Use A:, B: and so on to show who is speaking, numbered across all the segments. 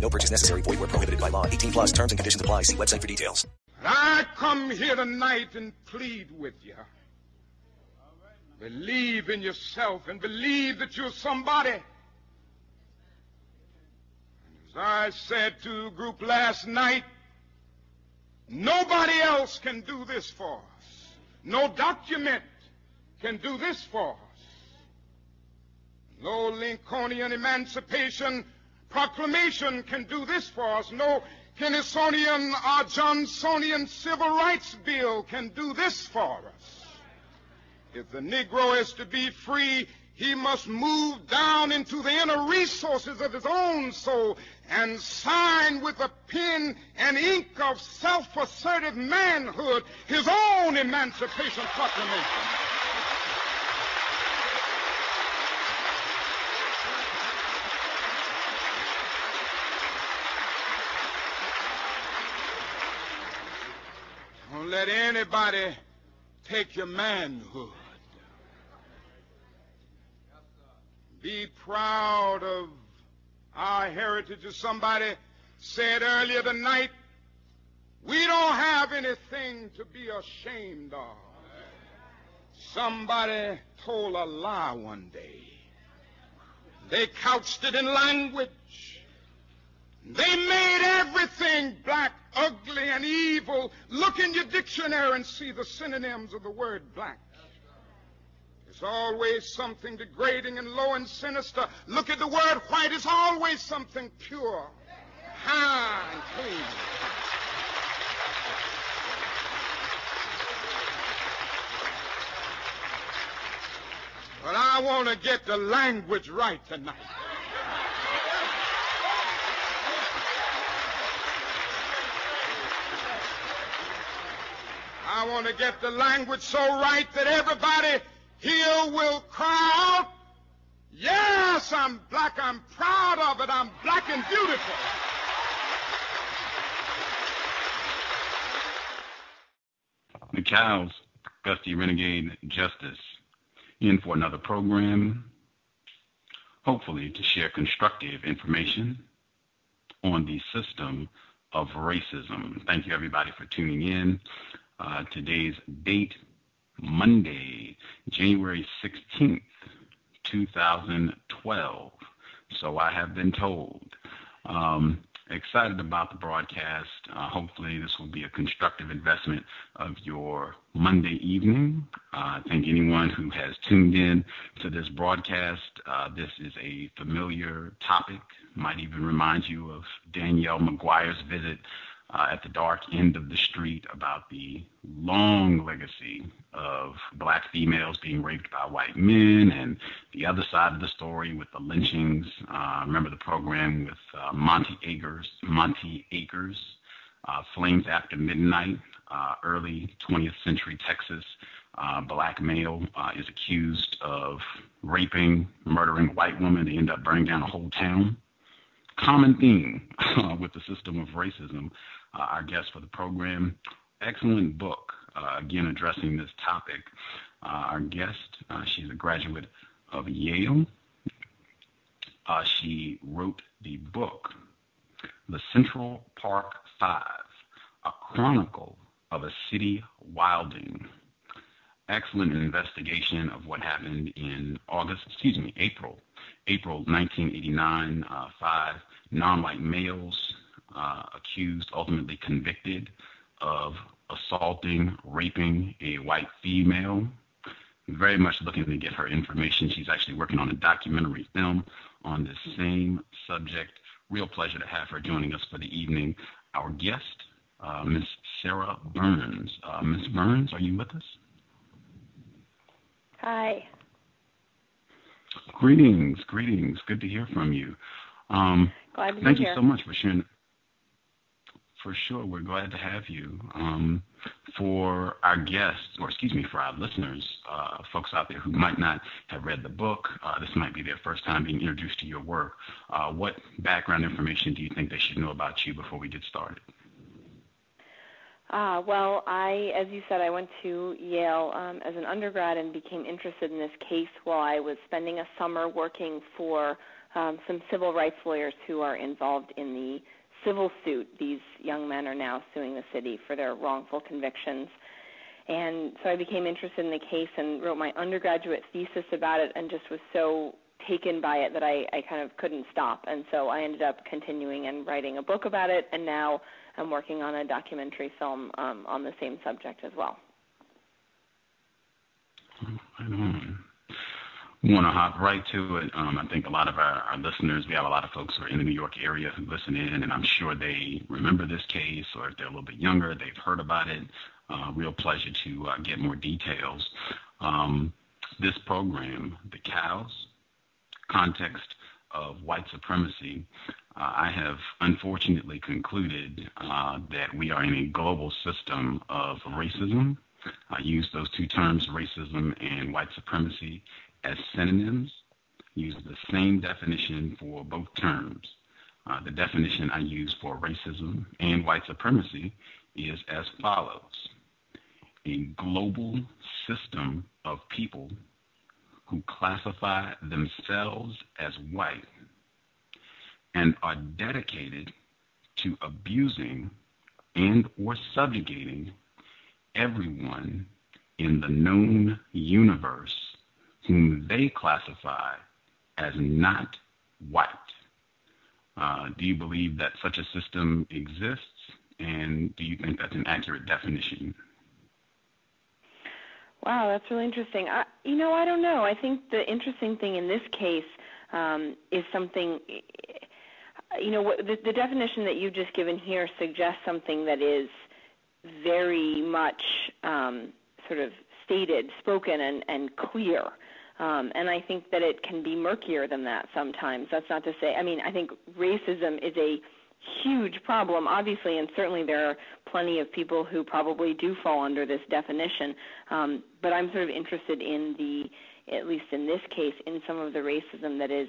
A: No purchase necessary. Void where prohibited by law. 18 plus terms and conditions apply. See website for details.
B: I come here tonight and plead with you. Believe in yourself and believe that you're somebody. And As I said to the group last night, nobody else can do this for us. No document can do this for us. No Lincolnian emancipation proclamation can do this for us. No Kennysonian or uh, Johnsonian civil rights bill can do this for us. If the Negro is to be free, he must move down into the inner resources of his own soul and sign with the pen and ink of self-assertive manhood his own emancipation proclamation. Don't let anybody take your manhood. Be proud of our heritage. As somebody said earlier tonight, we don't have anything to be ashamed of. Somebody told a lie one day. They couched it in language. They made everything black, ugly, and evil. Look in your dictionary and see the synonyms of the word black. There's always something degrading and low and sinister. Look at the word white. It's always something pure, high, and clean. But I want to get the language right tonight. I want to get the language so right that everybody here will cry out, Yes, I'm black. I'm proud of it. I'm black and beautiful.
C: McCow's Gus T. Renegade Justice in for another program, hopefully to share constructive information on the system of racism. Thank you, everybody, for tuning in. Uh, today's date, Monday, January 16th, 2012. So I have been told. Um, excited about the broadcast. Uh, hopefully, this will be a constructive investment of your Monday evening. Uh, I anyone who has tuned in to this broadcast, uh, this is a familiar topic. Might even remind you of Danielle McGuire's visit uh, at the dark end of the street about the long legacy of black females being raped by white men, and the other side of the story with the lynchings. Uh, remember the program with uh, Monte Akers, Monte Akers, uh, Flames After Midnight, uh, early 20th century Texas. Uh, black male is accused of raping, murdering a white woman. They end up burning down a whole town common theme uh, with the system of racism. Uh, our guest for the program, excellent book, uh, again addressing this topic. Uh, our guest, uh, she's a graduate of Yale. Uh, she wrote the book, The Central Park Five, a chronicle of a city wilding excellent investigation of what happened in August, excuse me, April, April 1989. Uh, five non-white males uh, accused, ultimately convicted of assaulting, raping a white female. Very much looking to get her information. She's actually working on a documentary film on this same subject. Real pleasure to have her joining us for the evening. Our guest, uh, Miss Sarah Burns. Uh, Miss Burns, are you with us?
D: Hi.
C: Greetings, greetings. Good to hear from you. Um,
D: Glad to
C: thank
D: be
C: you
D: here.
C: so much for sharing. for sure. We're glad to have you. Um, for our guests, or excuse me, for our listeners, uh, folks out there who might not have read the book, uh, this might be their first time being introduced to your work. Uh, what background information do you think they should know about you before we get started?
D: Uh, well, I, as you said, I went to Yale um, as an undergrad and became interested in this case while I was spending a summer working for um, some civil rights lawyers who are involved in the civil suit. These young men are now suing the city for their wrongful convictions. And so I became interested in the case and wrote my undergraduate thesis about it and just was so taken by it that I, I kind of couldn't stop. And so I ended up continuing and writing a book about it, and now I'm working on a documentary film um, on the same subject as well.
C: On want to hop right to it. Um, I think a lot of our, our listeners, we have a lot of folks who are in the New York area who listen in, and I'm sure they remember this case, or if they're a little bit younger, they've heard about it. Uh, real pleasure to uh, get more details. Um, this program, The COWS, Context of White Supremacy, uh, I have unfortunately concluded uh, that we are in a global system of racism. I use those two terms, racism and white supremacy, as synonyms, use the same definition for both terms. Uh, the definition I use for racism and white supremacy is as follows a global system of people who classify themselves as white and are dedicated to abusing and or subjugating everyone in the known universe whom they classify as not white. Uh, do you believe that such a system exists? And do you think that's an accurate definition?
D: Wow, that's really interesting. I, you know, I don't know. I think the interesting thing in this case um, is something. You know, what, the, the definition that you've just given here suggests something that is very much um, sort of stated, spoken, and, and clear. Um, and I think that it can be murkier than that sometimes. That's not to say, I mean, I think racism is a huge problem, obviously, and certainly there are plenty of people who probably do fall under this definition. Um, but I'm sort of interested in the, at least in this case, in some of the racism that is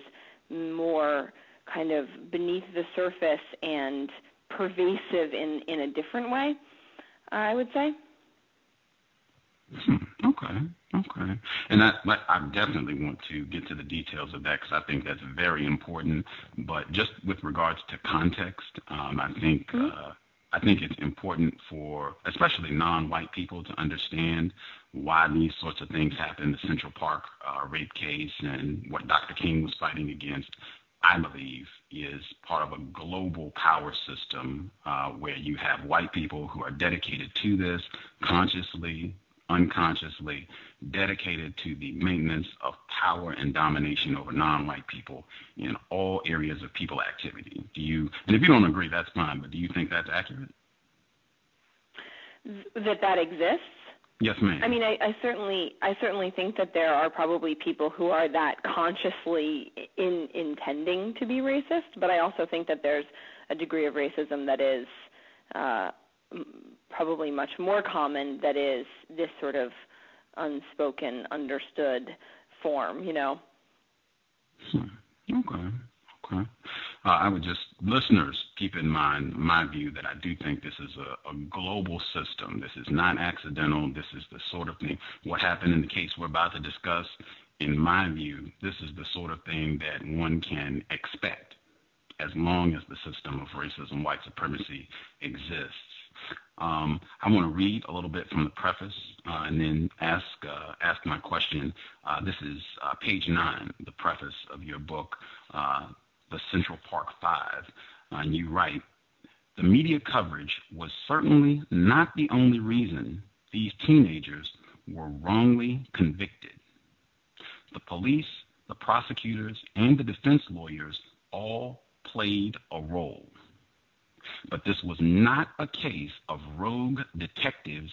D: more kind of beneath the surface and pervasive in, in a different way, I would say.
C: Okay, okay. And I, I definitely want to get to the details of that because I think that's very important. But just with regards to context, um, I think mm-hmm. uh, I think it's important for especially non-white people to understand why these sorts of things happen. The Central Park uh, rape case and what Dr. King was fighting against. I believe, is part of a global power system uh, where you have white people who are dedicated to this consciously, unconsciously dedicated to the maintenance of power and domination over non-white people in all areas of people activity. Do you? And if you don't agree, that's fine. But do you think that's accurate?
D: That that exists.
C: Yes, ma'am.
D: I mean, I, I certainly, I certainly think that there are probably people who are that consciously in intending to be racist, but I also think that there's a degree of racism that is uh, probably much more common that is this sort of unspoken, understood form, you know.
C: Hmm. Okay. Okay. Uh, I would just, listeners, keep in mind my view that I do think this is a, a, global system. This is not accidental. This is the sort of thing. What happened in the case we're about to discuss, in my view, this is the sort of thing that one can expect as long as the system of racism, white supremacy exists. Um, I want to read a little bit from the preface uh, and then ask uh, ask my question. Uh, this is uh, page nine, the preface of your book, uh, The Central Park Five, and you write, "The media coverage was certainly not the only reason these teenagers were wrongly convicted. The police, the prosecutors, and the defense lawyers all played a role." But this was not a case of rogue detectives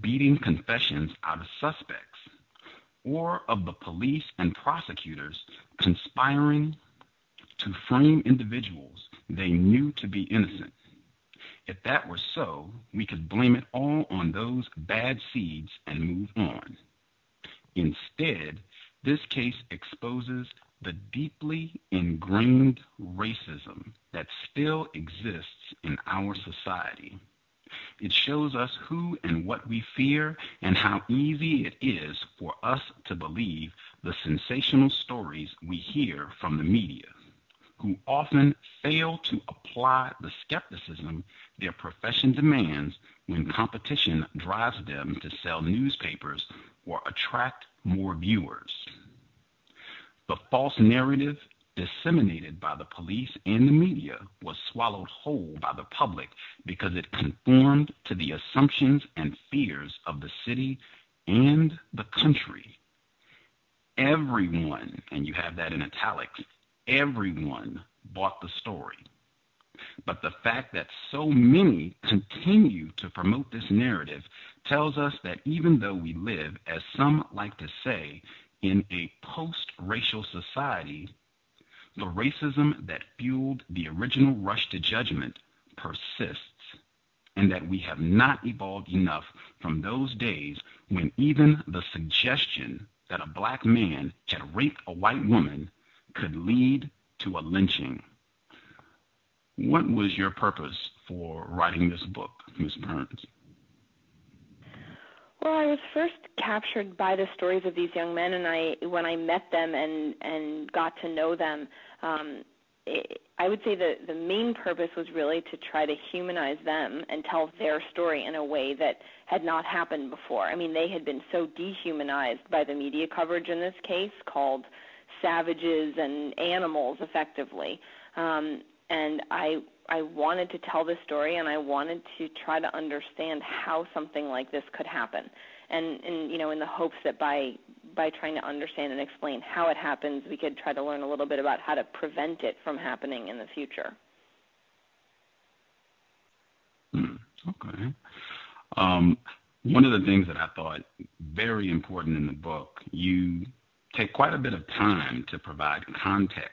C: beating confessions out of suspects, or of the police and prosecutors conspiring to frame individuals they knew to be innocent. If that were so, we could blame it all on those bad seeds and move on. Instead, this case exposes the deeply ingrained racism that still exists in our society. It shows us who and what we fear and how easy it is for us to believe the sensational stories we hear from the media, who often fail to apply the skepticism their profession demands when competition drives them to sell newspapers or attract more viewers. The false narrative disseminated by the police and the media was swallowed whole by the public because it conformed to the assumptions and fears of the city and the country. Everyone, and you have that in italics, everyone bought the story. But the fact that so many continue to promote this narrative tells us that even though we live, as some like to say, in a post racial society, the racism that fueled the original rush to judgment persists, and that we have not evolved enough from those days when even the suggestion that a black man had raped a white woman could lead to a lynching. What was your purpose for writing this book, Ms. Burns?
D: Well, I was first captured by the stories of these young men, and I, when I met them and and got to know them, um, it, I would say the the main purpose was really to try to humanize them and tell their story in a way that had not happened before. I mean, they had been so dehumanized by the media coverage in this case, called savages and animals, effectively. Um, and I I wanted to tell this story and I wanted to try to understand how something like this could happen. And, and you know, in the hopes that by by trying to understand and explain how it happens, we could try to learn a little bit about how to prevent it from happening in the future.
C: Hmm, okay. Um, one of the things that I thought very important in the book, you take quite a bit of time to provide context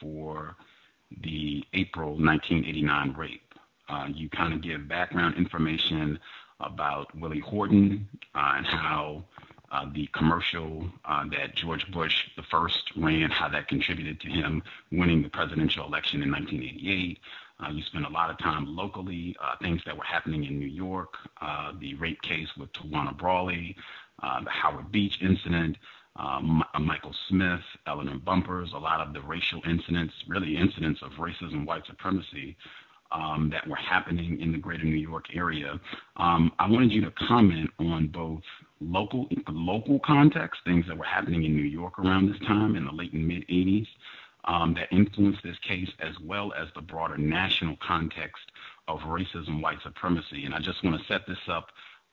C: for the April 1989 rape. Uh, you kind of give background information about Willie Horton uh, and how uh, the commercial uh, that George Bush the first ran, how that contributed to him winning the presidential election in 1988. Uh, you spent a lot of time locally, uh, things that were happening in New York, the rape case with Tawana Brawley, the Howard Beach incident, um, Michael Smith, Eleanor Bumpurs, a lot of the racial incidents, really incidents of racism, white supremacy um, that were happening in the greater New York area. Um, I wanted you to comment on both local local context, things that were happening in New York around this time in the late and mid 80s um, that influenced this case, as well as the broader national context of racism, white supremacy. And I just want to set this up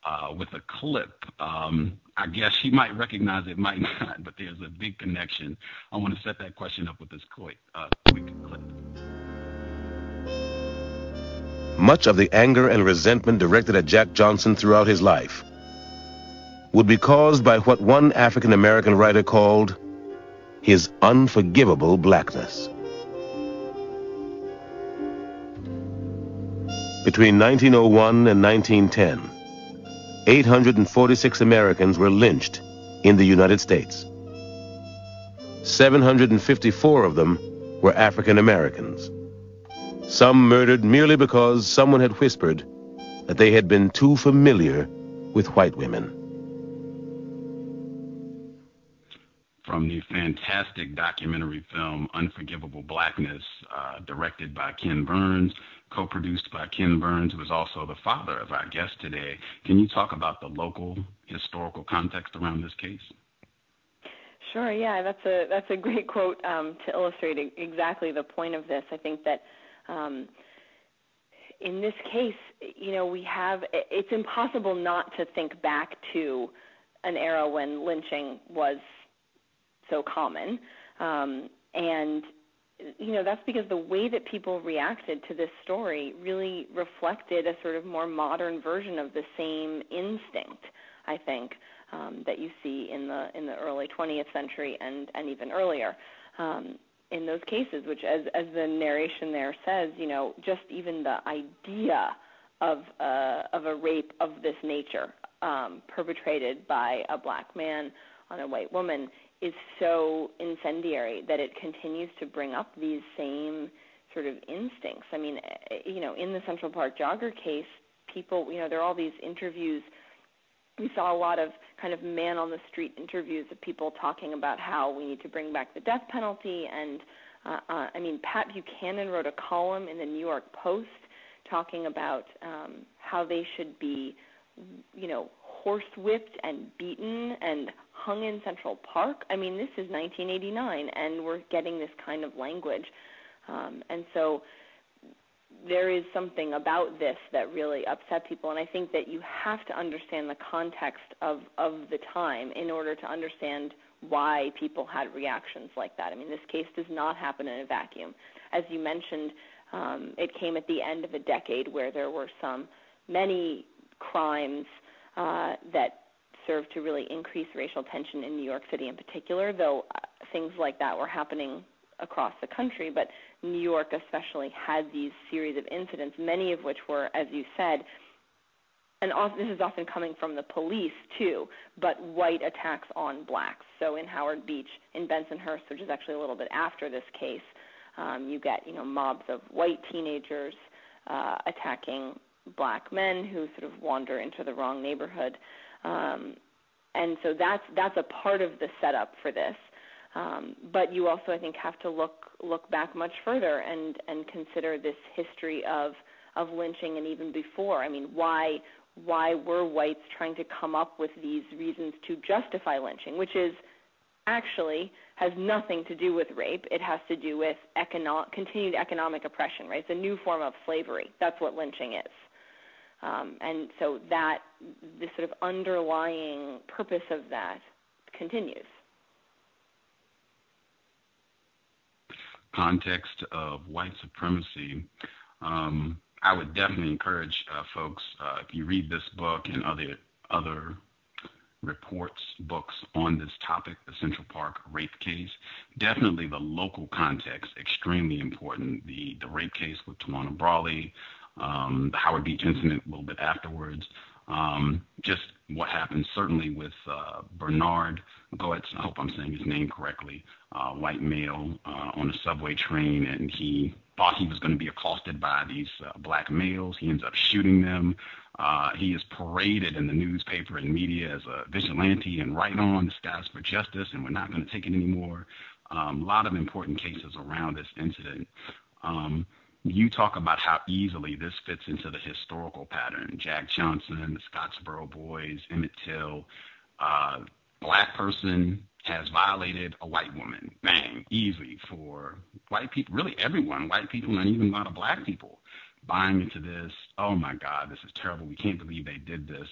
C: uh, with a clip. Um, I guess she might recognize it, might not, but there's a big connection. I want to set that question up with this quick, uh, quick clip.
E: Much of the anger and resentment directed at Jack Johnson throughout his life would be caused by what one African American writer called his unforgivable blackness. Between 1901 and 1910, 846 Americans were lynched in the United States. 754 of them were African Americans. Some murdered merely because someone had whispered that they had been too familiar with white women.
C: From the fantastic documentary film Unforgivable Blackness, uh, directed by Ken Burns, co-produced by Ken Burns, who is also the father of our guest today. Can you talk about the local historical context around this case?
D: Sure. Yeah, that's a that's a great quote um, to illustrate exactly the point of this. I think that um, in this case, you know, we have it's impossible not to think back to an era when lynching was so common, um, and you know that's because the way that people reacted to this story really reflected a sort of more modern version of the same instinct i think um, that you see in the in the early 20th century and and even earlier. Um, in those cases which as as the narration there says you know just even the idea of uh, of a rape of this nature um, perpetrated by a black man on a white woman is so incendiary that it continues to bring up these same sort of instincts. I mean, eh, you know, in the Central Park jogger case, people, you know, there are all these interviews. We saw a lot of kind of man on the street interviews of people talking about how we need to bring back the death penalty. And uh, uh, I mean, Pat Buchanan wrote a column in the New York Post talking about um, how they should be, you know, horsewhipped and beaten and hung in Central Park. I mean, this is 1989, and we're getting this kind of language. Um, and so there is something about this that really upset people, and I think that you have to understand the context of, of the time in order to understand why people had reactions like that. I mean, this case does not happen in a vacuum. As you mentioned, um, it came at the end of a decade where there were some many crimes uh, that served to really increase racial tension in New York City in particular, though uh, things like that were happening across the country. But New York, especially, had these series of incidents, many of which were, as you said, and this is often coming from the police too, but white attacks on blacks. So in Howard Beach, in Bensonhurst, which is actually a little bit after this case, um, you get you know mobs of white teenagers uh, attacking black men who sort of wander into the wrong neighborhood. Um, and so that's that's a part of the setup for this. Um, but you also, I think, have to look look back much further and and consider this history of of lynching and even before. I mean, why why were whites trying to come up with these reasons to justify lynching, which is actually has nothing to do with rape. It has to do with econo- continued economic oppression, right? It's a new form of slavery. That's what lynching is. Um, and so that the sort of underlying purpose of that continues.
C: Context of white supremacy. Um, I would definitely encourage uh, folks uh, if you read this book and other other reports, books on this topic, the Central Park rape case. Definitely the local context, extremely important. The the rape case with Tawana Brawley, um, the Howard Beach incident a little bit afterwards. Um, just what happened certainly with uh, Bernard Goetz, I hope I'm saying his name correctly, uh, white male uh, on a subway train, and he thought he was going to be accosted by these uh, black males. He ends up shooting them. Uh, he is paraded in the newspaper and media as a vigilante and right on, this guy's for justice and we're not going to take it anymore. Um, a lot of important cases around this incident. Um, you talk about how easily this fits into the historical pattern. Jack Johnson, the Scottsboro Boys, Emmett Till, uh, black person has violated a white woman. Bang, easy for white people, really everyone, white people and even a lot of black people buying into this. Oh my God, this is terrible. We can't believe they did this.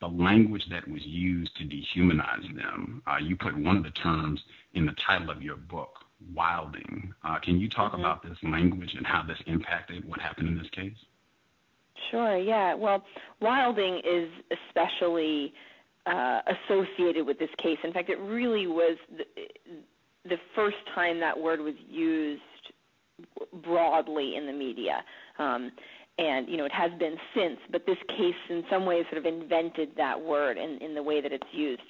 C: The language that was used to dehumanize them. Uh, you put one of the terms in the title of your book, wilding. Uh, can you talk mm-hmm. about this language and how this impacted what happened in this case?
D: Sure, yeah. Well, wilding is especially uh, associated with this case. In fact, it really was the, the first time that word was used broadly in the media. Um, and you know it has been since, but this case in some ways sort of invented that word in, in the way that it's used.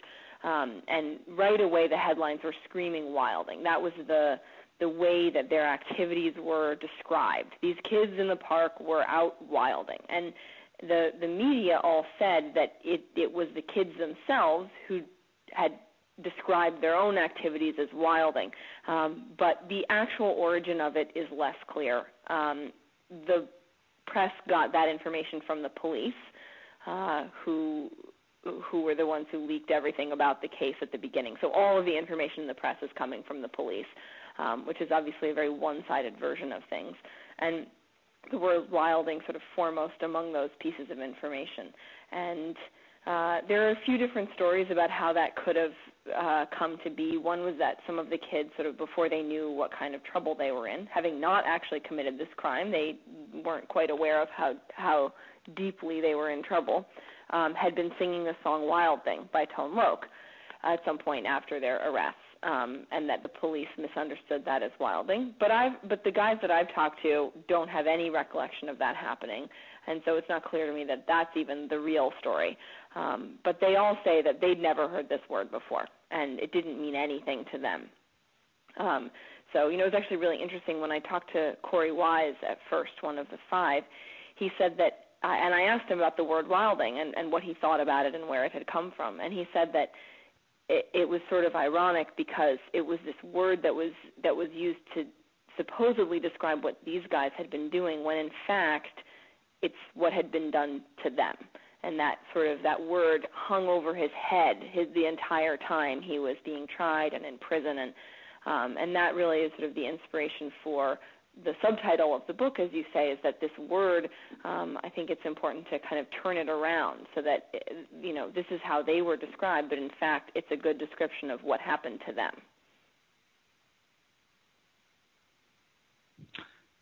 D: Um, and right away the headlines were screaming wilding. That was the the way that their activities were described. These kids in the park were out wilding, and the the media all said that it it was the kids themselves who had described their own activities as wilding, um, but the actual origin of it is less clear. Um, the press got that information from the police, uh, who who were the ones who leaked everything about the case at the beginning. So all of the information in the press is coming from the police, um, which is obviously a very one-sided version of things. And the word wilding sort of foremost among those pieces of information. And uh, there are a few different stories about how that could have uh, come to be. One was that some of the kids, sort of before they knew what kind of trouble they were in, having not actually committed this crime, they weren't quite aware of how how deeply they were in trouble, um, had been singing the song "Wild Thing" by Tone Loc at some point after their arrests um, and that the police misunderstood that as wilding. But I've but the guys that I've talked to don't have any recollection of that happening, and so it's not clear to me that that's even the real story. Um, but they all say that they'd never heard this word before, and it didn't mean anything to them. Um, so, you know, it was actually really interesting when I talked to Korey Wise at first, one of the five. He said that, uh, and I asked him about the word wilding and, and what he thought about it and where it had come from, and he said that it, it was sort of ironic because it was this word that was that was used to supposedly describe what these guys had been doing, when in fact it's what had been done to them. And that sort of that word hung over his head his the entire time he was being tried and in prison. And um, and that really is sort of the inspiration for the subtitle of the book, as you say, is that this word, um, I think it's important to kind of turn it around so that, you know, this is how they were described, but in fact, it's a good description of what happened to them.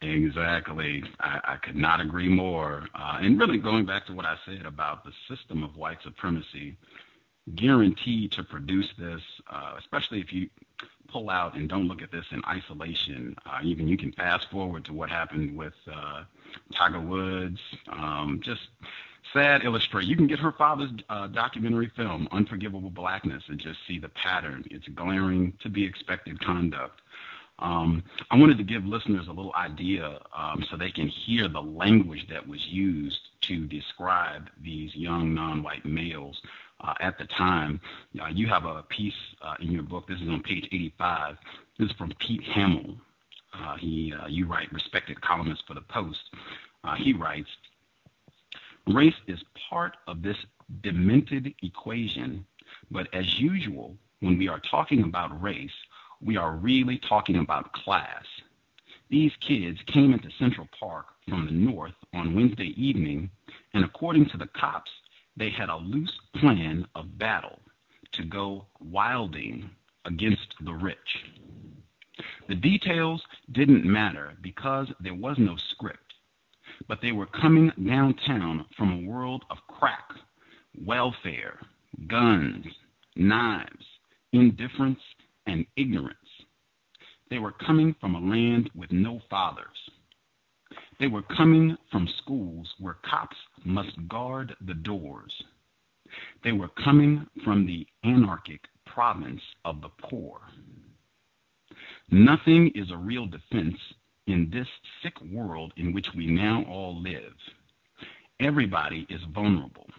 C: Exactly. I, I could not agree more. Uh, and really going back to what I said about the system of white supremacy, guaranteed to produce this, uh, especially if you pull out and don't look at this in isolation. Uh, even you can fast forward to what happened with uh, Tiger Woods. Um, just sad illustrate. You can get her father's uh, documentary film, Unforgivable Blackness, and just see the pattern. It's glaring to be expected conduct. Um, I wanted to give listeners a little idea um, so they can hear the language that was used to describe these young non-white males uh, at the time. Uh, you have a piece uh, in your book. This is on page 85. This is from Pete Hamill. Uh, he, uh, you write, respected columnist for the Post. Uh, he writes, race is part of this demented equation, but as usual, when we are talking about race, we are really talking about class. These kids came into Central Park from the north on Wednesday evening, and according to the cops, they had a loose plan of battle to go wilding against the rich. The details didn't matter because there was no script, but they were coming downtown from a world of crack, welfare, guns, knives, indifference, and ignorance. They were coming from a land with no fathers. They were coming from schools where cops must guard the doors. They were coming from the anarchic province of the poor. Nothing is a real defense in this sick world in which we now all live. Everybody is vulnerable.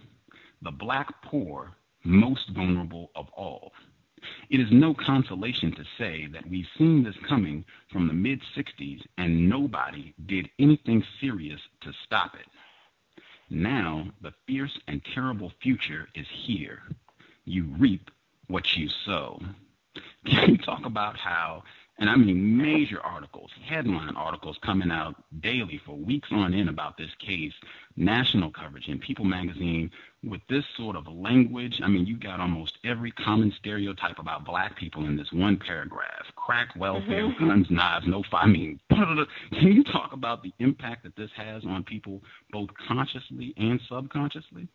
C: The black poor, most vulnerable of all. It is no consolation to say that we've seen this coming from the mid 60s and nobody did anything serious to stop it. Now the fierce and terrible future is here. You reap what you sow. Can you talk about how and I mean major articles, headline articles coming out daily for weeks on end about this case, national coverage in People magazine with this sort of language. I mean, you got almost every common stereotype about black people in this one paragraph. Crack, welfare, mm-hmm. guns, knives, no I mean, can you talk about the impact that this has on people both consciously and subconsciously?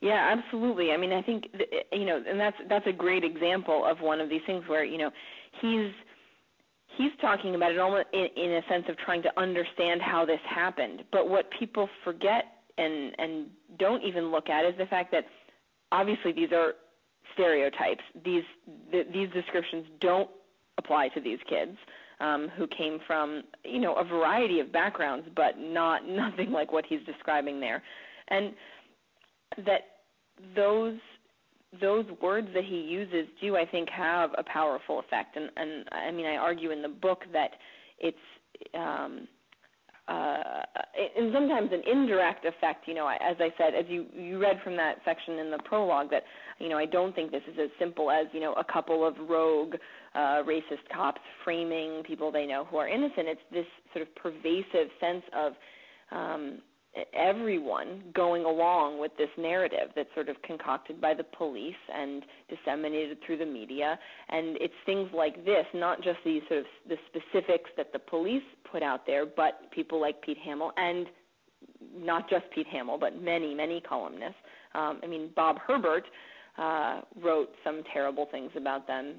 D: Yeah, absolutely. I mean, I think you know, and that's that's a great example of one of these things where you know he's he's talking about it almost in, in a sense of trying to understand how this happened. But what people forget and and don't even look at is the fact that obviously these are stereotypes. These th- these descriptions don't apply to these kids um, who came from you know a variety of backgrounds, but not nothing like what he's describing there, and that those those words that he uses do, I think, have a powerful effect. And, and I mean, I argue in the book that it's um, uh, and sometimes an indirect effect. You know, as I said, as you you read from that section in the prologue, that you know, I don't think this is as simple as you know a couple of rogue uh, racist cops framing people they know who are innocent. It's this sort of pervasive sense of um, everyone going along with this narrative that's sort of concocted by the police and disseminated through the media. And it's things like this not just these sort of the specifics that the police put out there but people like Pete Hamill and not just Pete Hamill but many many columnists. Um, I mean Bob Herbert uh, wrote some terrible things about them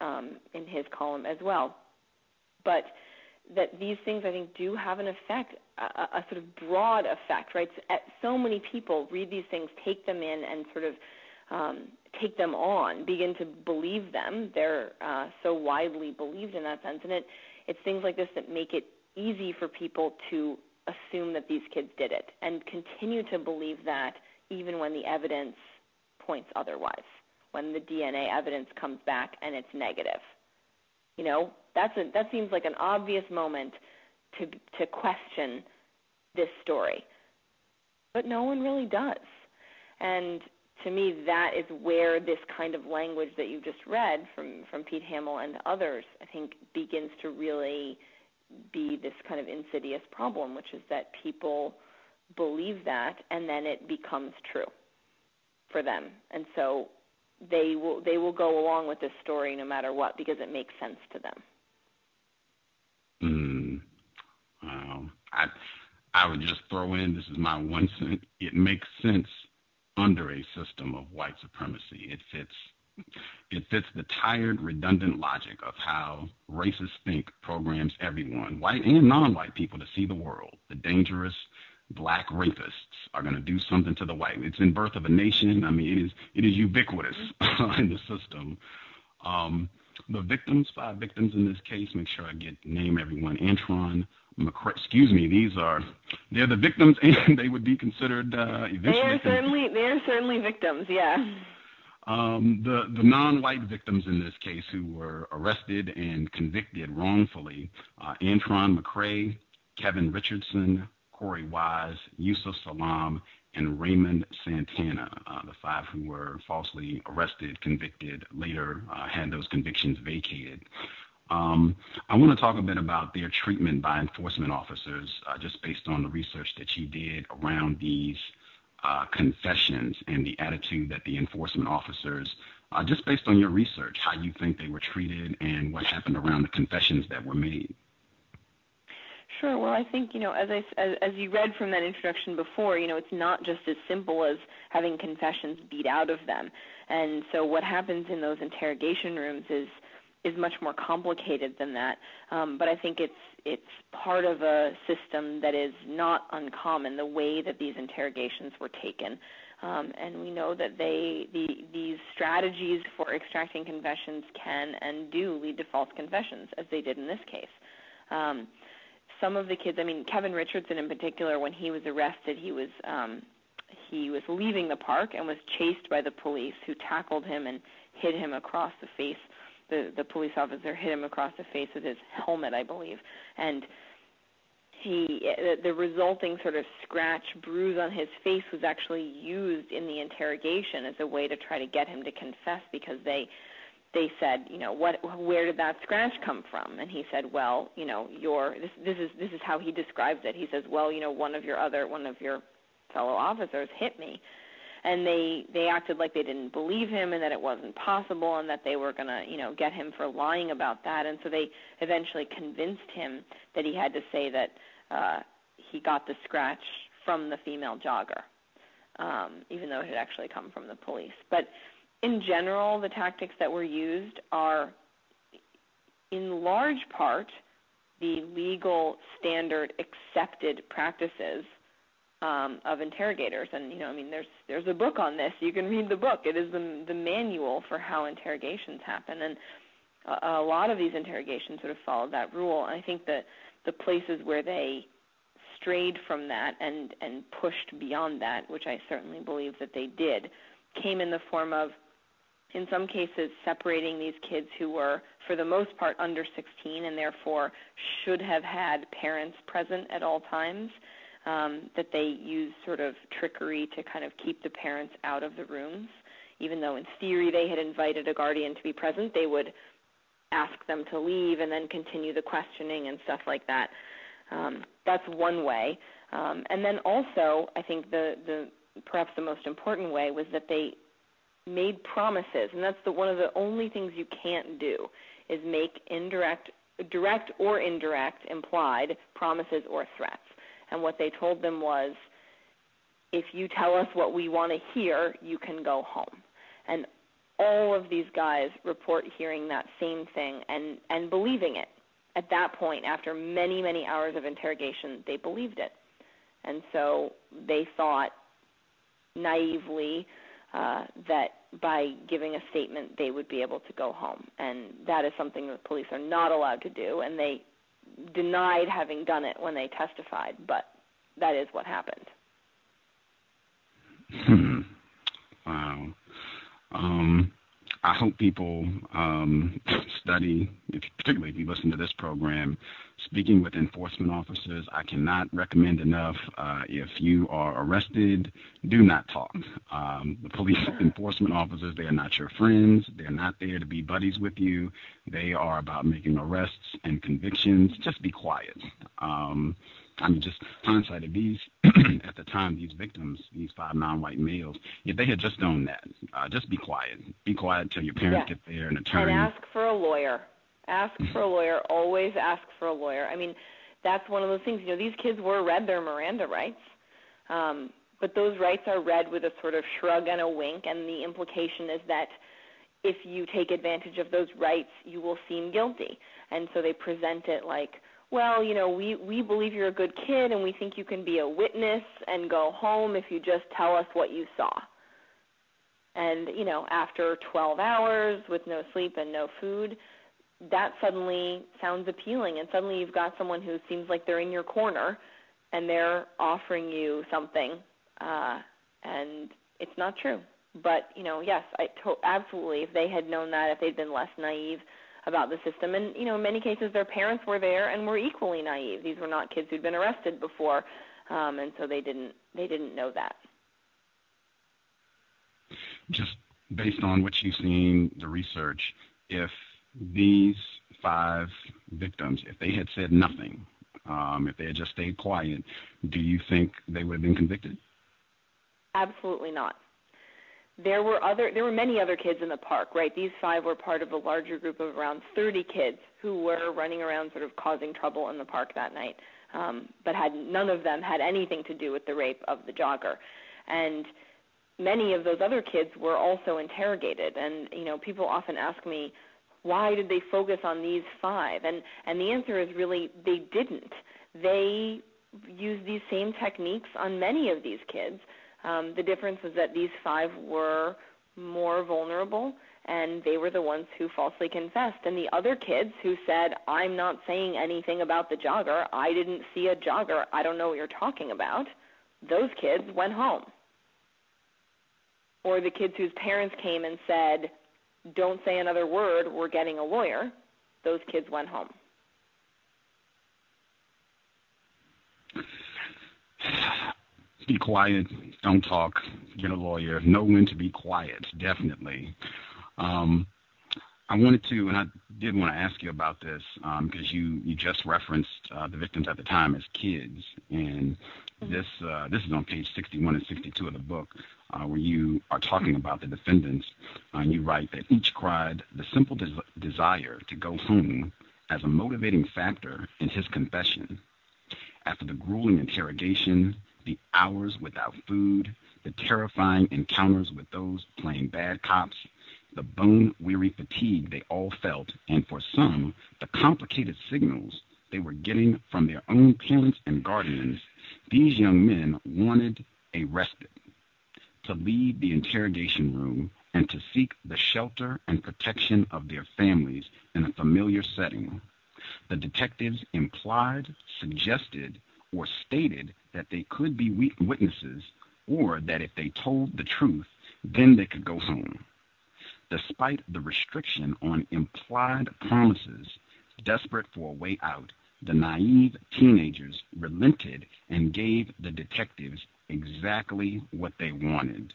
D: um, in his column as well. But that these things I think do have an effect, a, a sort of broad effect, right? So, so, many people read these things, take them in, and sort of um, take them on, begin to believe them. They're uh, so widely believed in that sense, and it it's things like this that make it easy for people to assume that these kids did it and continue to believe that even when the evidence points otherwise, when the DNA evidence comes back and it's negative. You know, that's a, that seems like an obvious moment to to question this story. But no one really does. And to me that is where this kind of language that you just read from from Pete Hamill and others I think begins to really be this kind of insidious problem which is that people believe that and then it becomes true for them and so they will they will go along with this story no matter what because it makes sense to them
C: mm. Um, I I would just throw in this is my one cent. It makes sense under a system of white supremacy. It fits it fits the tired, redundant logic of how racists think programs everyone, white and non-white people, to see the world. The dangerous black rapists are going to do something to the white. It's in Birth of a Nation. I mean, it is it is ubiquitous in the system. Um, the victims, five victims in this case, make sure I get name everyone. Antron McCray, excuse me, these are they're the victims, and they would be considered uh, eventually. They
D: are certainly they are certainly victims, yeah.
C: Um, the the non-white victims in this case who were arrested and convicted wrongfully: uh, Antron McCray, Kevin Richardson, Korey Wise, Yusef Salaam, and Raymond Santana, uh, the five who were falsely arrested, convicted, later uh, had those convictions vacated. Um, I want to talk a bit about their treatment by enforcement officers, uh, just based on the research that you did around these uh, confessions and the attitude that the enforcement officers, uh, just based on your research, how you think they were treated and what happened around the confessions that were made.
D: Sure. Well, I think you know, as I as, as you read from that introduction before, you know, it's not just as simple as having confessions beat out of them. And so, what happens in those interrogation rooms is is much more complicated than that. Um, but I think it's it's part of a system that is not uncommon. The way that these interrogations were taken, um, and we know that they the these strategies for extracting confessions can and do lead to false confessions, as they did in this case. Um, some of the kids, I mean Kevin Richardson in particular, when he was arrested, he was um, he was leaving the park and was chased by the police, who tackled him and hit him across the face. The the police officer hit him across the face with his helmet, I believe, and he the resulting sort of scratch bruise on his face was actually used in the interrogation as a way to try to get him to confess because they they said, you know, what where did that scratch come from? And he said, well, you know, your this this is this is how he describes it. He says, well, you know, one of your other one of your fellow officers hit me and they they acted like they didn't believe him and that it wasn't possible and that they were going to you know get him for lying about that and so they eventually convinced him that he had to say that uh he got the scratch from the female jogger um even though it had actually come from the police but in general the tactics that were used are in large part the legal standard accepted practices um, of interrogators. And you know, I mean, there's there's a book on this. You can read the book. It is the the manual for how interrogations happen, and a, a lot of these interrogations sort of followed that rule. And I think that the places where they strayed from that and and pushed beyond that, which I certainly believe that they did, came in the form of in some cases separating these kids who were for the most part under 16 and therefore should have had parents present at all times um, that they use sort of trickery to kind of keep the parents out of the rooms. Even though in theory they had invited a guardian to be present, they would ask them to leave and then continue the questioning and stuff like that. Um, that's one way. Um, and then also, I think the, the perhaps the most important way was that they made promises, and that's the one of the only things you can't do is make indirect, direct or indirect, implied promises or threats and what they told them was if you tell us what we want to hear, you can go home. And all of these guys report hearing that same thing and and believing it at that point, after many, many hours of interrogation, they believed it. And so they thought naively uh, that by giving a statement, they would be able to go home. And that is something that police are not allowed to do. And they denied having done it when they testified, but that is what happened.
C: Wow. Um, I hope people um, study, particularly if you listen to this program, speaking with enforcement officers. I cannot recommend enough. Uh, if you are arrested, do not talk. Um, the police enforcement officers, they are not your friends. They're not there to be buddies with you. They are about making arrests and convictions. Just be quiet. Um, I mean, just hindsight of these, at the time, these victims, these five non-white males, if they had just known that, uh, just be quiet. Be quiet till your parents
D: yeah.
C: get there, an attorney.
D: And ask for a lawyer. Ask for a lawyer. Always ask for a lawyer. I mean, that's one of those things. You know, these kids were read their Miranda rights, um, but those rights are read with a sort of shrug and a wink, and the implication is that if you take advantage of those rights, you will seem guilty. And so they present it like, well, you know, we we believe you're a good kid and we think you can be a witness and go home if you just tell us what you saw. And, you know, after 12 hours with no sleep and no food, that suddenly sounds appealing and suddenly you've got someone who seems like they're in your corner and they're offering you something uh and it's not true. But, you know, yes, I to- absolutely if they had known that, if they'd been less naive, about the system. And you know, in many cases, their parents were there and were equally naive. These were not kids who'd been arrested before, um, and so they didn't they didn't know that.
C: Just based on what you've seen, the research, if these five victims, if they had said nothing, um, if they had just stayed quiet, do you think they would have been convicted?
D: Absolutely not. There were other there were many other kids in the park right? These five were part of a larger group of around 30 kids who were running around sort of causing trouble in the park that night um but had none of them had anything to do with the rape of the jogger. And many of those other kids were also interrogated. And you know people often ask me why did they focus on these five? And and the answer is really they didn't. They used these same techniques on many of these kids. Um, the difference was that these five were more vulnerable and they were the ones who falsely confessed. And the other kids who said, I'm not saying anything about the jogger, I didn't see a jogger, I don't know what you're talking about, those kids went home. Or the kids whose parents came and said, Don't say another word, we're getting a lawyer, those kids went home.
C: be quiet, don't talk, get a lawyer, know when to be quiet, definitely. Um, I wanted to, and I did want to ask you about this because um, you you just referenced uh, the victims at the time as kids, and. This uh, this is on page 61 and 62 of the book, uh, where you are talking about the defendants, uh, and you write that each cried the simple des- desire to go home as a motivating factor in his confession. After the grueling interrogation, the hours without food, the terrifying encounters with those playing bad cops, the bone weary fatigue they all felt, and for some, the complicated signals they were getting from their own parents and guardians, these young men wanted a respite to leave the interrogation room and to seek the shelter and protection of their families in a familiar setting. The detectives implied, suggested, or stated that they could be witnesses or that if they told the truth, then they could go home. Despite the restriction on implied promises, desperate for a way out, the naive teenagers relented and gave the detectives exactly what they wanted.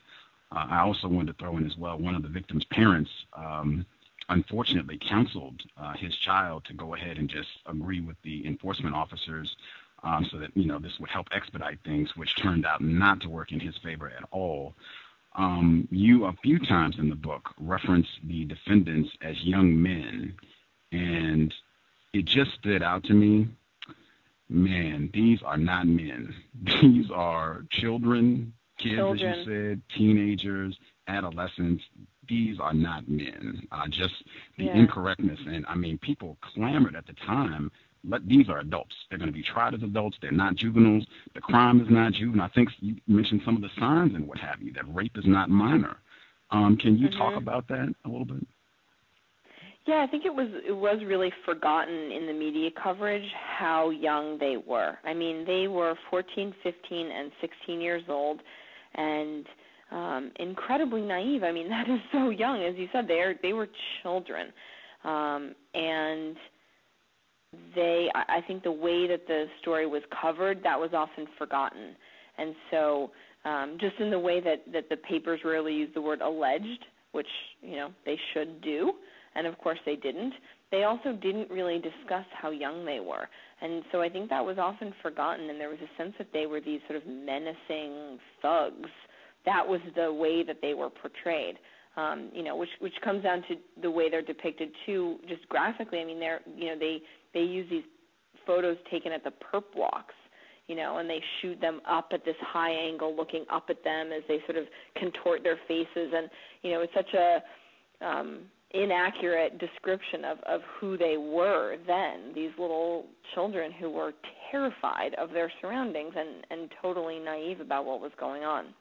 C: Uh, I also wanted to throw in as well one of the victim's parents um, unfortunately counseled uh, his child to go ahead and just agree with the enforcement officers um, so that you know this would help expedite things, which turned out not to work in his favor at all. Um, you a few times in the book reference the defendants as young men, and it just stood out to me. Man, these are not men. These are children Kids,
D: Children.
C: as you said, teenagers, adolescents, these are not men. Uh, just the
D: Yeah.
C: incorrectness. And I mean, people clamored at the time. Let, these are adults. They're going to be tried as adults. They're not juveniles. The crime is not juvenile. I think you mentioned some of the signs and what have you. That rape is not minor. Um, can you talk
D: Mhm.
C: about that a little bit?
D: Yeah, I think it was it was really forgotten in the media coverage how young they were. I mean, they were 14, 15, and 16 years old, and um, incredibly naive. I mean, that is so young, as you said. They are they were children, um, and they. I I think the way that the story was covered, that was often forgotten, and so um, just in the way that that the papers rarely use the word alleged, which you know they should do and of course they didn't. They also didn't really discuss how young they were, and so I think that was often forgotten. And there was a sense that they were these sort of menacing thugs. That was the way that they were portrayed. Um, you know, which which comes down to the way they're depicted too, just graphically. I mean, they're you know they they use these photos taken at the perp walks you know, and they shoot them up at this high angle, looking up at them as they sort of contort their faces, and you know, it's such a um, inaccurate description of, of who they were then, these little children who were terrified of their surroundings and, and totally naive about what was going on.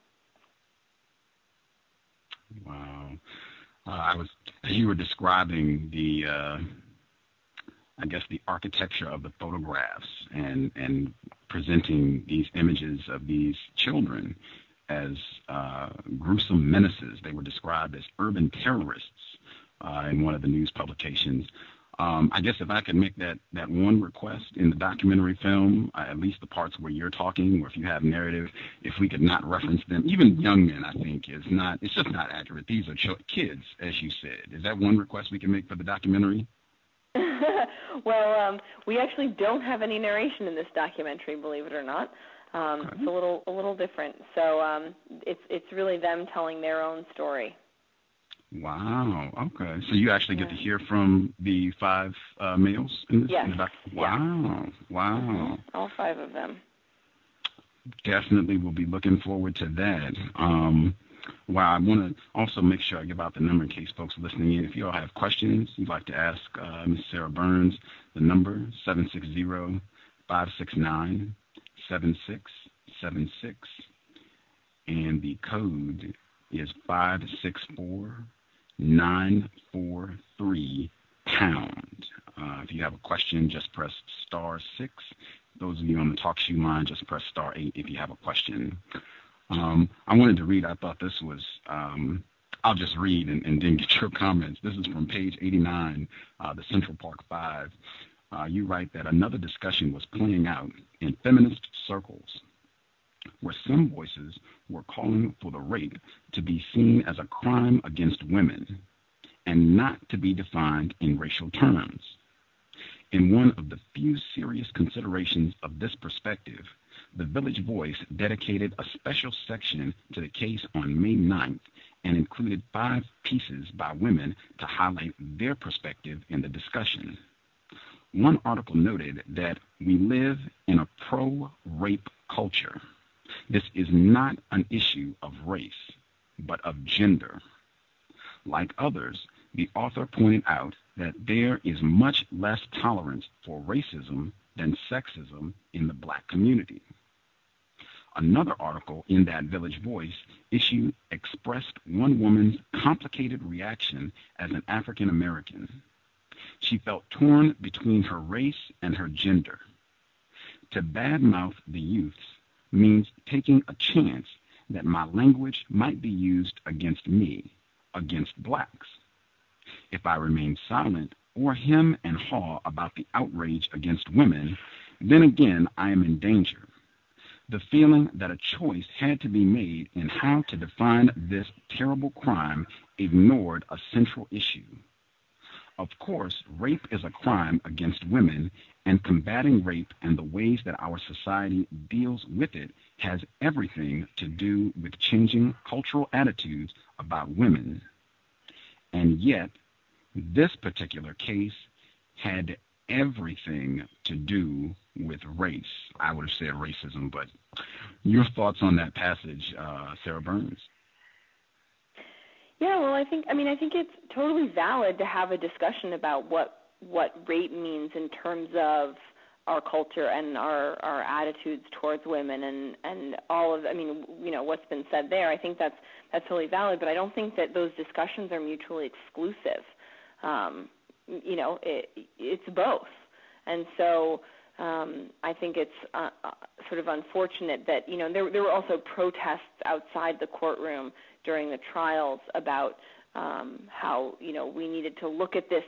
C: Wow. Uh, I was you were describing the uh, I guess the architecture of the photographs and and presenting these images of these children as uh, gruesome menaces. They were described as urban terrorists uh, in one of the news publications. Um, I guess if I could make that, that one request in the documentary film, uh, at least the parts where you're talking, or if you have narrative, if we could not reference them, even young men, I think is not. It's just not accurate. These are ch- kids, as you said. Is that one request we can make for the documentary?
D: well, um, we actually don't have any narration in this documentary, believe it or not. Um,
C: Okay.
D: It's a little a little different. So um, it's it's really them telling their own story.
C: Wow. Okay. So you actually get to hear from the five uh, males in this?
D: Yes.
C: in the doc-
D: Yeah.
C: Wow. Wow.
D: All five of them.
C: definitely will be looking forward to that. Um, wow, I want to also make sure I give out the number in case folks listening in. If you all have questions you'd like to ask uh, Ms. Sarah Burns, the number 760-569-7676, and the code is 564943 pound. Uh, if you have a question, just press star six. Those of you on the TalkShoe line, just press star eight if you have a question. Um, I wanted to read. I thought this was. Um, I'll just read and, and then get your comments. This is from page 89, uh, the Central Park Five. Uh, you write that another discussion was playing out in feminist circles, where some voices were calling for the rape to be seen as a crime against women and not to be defined in racial terms. In one of the few serious considerations of this perspective, the Village Voice dedicated a special section to the case on May 9th and included five pieces by women to highlight their perspective in the discussion. One article noted that we live in a pro rape culture. This is not an issue of race, but of gender. Like others, the author pointed out that there is much less tolerance for racism than sexism in the black community. Another article in that Village Voice issue expressed one woman's complicated reaction as an African American. She felt torn between her race and her gender. To badmouth the youths means taking a chance that my language might be used against me, against blacks. If I remain silent or hem and haw about the outrage against women, then again I am in danger. The feeling that a choice had to be made in how to define this terrible crime ignored a central issue. Of course, rape is a crime against women, and combating rape and the ways that our society deals with it has everything to do with changing cultural attitudes about women. And yet, this particular case had everything to do with race. I would have said racism, but your thoughts on that passage, uh, Sarah Burns?
D: Yeah, well, I think I mean I think it's totally valid to have a discussion about what what rape means in terms of our culture and our our attitudes towards women and and all of I mean you know what's been said there. I think that's that's totally valid but I don't think that those discussions are mutually exclusive. Um you know it it's both. And so um I think it's uh, uh, sort of unfortunate that you know there there were also protests outside the courtroom during the trials about um, how you know we needed to look at this,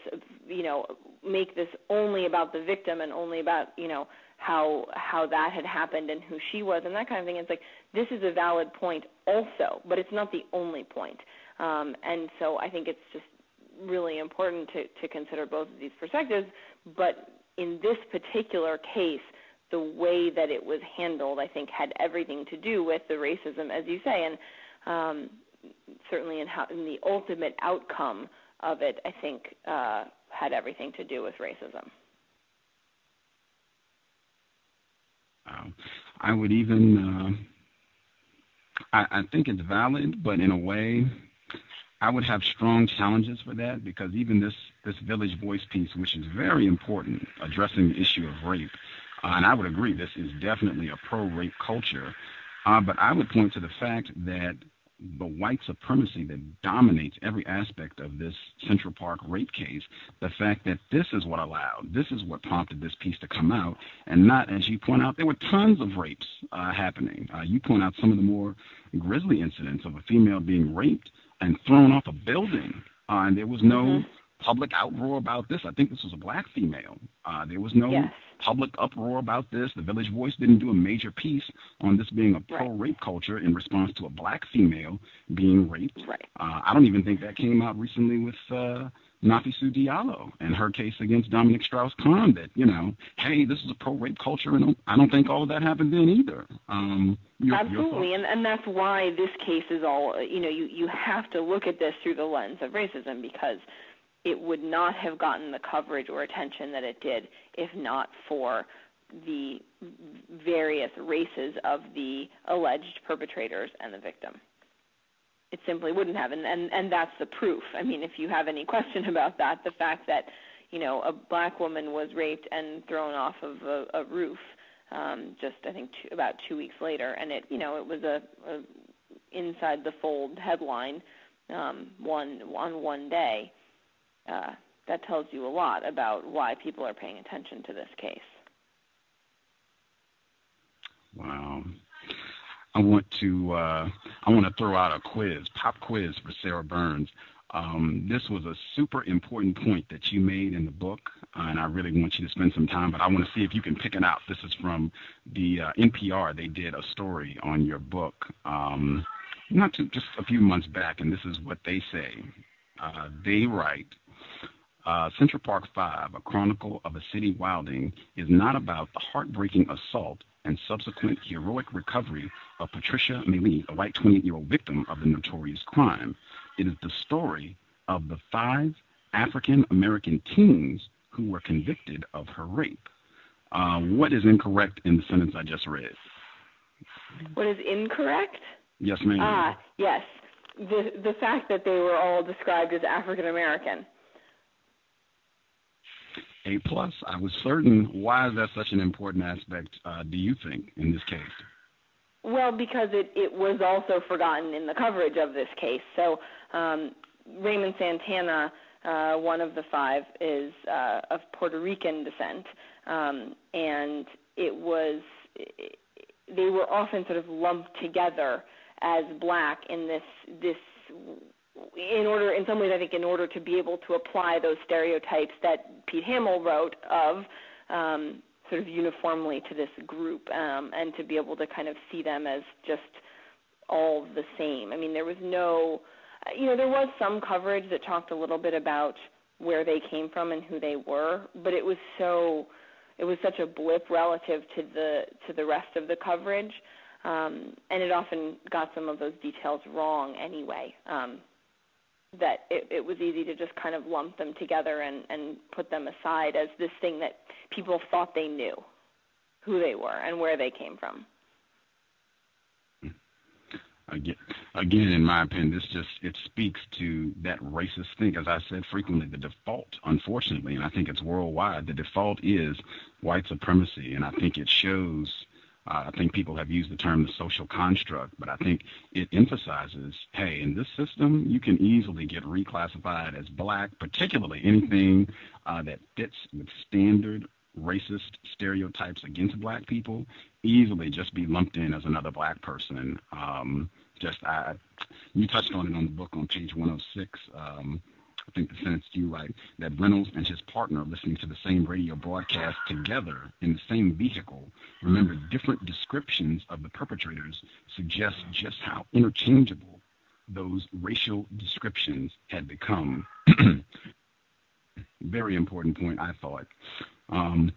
D: you know, make this only about the victim and only about you know how how that had happened and who she was and that kind of thing. It's like this is a valid point also, but it's not the only point. Um, and so I think it's just really important to to consider both of these perspectives. But in this particular case, the way that it was handled, I think, had everything to do with the racism, as you say, and um, certainly in how in the ultimate outcome of it, I think uh, had everything to do with racism.
C: Um, I would even, uh, I, I think it's valid, but in a way, I would have strong challenges for that because even this this Village Voice piece, which is very important, addressing the issue of rape, uh, and I would agree this is definitely a pro-rape culture, uh, but I would point to the fact that the white supremacy that dominates every aspect of this Central Park rape case, the fact that this is what allowed, this is what prompted this piece to come out, and not, as you point out, there were tons of rapes uh, happening. Uh, you point out some of the more grisly incidents of a female being raped and thrown off a building, uh, and there was no mm-hmm. public outroar about this. I think this was a black female. Uh, there was no
D: yes
C: public uproar about this. The Village Voice didn't do a major piece on this being a pro rape culture in response to a black female being raped.
D: Right.
C: Uh, I don't even think that came out recently with uh, Nafissatou Diallo and her case against Dominique Strauss-Kahn that, you know, hey, this is a pro rape culture, and I don't think all of that happened then either. Um, your,
D: Absolutely,
C: your
D: and, and that's why this case is all, you know, you, you have to look at this through the lens of racism because – it would not have gotten the coverage or attention that it did if not for the various races of the alleged perpetrators and the victim. It simply wouldn't have, and, and and that's the proof. I mean, if you have any question about that, the fact that you know a black woman was raped and thrown off of a, a roof um, just I think two, about two weeks later, and it you know it was a, a inside the fold headline um, one on one day uh, that tells you a lot about why people are paying attention to this case.
C: Wow. I want to uh, I want to throw out a quiz, pop quiz for Sarah Burns. Um, this was a super important point that you made in the book, uh, and I really want you to spend some time. But I want to see if you can pick it out. This is from the uh, NPR. They did a story on your book, um, not too, just a few months back, and this is what they say. Uh, they write uh, Central Park 5, A Chronicle of a City Wilding, is not about the heartbreaking assault and subsequent heroic recovery of Patricia Meili, a white 28 year old victim of the notorious crime. It is the story of the five African American teens who were convicted of her rape. Uh, what is incorrect in the sentence I just read?
D: What is incorrect?
C: Yes, ma'am.
D: Ah, yes. The the fact that they were all described as African American.
C: A plus. I was certain. Why is that such an important aspect? Uh, do you think in this case?
D: Well, because it it was also forgotten in the coverage of this case. So um, Raymond Santana, uh, one of the five, is uh, of Puerto Rican descent, um, and it was they were often sort of lumped together as black in this this in order, in some ways, I think, in order to be able to apply those stereotypes that Pete Hamill wrote of, um, sort of uniformly to this group, um, and to be able to kind of see them as just all the same. I mean, there was no, you know, there was some coverage that talked a little bit about where they came from and who they were, but it was so, it was such a blip relative to the to the rest of the coverage. Um, and it often got some of those details wrong anyway. Um, that it, it was easy to just kind of lump them together and, and put them aside as this thing that people thought they knew who they were and where they came from.
C: Again, again, in my opinion, this just it speaks to that racist thing. As I said frequently, the default, unfortunately, and I think it's worldwide, the default is white supremacy, and I think it shows uh, I think people have used the term the social construct, but I think it emphasizes, hey, in this system, you can easily get reclassified as black, particularly anything uh, that fits with standard racist stereotypes against black people, easily just be lumped in as another black person. Um, just I, you touched on it on the book on page 106. Um, I think the sentence you write that Reynolds and his partner listening to the same radio broadcast together in the same vehicle remember different descriptions of the perpetrators suggest just how interchangeable those racial descriptions had become. Very important point, I thought. Um,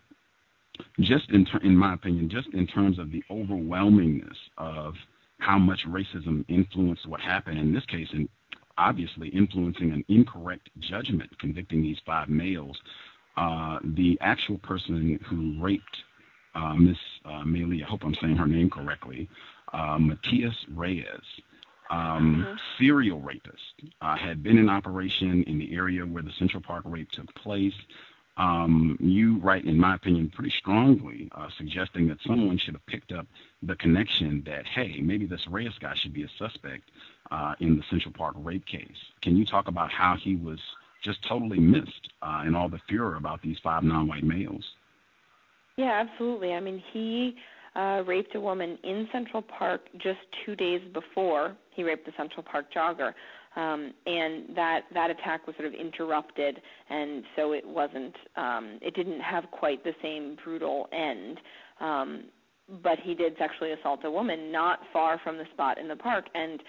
C: just in, ter- in my opinion, just in terms of the overwhelmingness of how much racism influenced what happened in this case, and obviously influencing an incorrect judgment convicting these five males. Uh, the actual person who raped uh, Miss uh, I hope I'm saying her name correctly, uh, Matias Reyes, um, mm-hmm. serial rapist, uh, had been in operation in the area where the Central Park rape took place. Um, you write, in my opinion, pretty strongly, uh, suggesting that someone should have picked up the connection that, hey, maybe this Reyes guy should be a suspect uh, in the Central Park rape case. Can you talk about how he was just totally missed uh, in all the furor about these five non-white males?
D: Yeah, absolutely. I mean, he uh, raped a woman in Central Park just two days before he raped the Central Park jogger. Um, and that that attack was sort of interrupted, and so it wasn't. Um, it didn't have quite the same brutal end. Um, but he did sexually assault a woman not far from the spot in the park, and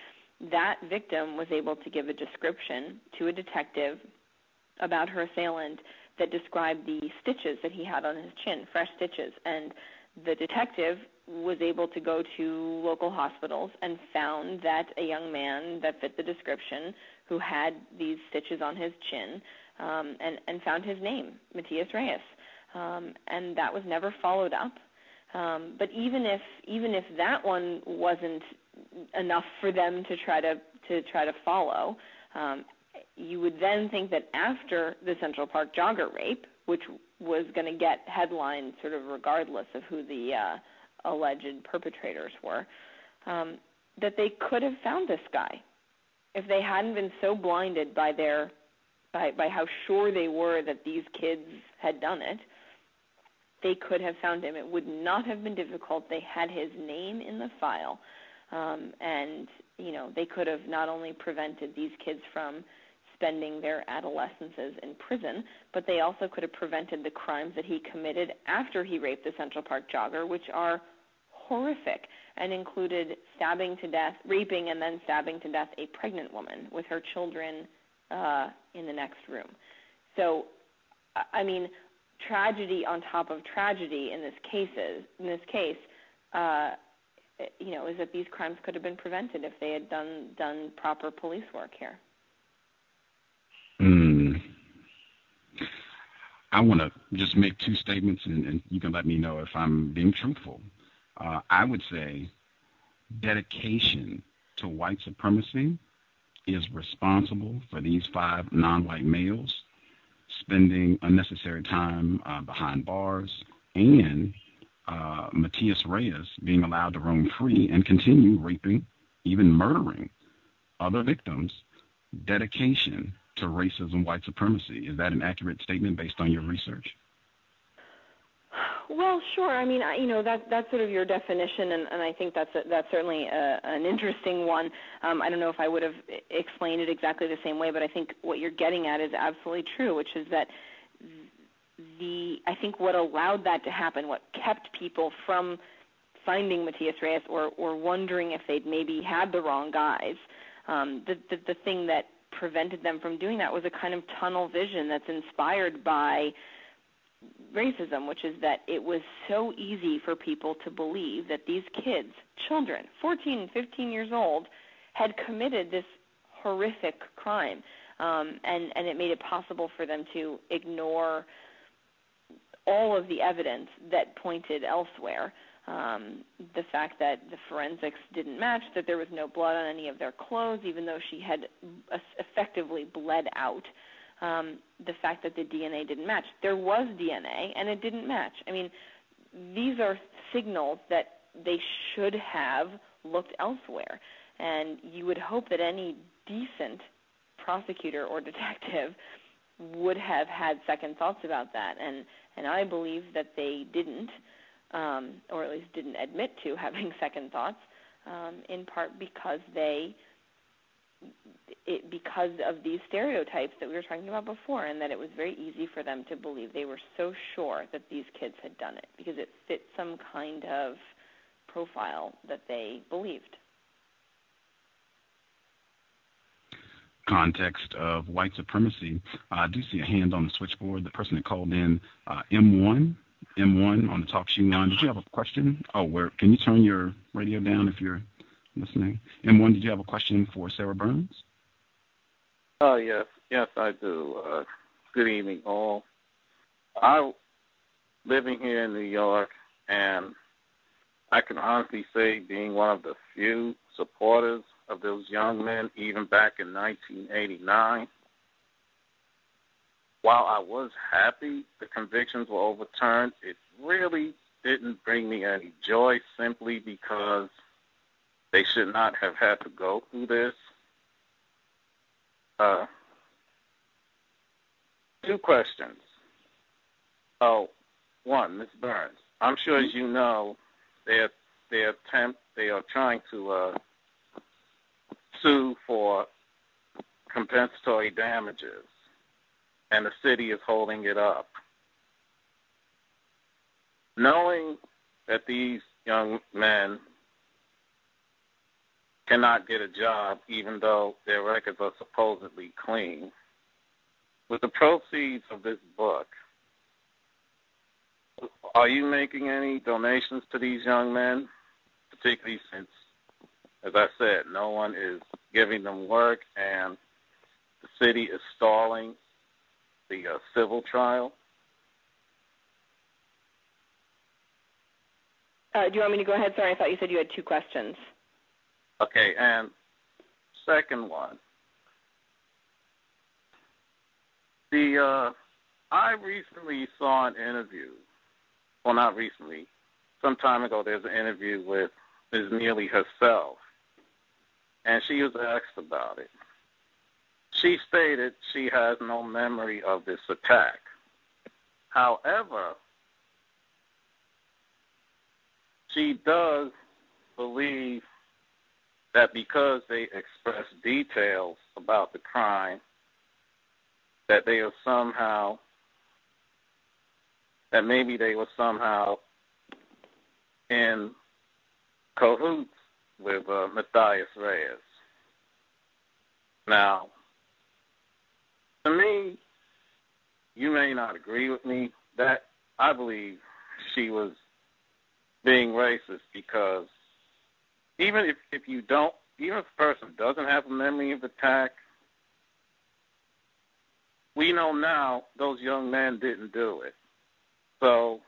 D: that victim was able to give a description to a detective about her assailant that described the stitches that he had on his chin, fresh stitches. And the detective was able to go to local hospitals and found that a young man that fit the description who had these stitches on his chin um, and, and found his name, Matias Reyes. Um, and that was never followed up. Um, but even if even if that one wasn't enough for them to try to to try to follow. Um, you would then think that after the Central Park jogger rape, which was going to get headlines sort of regardless of who the uh, alleged perpetrators were, um, that they could have found this guy if they hadn't been so blinded by their by by how sure they were that these kids had done it. They could have found him. It would not have been difficult. They had his name in the file um, and you know they could have not only prevented these kids from spending their adolescences in prison, but they also could have prevented the crimes that he committed after he raped the Central Park jogger, which are horrific and included stabbing to death, raping, and then stabbing to death a pregnant woman with her children uh, in the next room. So, I mean, tragedy on top of tragedy in this cases in this case. Uh, you know, is that these crimes could have been prevented if they had done done proper police work here.
C: Mm. I want to just make two statements, and, and, you can let me know if I'm being truthful. Uh, I would say dedication to white supremacy is responsible for these five non-white males spending unnecessary time uh, behind bars and uh, Matias Reyes being allowed to roam free and continue raping, even murdering other victims, dedication to racism, white supremacy. Is that an accurate statement based on your research?
D: Well, sure. I mean, I, you know, that that's sort of your definition, and, and I think that's a, that's certainly a, an interesting one. Um, I don't know if I would have explained it exactly the same way, but I think what you're getting at is absolutely true, which is that the I think what allowed that to happen, what kept people from finding Matias Reyes or or wondering if they'd maybe had the wrong guys, um, the, the the thing that prevented them from doing that was a kind of tunnel vision that's inspired by racism, which is that it was so easy for people to believe that these kids, children, 14, 15 years old, had committed this horrific crime, um, and and it made it possible for them to ignore all of the evidence that pointed elsewhere. Um, the fact that the forensics didn't match, that there was no blood on any of their clothes, even though she had effectively bled out. Um, the fact that the DNA didn't match. There was DNA and it didn't match. I mean, these are signals that they should have looked elsewhere. And you would hope that any decent prosecutor or detective would have had second thoughts about that. And and I believe that they didn't, um, or at least didn't admit to having second thoughts, um, in part because they it, because of these stereotypes that we were talking about before, and that it was very easy for them to believe. They were so sure that these kids had done it because it fit some kind of profile that they believed.
C: Context of white supremacy. I do see a hand on the switchboard. The person that called in, uh, M1, M1 on the TalkShoe line. Did you have a question? Oh, where? Can you turn your radio down if you're listening? M1, did you have a question for Sarah Burns?
F: Oh, yes. Yes, I do. Uh, good evening, all. I living here in New York, and I can honestly say, being one of the few supporters of those young men, even back in 1989, while I was happy the convictions were overturned, it really didn't bring me any joy simply because they should not have had to go through this. Uh, two questions. Oh, one, Ms. Burns. I'm sure, as you know, they they attempt they are trying to uh, sue for compensatory damages, and the city is holding it up. Knowing that these young men cannot get a job even though their records are supposedly clean. With the proceeds of this book, are you making any donations to these young men, particularly since, as I said, no one is giving them work and the city is stalling the uh, civil trial?
D: Uh, do you want me to go ahead? Sorry, I thought you said you had two questions.
F: Okay, and second one. The uh, I recently saw an interview. Well, not recently. Some time ago, there's an interview with Ms. Neely herself, and she was asked about it. She stated she has no memory of this attack. However, she does believe that because they express details about the crime, that they are somehow, that maybe they were somehow in cahoots with uh, Matias Reyes. Now, to me, you may not agree with me that I believe she was being racist because even if if you don't, even if a person doesn't have a memory of attack, we know now those young men didn't do it. So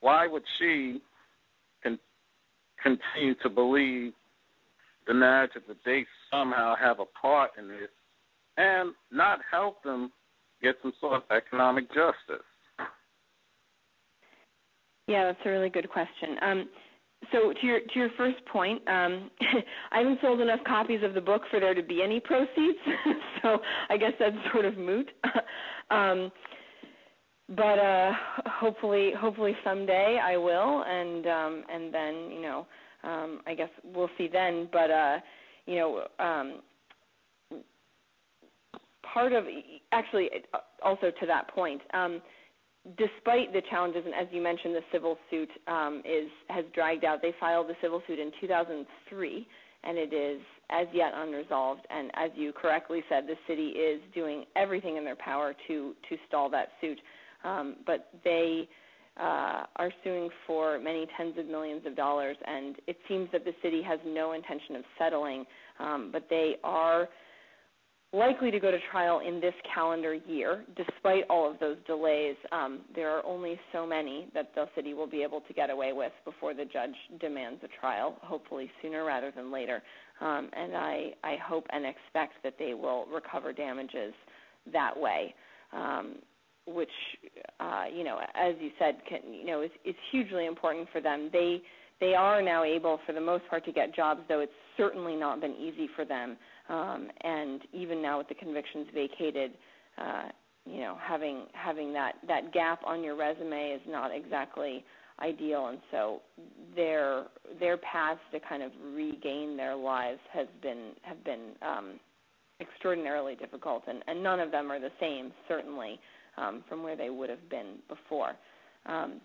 F: why would she con- continue to believe the narrative that they somehow have a part in this and not help them get some sort of economic justice?
D: Yeah, that's a really good question. Um, so to your to your first point, um, I haven't sold enough copies of the book for there to be any proceeds, so I guess that's sort of moot. um, but uh, hopefully, hopefully someday I will, and um, and then you know, um, I guess we'll see then. But uh, you know, um, part of actually also to that point. Um, despite the challenges, and as you mentioned, the civil suit um, is has dragged out. They filed the civil suit in 2003, and it is as yet unresolved. And as you correctly said, the city is doing everything in their power to to stall that suit. Um, but they uh, are suing for many tens of millions of dollars, and it seems that the city has no intention of settling, um, but they are likely to go to trial in this calendar year, despite all of those delays. Um, there are only so many that the city will be able to get away with before the judge demands a trial, hopefully sooner rather than later. Um, and I, I hope and expect that they will recover damages that way. Um, which, uh, you know, as you said, can, you know, is, is hugely important for them. They they are now able, for the most part, to get jobs, though it's certainly not been easy for them. Um, and even now with the convictions vacated, uh, you know, having having that that gap on your resume is not exactly ideal. And so their their paths to kind of regain their lives has been have been um, extraordinarily difficult, and, and none of them are the same, certainly, um, from where they would have been before. Um,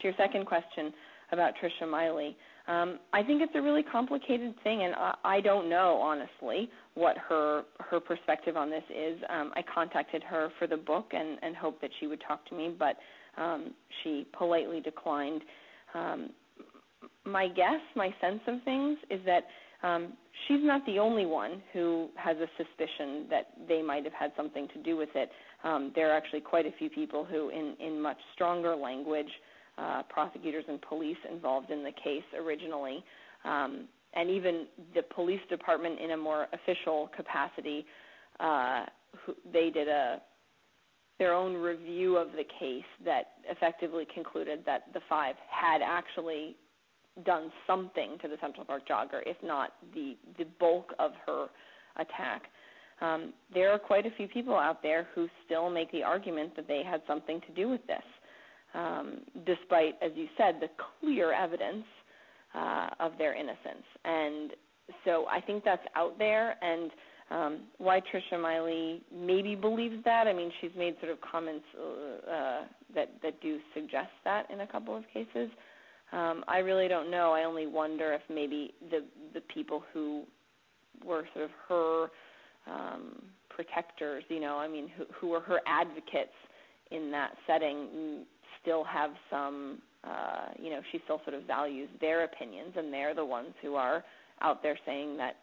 D: to your second question about Trisha Meili, um, I think it's a really complicated thing, and I, I don't know honestly what her her perspective on this is. Um, I contacted her for the book and, and hoped that she would talk to me, but um, she politely declined. Um, my guess, my sense of things, is that um, she's not the only one who has a suspicion that they might have had something to do with it. Um, there are actually quite a few people who, in, in much stronger language, uh, prosecutors and police involved in the case originally, um, and even the police department in a more official capacity. Uh, they did a their own review of the case that effectively concluded that the five had actually done something to the Central Park jogger, if not the the bulk of her attack. Um, there are quite a few people out there who still make the argument that they had something to do with this, um, despite, as you said, the clear evidence uh, of their innocence. And so I think that's out there. And um, why Trisha Meili maybe believes that, I mean, she's made sort of comments uh, uh, that that do suggest that in a couple of cases. Um, I really don't know. I only wonder if maybe the the people who were sort of her um, protectors, you know, I mean, who, who were her advocates in that setting, still have some, uh, you know, she still sort of values their opinions, and they're the ones who are out there saying that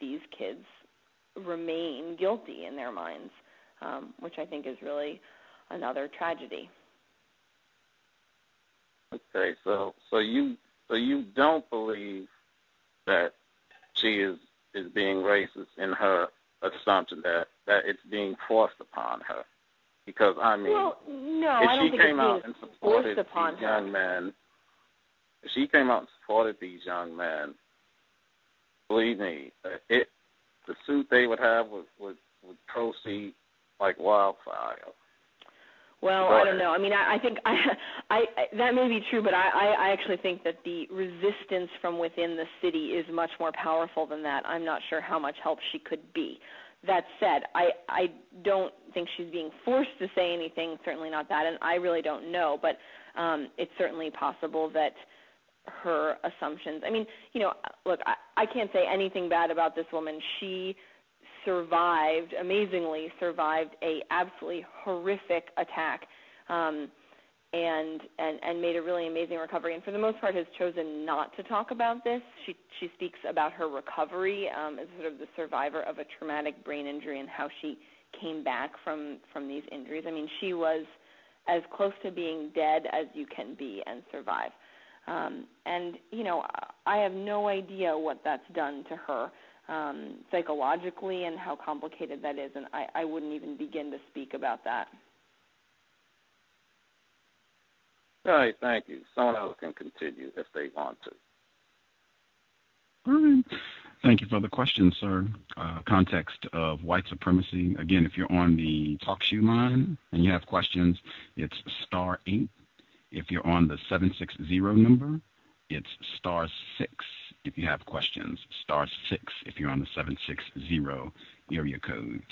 D: these kids remain guilty in their minds, um, which I think is really another tragedy.
F: Okay, so so you so you don't believe that she is is being racist in her assumption that that it's being forced upon her. Because I mean,
D: well, no,
F: if she came out and supported these
D: her.
F: young men, if she came out and supported these young men, believe me, it the suit they would have would would, would proceed like wildfire.
D: Well, I don't know. I mean, I, I think I, I, I that may be true, but I, I, I actually think that the resistance from within the city is much more powerful than that. I'm not sure how much help she could be. That said, I, I don't think she's being forced to say anything. Certainly not that, and I really don't know. But um, it's certainly possible that her assumptions. I mean, you know, look, I, I can't say anything bad about this woman. She survived amazingly survived a absolutely horrific attack um and and and made a really amazing recovery. And for the most part has chosen not to talk about this. She she speaks about her recovery um as sort of the survivor of a traumatic brain injury and how she came back from from these injuries. I mean she was as close to being dead as you can be and survive. Um and you know i have no idea what that's done to her um, psychologically and how complicated that is, and I, I wouldn't even begin to speak about that.
F: All right, thank you. Someone else can continue if they want to.
C: All right. Thank you for the question, sir. Uh, context of white supremacy. Again, if you're on the TalkShoe line and you have questions, it's star eight. If you're on the 760 number, it's star six. If you have questions, star six. If you're on the 760 area code.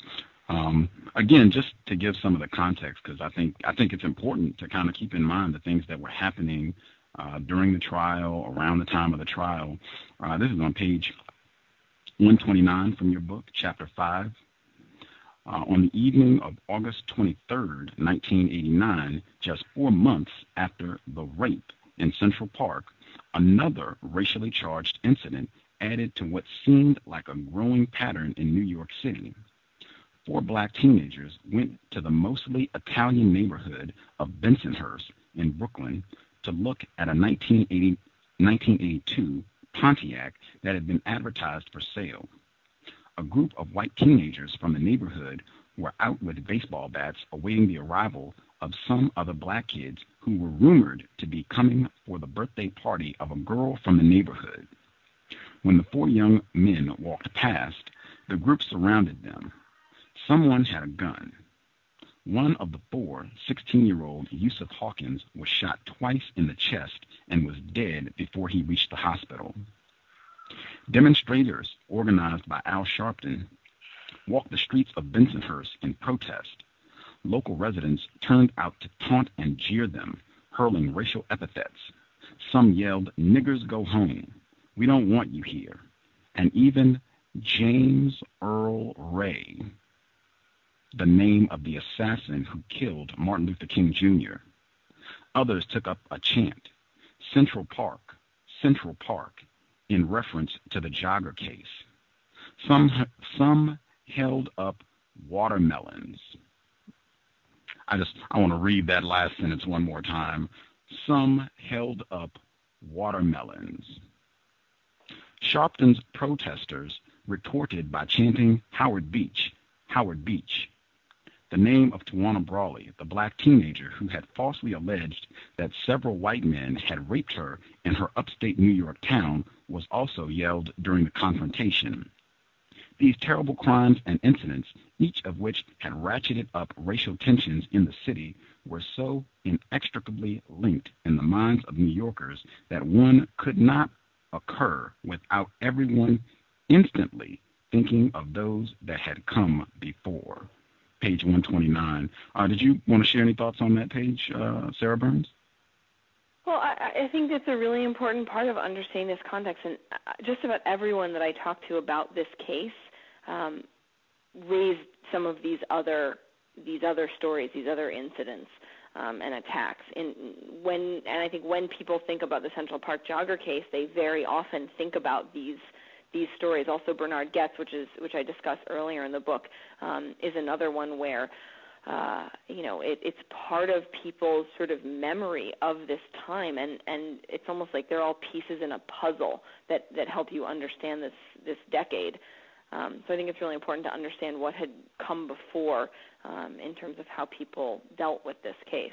C: Um, again, just to give some of the context, because I think I think it's important to kind of keep in mind the things that were happening uh, during the trial, around the time of the trial. Uh, this is on page 129 from your book, chapter 5. Uh, on the evening of August 23, 1989, just four months after the rape in Central Park, another racially charged incident added to what seemed like a growing pattern in New York City. Four black teenagers went to the mostly Italian neighborhood of Bensonhurst in Brooklyn to look at a 1980, 1982 Pontiac that had been advertised for sale a group of white teenagers from the neighborhood were out with baseball bats awaiting the arrival of some other black kids who were rumored to be coming for the birthday party of a girl from the neighborhood. When the four young men walked past, the group surrounded them. Someone had a gun. One of the four, 16-year-old Yusuf Hawkins, was shot twice in the chest and was dead before he reached the hospital. Demonstrators, organized by Al Sharpton, walked the streets of Bensonhurst in protest. Local residents turned out to taunt and jeer them, hurling racial epithets. Some yelled, Niggers go home. We don't want you here. And even James Earl Ray, the name of the assassin who killed Martin Luther King Jr. Others took up a chant Central Park, Central Park, in reference to the Jogger case. Some, some held up watermelons. I just I want to read that last sentence one more time. Some held up watermelons. Sharpton's protesters retorted by chanting Howard Beach, Howard Beach the name of Tawana Brawley, the black teenager who had falsely alleged that several white men had raped her in her upstate New York town, was also yelled during the confrontation. These terrible crimes and incidents, each of which had ratcheted up racial tensions in the city, were so inextricably linked in the minds of New Yorkers that one could not occur without everyone instantly thinking of those that had come before page 129. Uh, did you want to share any thoughts on that page, uh, Sarah Burns?
D: Well, I, I think it's a really important part of understanding this context, and uh, just about everyone that I talked to about this case um, raised some of these other these other stories, these other incidents um, and attacks. And when and I think when people think about the Central Park jogger case, they very often think about these these stories. Also, Bernard Goetz, which is which I discussed earlier in the book, um, is another one where uh, you know it, it's part of people's sort of memory of this time, and and it's almost like they're all pieces in a puzzle that that help you understand this this decade. Um, so I think it's really important to understand what had come before um, in terms of how people dealt with this case.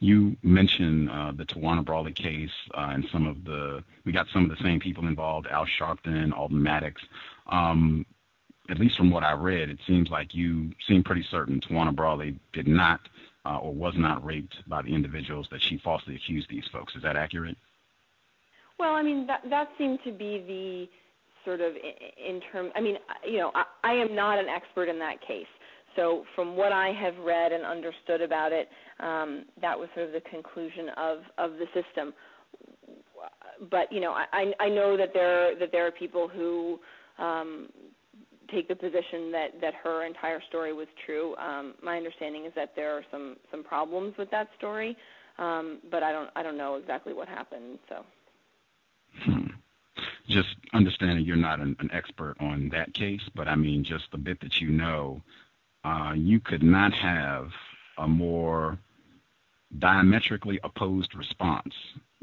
C: You mentioned uh, the Tawana Brawley case uh, and some of the we got some of the same people involved, Al Sharpton, Alton Maddox. Um, at least from what I read, it seems like you seem pretty certain Tawana Brawley did not uh, or was not raped by the individuals that she falsely accused these folks. Is that accurate?
D: Well, I mean that that seemed to be the sort of in, in term. I mean, you know, I, I am not an expert in that case. So from what I have read and understood about it, um, that was sort of the conclusion of, of the system. But you know, I, I know that there that there are people who um, take the position that that her entire story was true. Um, my understanding is that there are some some problems with that story, um, but I don't I don't know exactly what happened. So.
C: Hmm. Just understanding you're not an, an expert on that case, but I mean just the bit that you know, uh, you could not have a more diametrically opposed response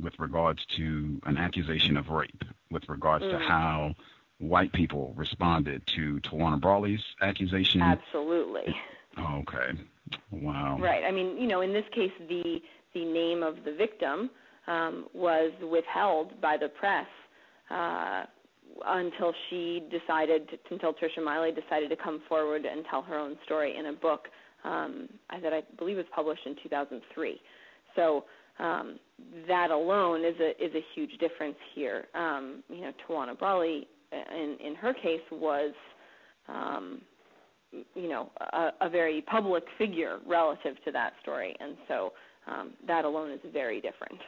C: with regards to an accusation of rape, with regards mm. to how white people responded to Tawana Brawley's accusation.
D: Absolutely.
C: Oh, okay. Wow.
D: Right. I mean, you know, in this case, the the name of the victim um, was withheld by the press uh, until she decided, until Trisha Meili decided to come forward and tell her own story in a book um, that I believe was published in 2003. So um, that alone is a is a huge difference here. Um, you know, Tawana Brawley, in in her case, was um, you know a, a very public figure relative to that story, and so um, that alone is very different.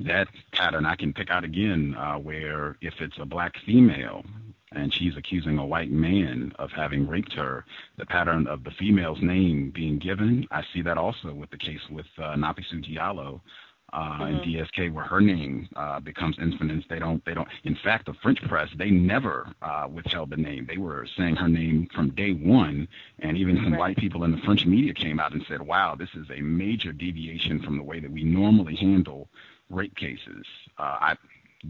C: That pattern I can pick out again, uh, where if it's a black female and she's accusing a white man of having raped her. The pattern of the female's name being given, I see that also with the case with uh, Nafissatou Diallo, uh, mm-hmm. and DSK, where her name uh, becomes infamous. They don't. They don't. In fact, the French press they never uh, withheld the name. They were saying her name from day one, and even some right. white people in the French media came out and said, "Wow, this is a major deviation from the way that we normally handle rape cases." Uh, I,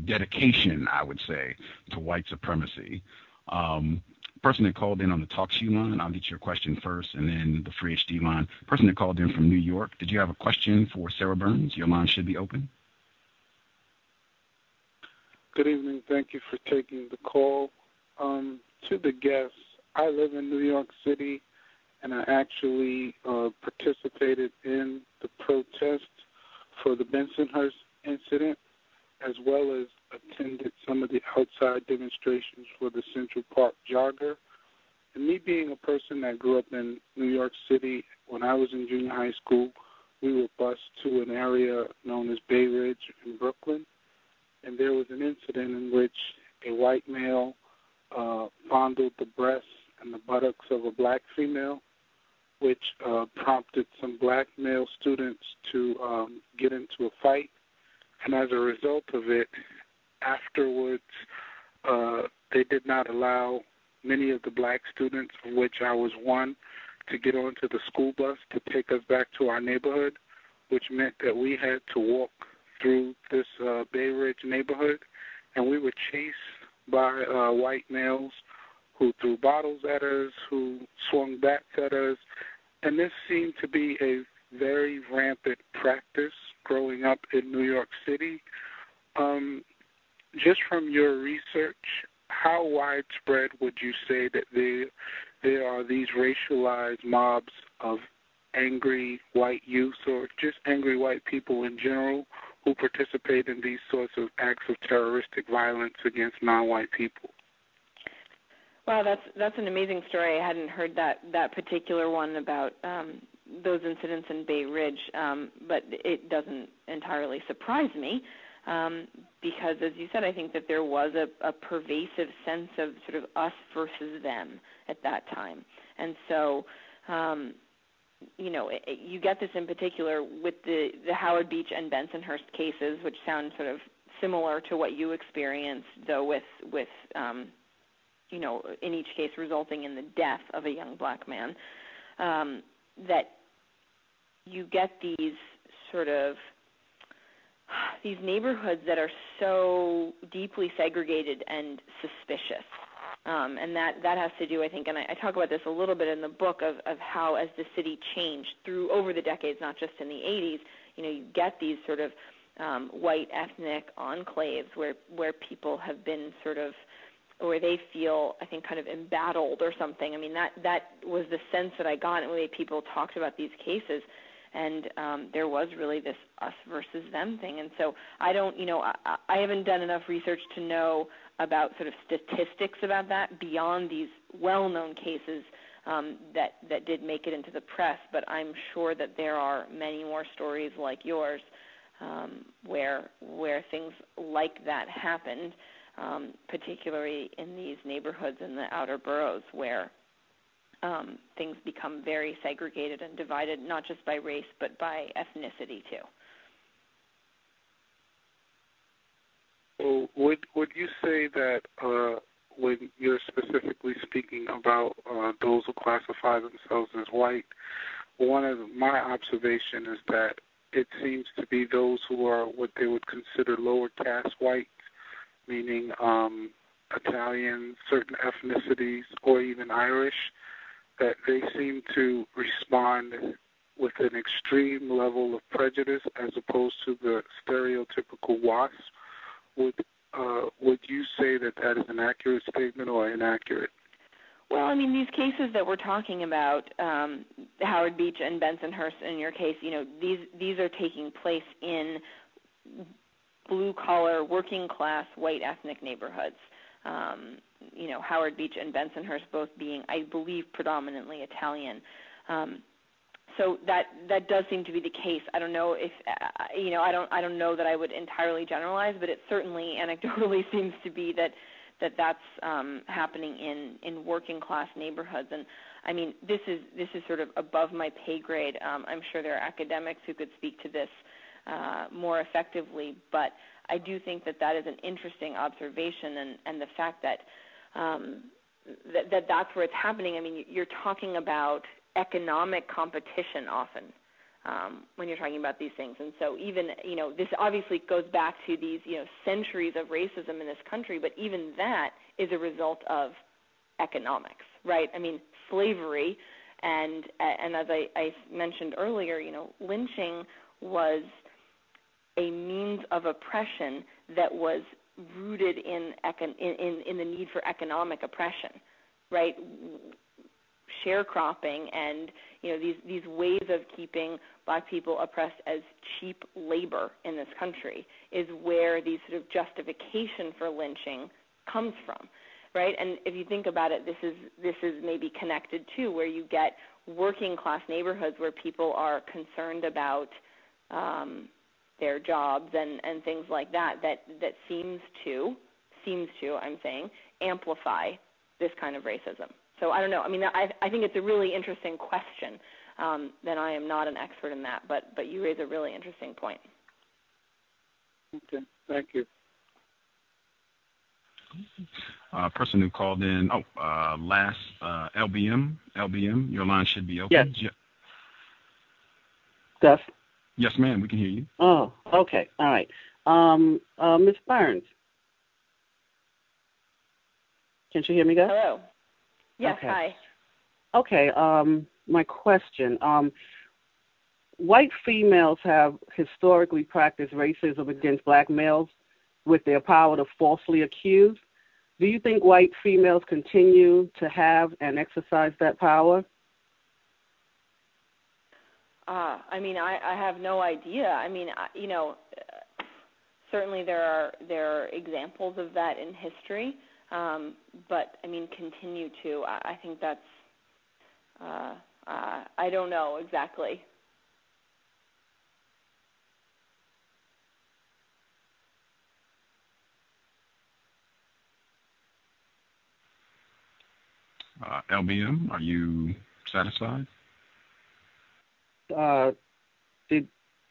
C: dedication, I would say, to white supremacy. Um, person that called in on the TalkShoe line, I'll get your question first, and then the Free HD line. Person that called in from New York, did you have a question for Sarah Burns? Your line should be open.
G: Good evening. Thank you for taking the call. Um, to the guests, I live in New York City, and I actually uh, participated in the protest for the Bensonhurst incident, as well as attended some of the outside demonstrations for the Central Park Jogger. And me being a person that grew up in New York City, when I was in junior high school, we were bused to an area known as Bay Ridge in Brooklyn. And there was an incident in which a white male uh, fondled the breasts and the buttocks of a black female, which uh, prompted some black male students to um, get into a fight. And as a result of it, afterwards, uh, they did not allow many of the black students, of which I was one, to get onto the school bus to take us back to our neighborhood, which meant that we had to walk through this uh, Bay Ridge neighborhood, and we were chased by uh, white males who threw bottles at us, who swung bats at us, and this seemed to be a very rampant practice growing up in New York City. Um, just from your research, how widespread would you say that there there are these racialized mobs of angry white youth or just angry white people in general who participate in these sorts of acts of terroristic violence against non-white people?
D: Wow, that's that's an amazing story. I hadn't heard that that particular one about um, those incidents in Bay Ridge, um, but it doesn't entirely surprise me um, because, as you said, I think that there was a, a pervasive sense of sort of us versus them at that time, and so. Um, you know, it, you get this in particular with the the Howard Beach and Bensonhurst cases, which sound sort of similar to what you experienced, though with with um, you know, in each case resulting in the death of a young black man. Um, that you get these sort of these neighborhoods that are so deeply segregated and suspicious. Um, and that that has to do, I think, and I, I talk about this a little bit in the book of, of how as the city changed through over the decades, not just in the 80s. You know, you get these sort of um, white ethnic enclaves where where people have been sort of where they feel I think kind of embattled or something. I mean that that was the sense that I got in the way people talked about these cases and um, there was really this us versus them thing. And so I don't, you know, I, I haven't done enough research to know about sort of statistics about that beyond these well-known cases um, that that did make it into the press. But I'm sure that there are many more stories like yours um, where where things like that happened, um, particularly in these neighborhoods in the outer boroughs where um, things become very segregated and divided, not just by race but by ethnicity too.
G: Well, would would you say that uh, when you're specifically speaking about uh, those who classify themselves as white, one of my observation is that it seems to be those who are what they would consider lower caste whites, meaning um, Italian, certain ethnicities, or even Irish, that they seem to respond with an extreme level of prejudice as opposed to the stereotypical WASP. Would uh, would you say that that is an accurate statement or inaccurate?
D: Well, I mean, these cases that we're talking about, um, Howard Beach and Bensonhurst, in your case, you know, these these are taking place in blue collar, working class, white ethnic neighborhoods. Um, you know Howard Beach and Bensonhurst both being, I believe, predominantly Italian. Um, so that that does seem to be the case. I don't know if uh, you know I don't I don't know that I would entirely generalize, but it certainly anecdotally seems to be that that that's um, happening in in working class neighborhoods. And I mean, this is this is sort of above my pay grade. Um, I'm sure there are academics who could speak to this uh, more effectively, but I do think that that is an interesting observation, and and the fact that um, that, that that's where it's happening. I mean, you're talking about economic competition often um, when you're talking about these things. And so even, you know, this obviously goes back to these, you know, centuries of racism in this country, but even that is a result of economics, right? I mean, slavery and and as I, I mentioned earlier, you know, lynching was a means of oppression that was rooted in, econ- in, in the need for economic oppression, right? sharecropping and you know these these ways of keeping black people oppressed as cheap labor in this country is where these sort of justification for lynching comes from right and if you think about it this is this is maybe connected to where you get working class neighborhoods where people are concerned about um their jobs and and things like that that that seems to seems to I'm saying amplify this kind of racism so I don't know. I mean, I, I think it's a really interesting question. Um, then I am not an expert in that, but but you raise a really interesting point.
G: Okay, thank you.
C: Uh, person who called in. Oh, uh, last uh, LBM. LBM, your line should be
H: open.
C: Yes.
H: Gus.
C: Yes, ma'am. We can hear you.
H: Oh, okay. All right. Um, uh, Ms. Burns. Can you hear me, Gus?
D: Hello. Yes,
H: okay.
D: hi.
H: Okay, um, my question. Um, white females have historically practiced racism against black males with their power to falsely accuse. Do you think white females continue to have and exercise that power?
D: Uh, I mean, I, I have no idea. I mean, I, you know, certainly there are there are examples of that in history. Um, but I mean, continue to. I, I think that's. Uh, uh, I don't know exactly.
C: Uh, LBM, are you satisfied?
H: Uh, did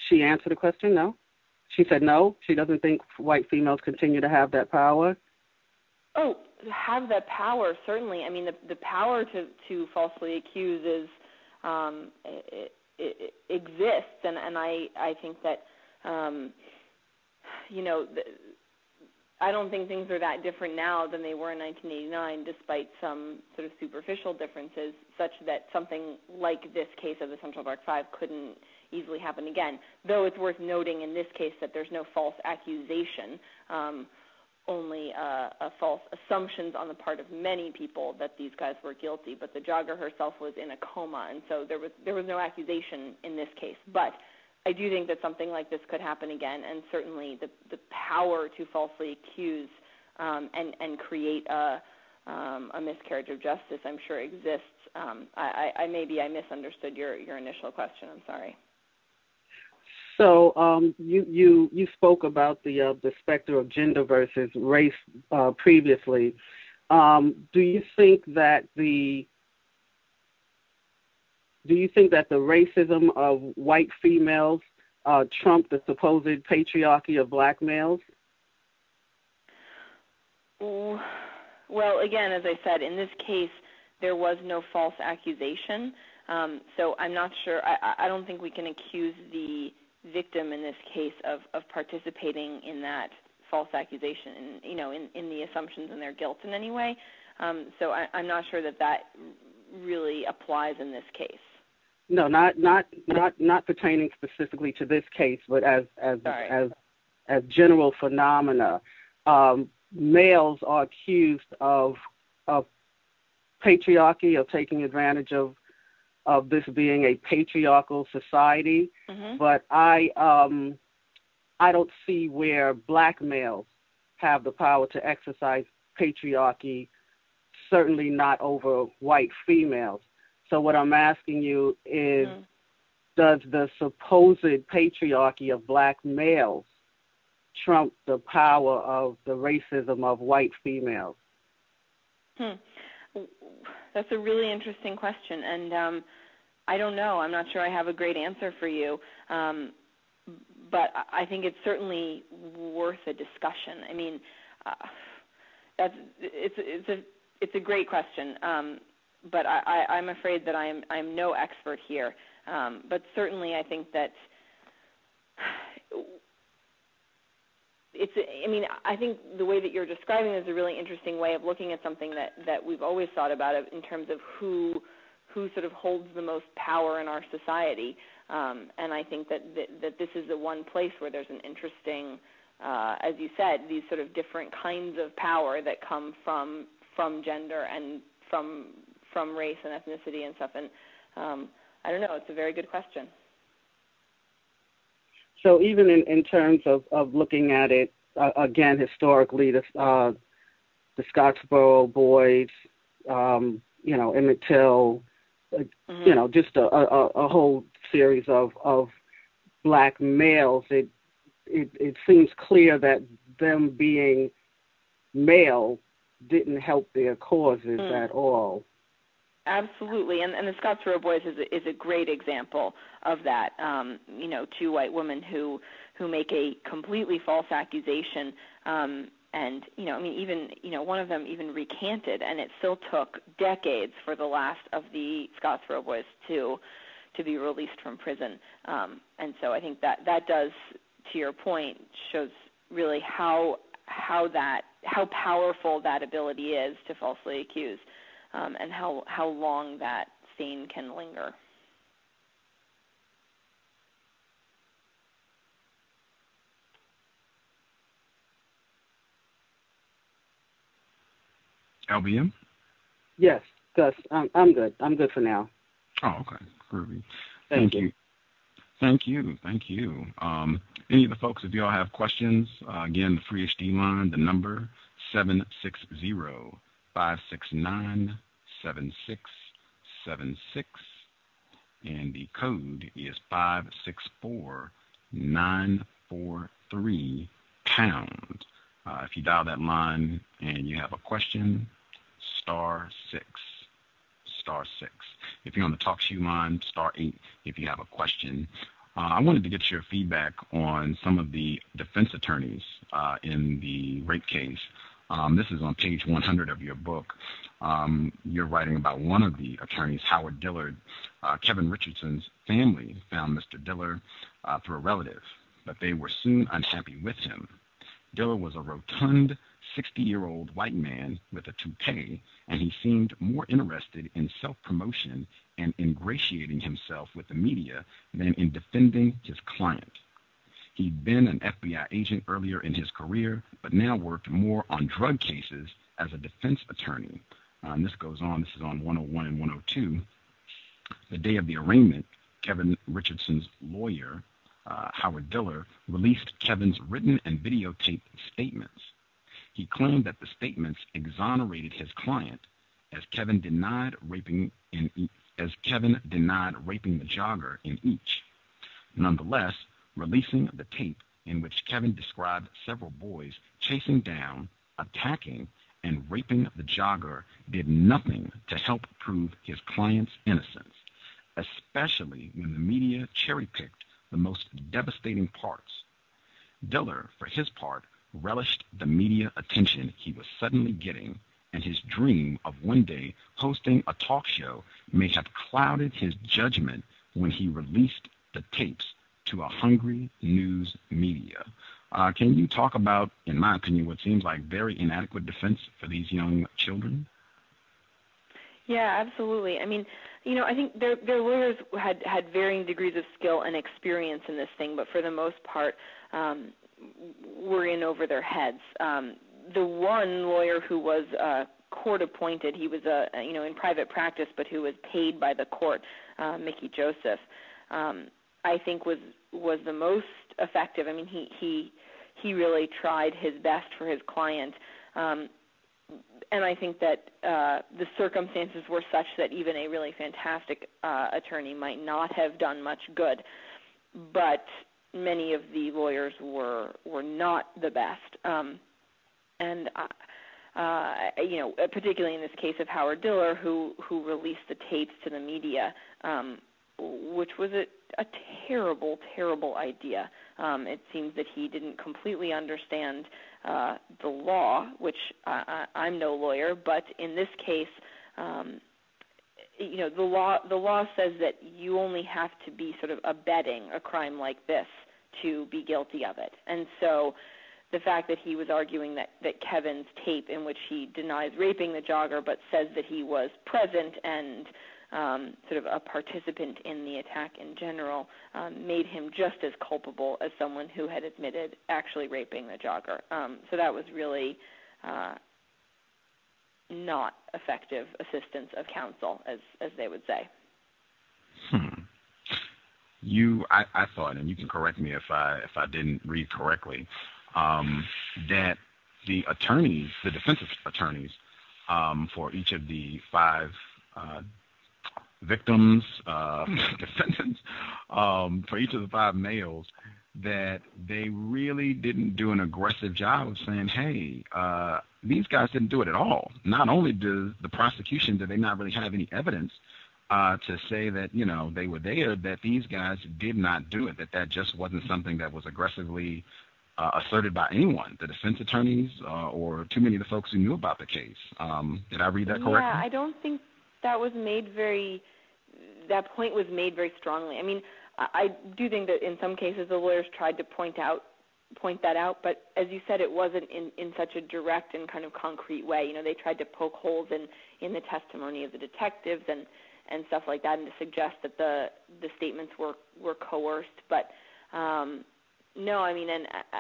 H: she answer the question? No. She said no. She doesn't think white females continue to have that power.
D: Oh, have that power certainly. I mean, the the power to to falsely accuse is um, it, it, it exists, and and I I think that um, you know. The, I don't think things are that different now than they were in 1989, despite some sort of superficial differences, such that something like this case of the Central Park Five couldn't easily happen again. Though it's worth noting in this case that there's no false accusation. Um, only uh, a false assumptions on the part of many people that these guys were guilty. But the jogger herself was in a coma, and so there was there was no accusation in this case. But I do think that something like this could happen again, and certainly the the power to falsely accuse um, and and create a um, a miscarriage of justice, I'm sure exists. Um, I, I, I maybe I misunderstood your your initial question. I'm sorry.
H: So um, you you you spoke about the uh, the specter of gender versus race uh, previously. Um, do you think that the do you think that the racism of white females uh, trumped the supposed patriarchy of black males?
D: Well, again, as I said, in this case, there was no false accusation. Um, so I'm not sure. I, I don't think we can accuse the victim in this case of, of participating in that false accusation and you know in, in the assumptions and their guilt in any way. Um, so I, I'm not sure that that really applies in this case.
H: No, not not not not pertaining specifically to this case, but as as
D: Sorry.
H: as as general phenomena. Um, males are accused of of patriarchy, of taking advantage of of this being a patriarchal society,
D: mm-hmm.
H: but I um, I don't see where black males have the power to exercise patriarchy. Certainly not over white females. So what I'm asking you is,
D: mm-hmm.
H: does the supposed patriarchy of black males trump the power of the racism of white females?
D: Hmm. That's a really interesting question, and um, I don't know. I'm not sure I have a great answer for you, um, but I think it's certainly worth a discussion. I mean, uh, that's it's it's a it's a great question, um, but I, I, I'm afraid that I'm I'm no expert here. Um, but certainly, I think that it's I mean I think the way that you're describing is a really interesting way of looking at something that that we've always thought about in terms of who who sort of holds the most power in our society um, and I think that, that that this is the one place where there's an interesting uh, as you said these sort of different kinds of power that come from from gender and from from race and ethnicity and stuff and um, I don't know it's a very good question
H: so even in, in terms of, of looking at it uh, again historically, the uh, the Scottsboro boys, um, you know, Emmett Till, uh, mm-hmm. you know, just a, a, a whole series of of black males. It it it seems clear that them being male didn't help their causes mm. at all.
D: Absolutely, and, and the Scottsboro Boys is a, is a great example of that. Um, you know, two white women who who make a completely false accusation, um, and you know, I mean, even you know, one of them even recanted, and it still took decades for the last of the Scottsboro Boys to to be released from prison. Um, and so I think that that does, to your point, shows really how how that how powerful that ability is to falsely accuse um, and how, how long that stain can linger.
C: LBM?
H: Yes, Gus. I'm, I'm good. I'm good for now.
C: Oh, okay. Groovy.
H: Thank, Thank you. you.
C: Thank you. Thank you. Um, any of the folks, if y'all have questions, uh, again, the free HD line, the number 760 569 7676 and the code is 564943 pound. Uh, if you dial that line and you have a question, star six, star six. If you're on the TalkShoe line, star eight. If you have a question, uh, I wanted to get your feedback on some of the defense attorneys uh, in the rape case. Um, this is on page 100 of your book. Um, you're writing about one of the attorneys, Howard Diller. Uh, Kevin Richardson's family found Mr. Diller uh, through a relative, but they were soon unhappy with him. Diller was a rotund 60 year old white man with a toupee, and he seemed more interested in self promotion and ingratiating himself with the media than in defending his client. He'd been an FBI agent earlier in his career, but now worked more on drug cases as a defense attorney. Uh, and this goes on, this is on 101 and 102. The day of the arraignment, Kevin Richardson's lawyer, uh, Howard Diller, released Kevin's written and videotaped statements. He claimed that the statements exonerated his client, as Kevin denied raping in as Kevin denied raping the jogger in each. Nonetheless, releasing the tape in which Kevin described several boys chasing down, attacking, and raping the jogger did nothing to help prove his client's innocence, especially when the media cherry picked the most devastating parts. Diller, for his part, relished the media attention he was suddenly getting, and his dream of one day hosting a talk show may have clouded his judgment when he released the tapes to a hungry news media. Uh, can you talk about, in my opinion, what seems like very inadequate defense for these young children?
D: Yeah, absolutely. I mean, you know, I think their their lawyers had had varying degrees of skill and experience in this thing, but for the most part, um, were in over their heads. Um, the one lawyer who was uh, court appointed, he was a you know in private practice, but who was paid by the court, uh, Mickey Joseph. Um, I think was was the most effective. I mean, he he he really tried his best for his client, um, and I think that uh, the circumstances were such that even a really fantastic uh, attorney might not have done much good. But many of the lawyers were were not the best, um, and. Uh, uh, you know, particularly in this case of Howard Diller, who who released the tapes to the media, um, which was a, a terrible, terrible idea. Um, it seems that he didn't completely understand uh, the law, which I, I, I'm no lawyer, but in this case, um, you know, the law the law says that you only have to be sort of abetting a crime like this to be guilty of it, and so the fact that he was arguing that, that Kevin's tape, in which he denies raping the jogger but says that he was present and um, sort of a participant in the attack in general, um, made him just as culpable as someone who had admitted actually raping the jogger. Um, so that was really uh, not effective assistance of counsel, as as they would say.
C: Hmm. You, I, I thought, and you can correct me if I if I didn't read correctly um, that the attorneys, the defense attorneys um, for each of the five uh, victims, uh, defendants, um, for each of the five males, that they really didn't do an aggressive job of saying, hey, uh, these guys didn't do it at all. Not only does the prosecution, did they not really have any evidence uh, to say that, you know, they were there, that these guys did not do it, that that just wasn't something that was aggressively uh, asserted by anyone, the defense attorneys uh, or too many of the folks who knew about the case. Um, did I read that correctly?
D: Yeah, I don't think that was made very. That point was made very strongly. I mean, I, do think that in some cases the lawyers tried to point out point that out, but as you said, it wasn't in in such a direct and kind of concrete way. You know, they tried to poke holes in in the testimony of the detectives and and stuff like that, and to suggest that the the statements were were coerced, but. um no, I mean, and uh,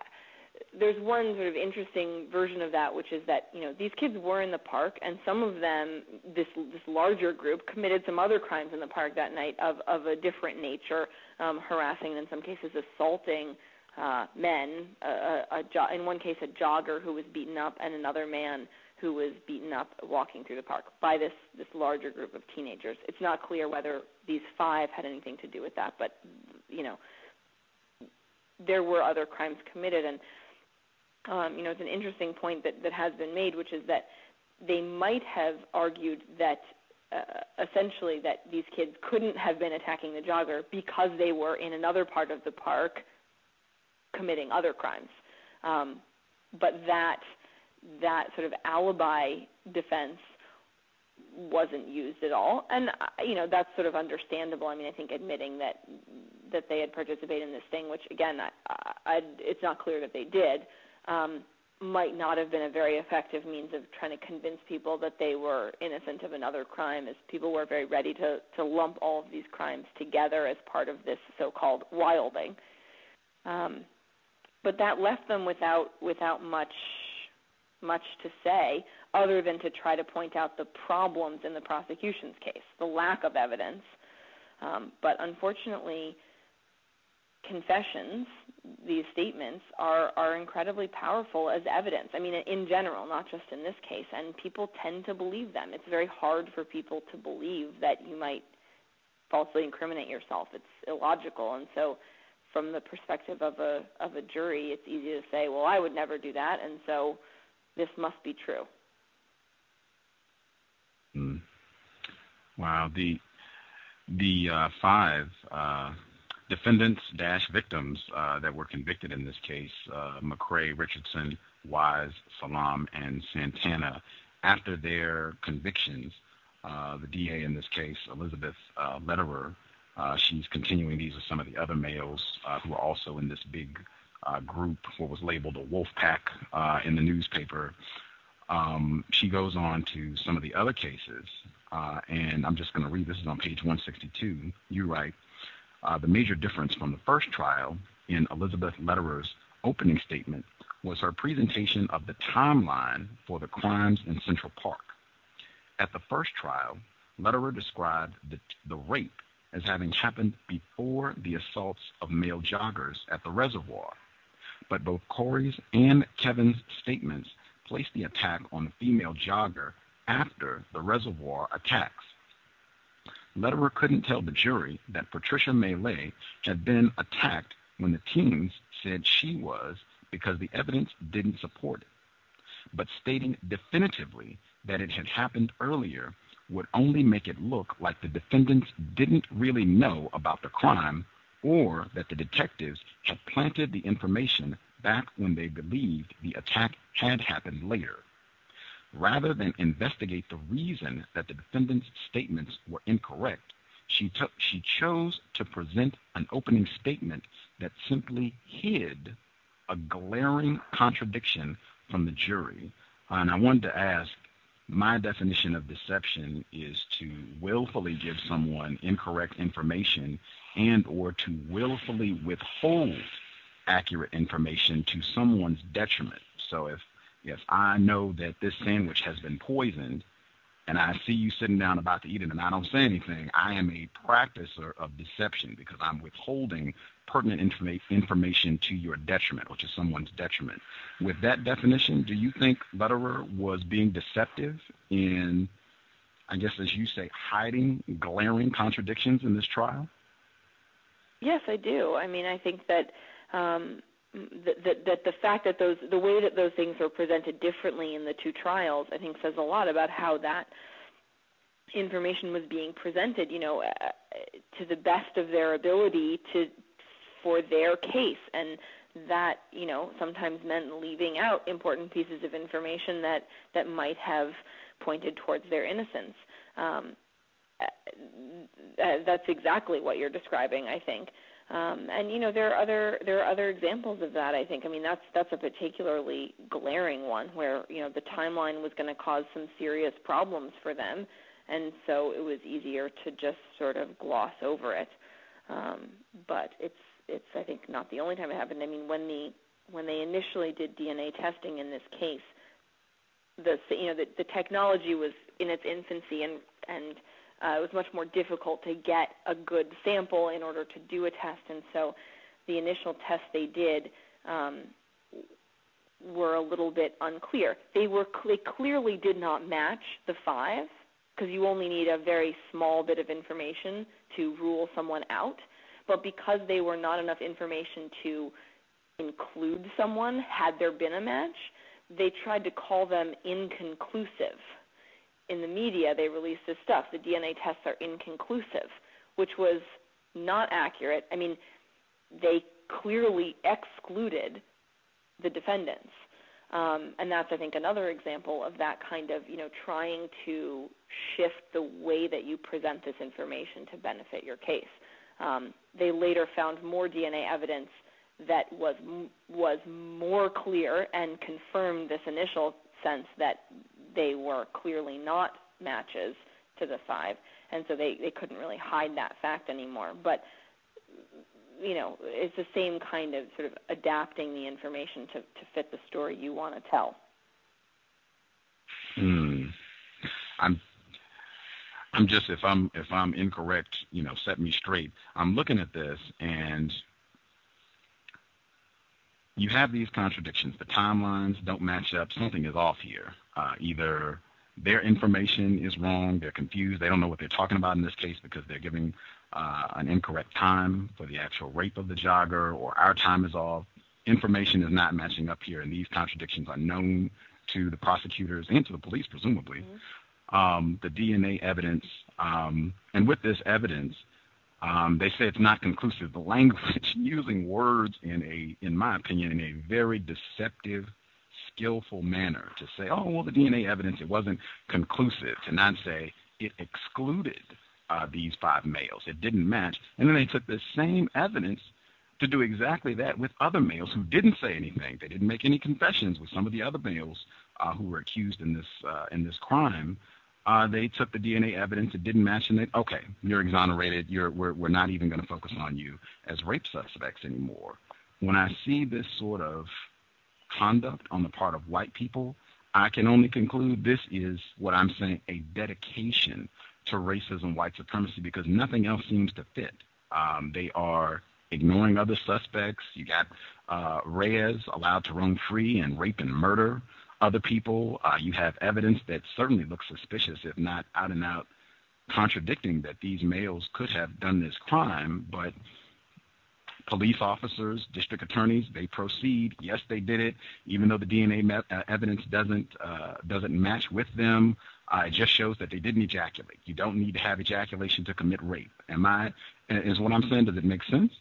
D: there's one sort of interesting version of that, which is that you know these kids were in the park, and some of them, this this larger group, committed some other crimes in the park that night of of a different nature, um, harassing and in some cases assaulting uh, men. A, a jo- in one case, a jogger who was beaten up, and another man who was beaten up walking through the park by this this larger group of teenagers. It's not clear whether these five had anything to do with that, but you know there were other crimes committed. And um, you know, it's an interesting point that that has been made, which is that they might have argued that uh, essentially that these kids couldn't have been attacking the jogger because they were in another part of the park committing other crimes. Um, but that that sort of alibi defense wasn't used at all, and uh, you know that's sort of understandable. I mean, I think admitting that that they had participated in this thing, which again, I, I, it's not clear that they did, um, might not have been a very effective means of trying to convince people that they were innocent of another crime, as people were very ready to to lump all of these crimes together as part of this so-called wilding. Um, but that left them without without much much to say other than to try to point out the problems in the prosecution's case, the lack of evidence. Um, but unfortunately, confessions, these statements, are, are incredibly powerful as evidence. I mean, in general, not just in this case. And people tend to believe them. It's very hard for people to believe that you might falsely incriminate yourself. It's illogical. And so, from the perspective of a of a jury, it's easy to say, "Well, I would never do that," and so this must be true.
C: Mm. Wow. The the uh, five uh, defendants dash victims uh, that were convicted in this case, uh, Richardson, Wise, Salaam, and Santana, after their convictions, uh, the DA in this case, Elizabeth uh, Lederer, uh, she's continuing. These are some of the other males uh, who are also in this big group, what was labeled a wolf pack in the newspaper. Um, she goes on to some of the other cases, and I'm just going to read this is on page 162. You write uh, the major difference from the first trial in Elizabeth Lederer's opening statement was her presentation of the timeline for the crimes in Central Park. At the first trial, Lederer described the, the rape as having happened before the assaults of male joggers at the reservoir. But both Korey's and Kevin's statements placed the attack on the female jogger after the reservoir attacks. Lederer couldn't tell the jury that Patricia Meili had been attacked when the teens said she was because the evidence didn't support it. But stating definitively that it had happened earlier would only make it look like the defendants didn't really know about the crime or that the detectives had planted the information back when they believed the attack had happened later. Rather than investigate the reason that the defendant's statements were incorrect, she, took, she chose to present an opening statement that simply hid a glaring contradiction from the jury. And I wanted to ask my definition of deception is to willfully give someone incorrect information and or to willfully withhold accurate information to someone's detriment. So if if I know that this sandwich has been poisoned and I see you sitting down about to eat it and I don't say anything, I am a practicer of deception because I'm withholding pertinent informa- information to your detriment or to someone's detriment. With that definition, do you think Lederer was being deceptive in, I guess, as you say, hiding glaring contradictions in this trial?
D: Yes, I do. I mean, I think that um, that, that the fact that those the way that those things were presented differently in the two trials, I think, says a lot about how that information was being presented. You know, uh, to the best of their ability to for their case, and that you know sometimes meant leaving out important pieces of information that that might have pointed towards their innocence. Um, uh, uh that's exactly what you're describing, I think. Um, and you know there are other there are other examples of that. I think. I mean that's that's a particularly glaring one where you know the timeline was going to cause some serious problems for them, and so it was easier to just sort of gloss over it. Um, but it's it's I think not the only time it happened. I mean when the when they initially did DNA testing in this case, the you know the, the technology was in its infancy and and uh, it was much more difficult to get a good sample in order to do a test, and so the initial tests they did um, were a little bit unclear. They were they clearly did not match the five because you only need a very small bit of information to rule someone out. But because they were not enough information to include someone, had there been a match, they tried to call them inconclusive in the media they released this stuff. The DNA tests are inconclusive, which was not accurate. I mean, they clearly excluded the defendants. Um, and that's, I think, another example of that kind of, you know, trying to shift the way that you present this information to benefit your case. Um, they later found more DNA evidence that was was more clear and confirmed this initial sense that they were clearly not matches to the five, and so they they couldn't really hide that fact anymore. But you know, it's the same kind of sort of adapting the information to to fit the story you want to tell.
C: Hmm. I'm I'm just if I'm if I'm incorrect, you know, set me straight. I'm looking at this and you have these contradictions. The timelines don't match up. Something is off here. Uh, either their information is wrong, they're confused, they don't know what they're talking about in this case because they're giving uh, an incorrect time for the actual rape of the jogger, or our time is off. Information is not matching up here, and these contradictions are known to the prosecutors and to the police, presumably. Mm-hmm. Um, the DNA evidence, um, and with this evidence, um, they say it's not conclusive. The language using words in a, in my opinion, in a very deceptive, skillful manner to say, oh, well, the DNA evidence, it wasn't conclusive, to not say it excluded uh, these five males. It didn't match. And then they took the same evidence to do exactly that with other males who didn't say anything. They didn't make any confessions with some of the other males uh, who were accused in this uh, in this crime uh, they took the DNA evidence. It didn't match, and they okay, you're exonerated. You're we're we're not even going to focus on you as rape suspects anymore. When I see this sort of conduct on the part of white people, I can only conclude this is what I'm saying a dedication to racism, white supremacy, because nothing else seems to fit. Um, they are ignoring other suspects. You got uh, Reyes allowed to roam free and rape and murder other people. Uh, you have evidence that certainly looks suspicious, if not out and out contradicting that these males could have done this crime, but police officers, district attorneys, they proceed. Yes, they did it, even though the DNA me- uh, evidence doesn't uh, doesn't match with them. Uh, it just shows that they didn't ejaculate. You don't need to have ejaculation to commit rape. Am I? Is what I'm saying? Does it make sense?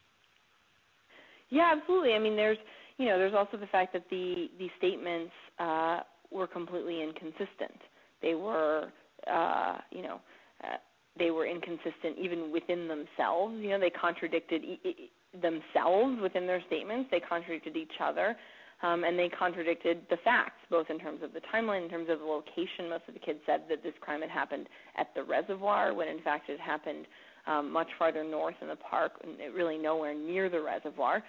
D: Yeah, absolutely. I mean, there's you know, there's also the fact that the the statements uh, were completely inconsistent. They were, uh, you know, uh, they were inconsistent even within themselves. You know, they contradicted e- e- themselves within their statements. They contradicted each other. Um, and they contradicted the facts, both in terms of the timeline, in terms of the location. Most of the kids said that this crime had happened at the reservoir, when in fact it happened um, much farther north in the park, really nowhere near the reservoir.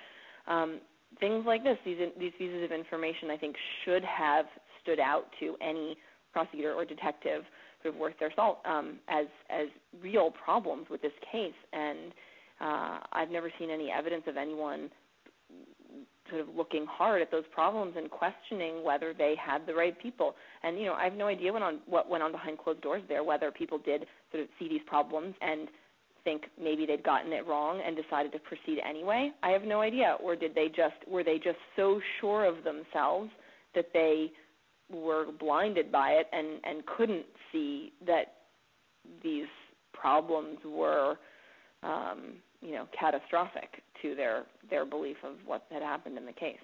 D: Um, things like this, these these pieces of information, I think, should have stood out to any prosecutor or detective who have worth their salt um, as as real problems with this case. And uh, I've never seen any evidence of anyone sort of looking hard at those problems and questioning whether they had the right people. And you know, I have no idea what on what went on behind closed doors there. Whether people did sort of see these problems and think maybe they'd gotten it wrong and decided to proceed anyway. I have no idea. Or did they just were they just so sure of themselves that they were blinded by it and and couldn't see that these problems were um, you know catastrophic to their their belief of what had happened in the case.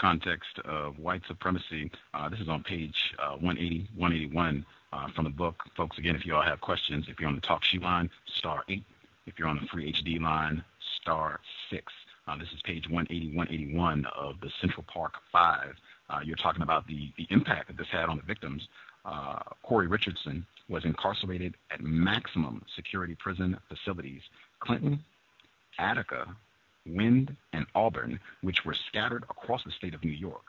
C: Context of white supremacy. Uh, this is on page uh, 180, 181 uh, from the book. Folks, again, if you all have questions, if you're on the TalkShoe line, star 8. If you're on the free HD line, star 6. Uh, this is page 180, 181 of the Central Park 5. Uh, you're talking about the, the impact that this had on the victims. Uh, Korey Richardson was incarcerated at maximum security prison facilities Clinton, Attica, Wende, and Auburn, which were scattered across the state of New York.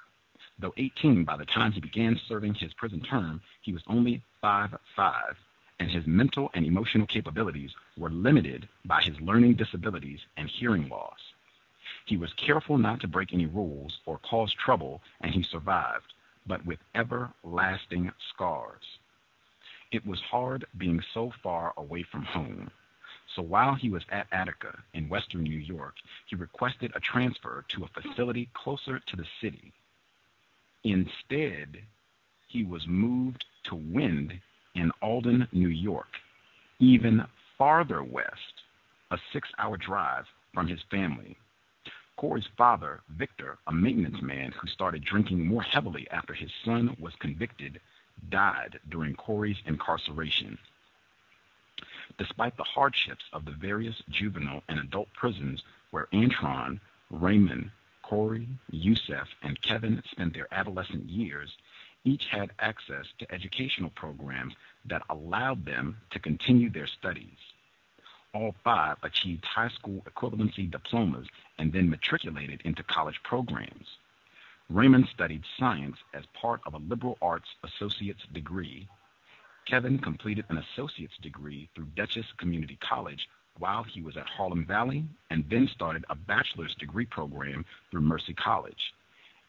C: Though 18 by the time he began serving his prison term, he was only 5'5, and his mental and emotional capabilities were limited by his learning disabilities and hearing loss. He was careful not to break any rules or cause trouble, and he survived, but with everlasting scars. It was hard being so far away from home. So while he was at Attica in western New York, he requested a transfer to a facility closer to the city. Instead, he was moved to Wende in Alden, New York, even farther west, a six hour drive from his family. Korey's father, Victor, a maintenance man who started drinking more heavily after his son was convicted, died during Korey's incarceration. Despite the hardships of the various juvenile and adult prisons where Antron, Raymond, Korey, Yusef, and Kevin spent their adolescent years, each had access to educational programs that allowed them to continue their studies all five achieved high school equivalency diplomas and then matriculated into college programs. Raymond studied science as part of a liberal arts associate's degree. Kevin completed an associate's degree through Dutchess Community College while he was at Harlem Valley and then started a bachelor's degree program through Mercy College.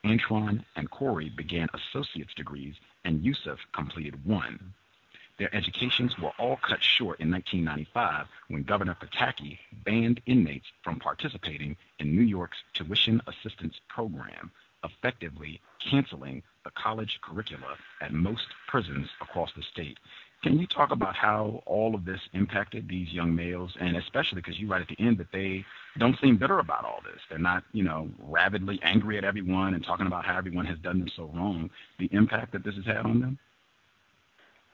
C: Antron and Korey began associate's degrees, and Yusef completed one. Their educations were all cut short in 1995 when Governor Pataki banned inmates from participating in New York's tuition assistance program, effectively canceling the college curricula at most prisons across the state. Can you talk about how all of this impacted these young males, and especially because you write at the end that they don't seem bitter about all this. They're not, you know, rabidly angry at everyone and talking about how everyone has done them so wrong. The impact that this has had on them.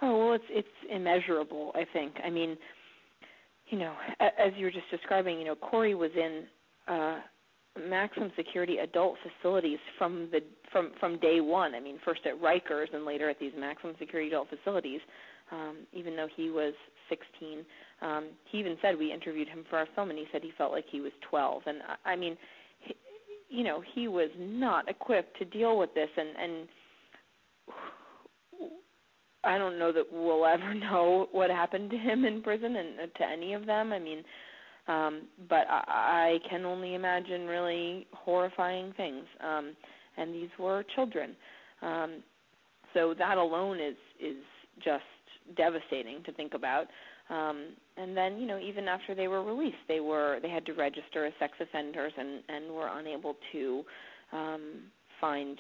D: Oh well, it's it's immeasurable. I think. I mean, you know, as you were just describing, you know, Korey was in uh, maximum security adult facilities from the from from day one. I mean, first at Rikers and later at these maximum security adult facilities. Um, even though he was 16, um, he even said we interviewed him for our film, and he said he felt like he was 12. And I, I mean, he, you know, he was not equipped to deal with this, and and I don't know that we'll ever know what happened to him in prison and uh, to any of them. I mean, um, but I, I can only imagine really horrifying things. Um, and these were children. Um, so that alone is is just devastating to think about. Um, and then, you know, even after they were released, they were they had to register as sex offenders and and were unable to um, find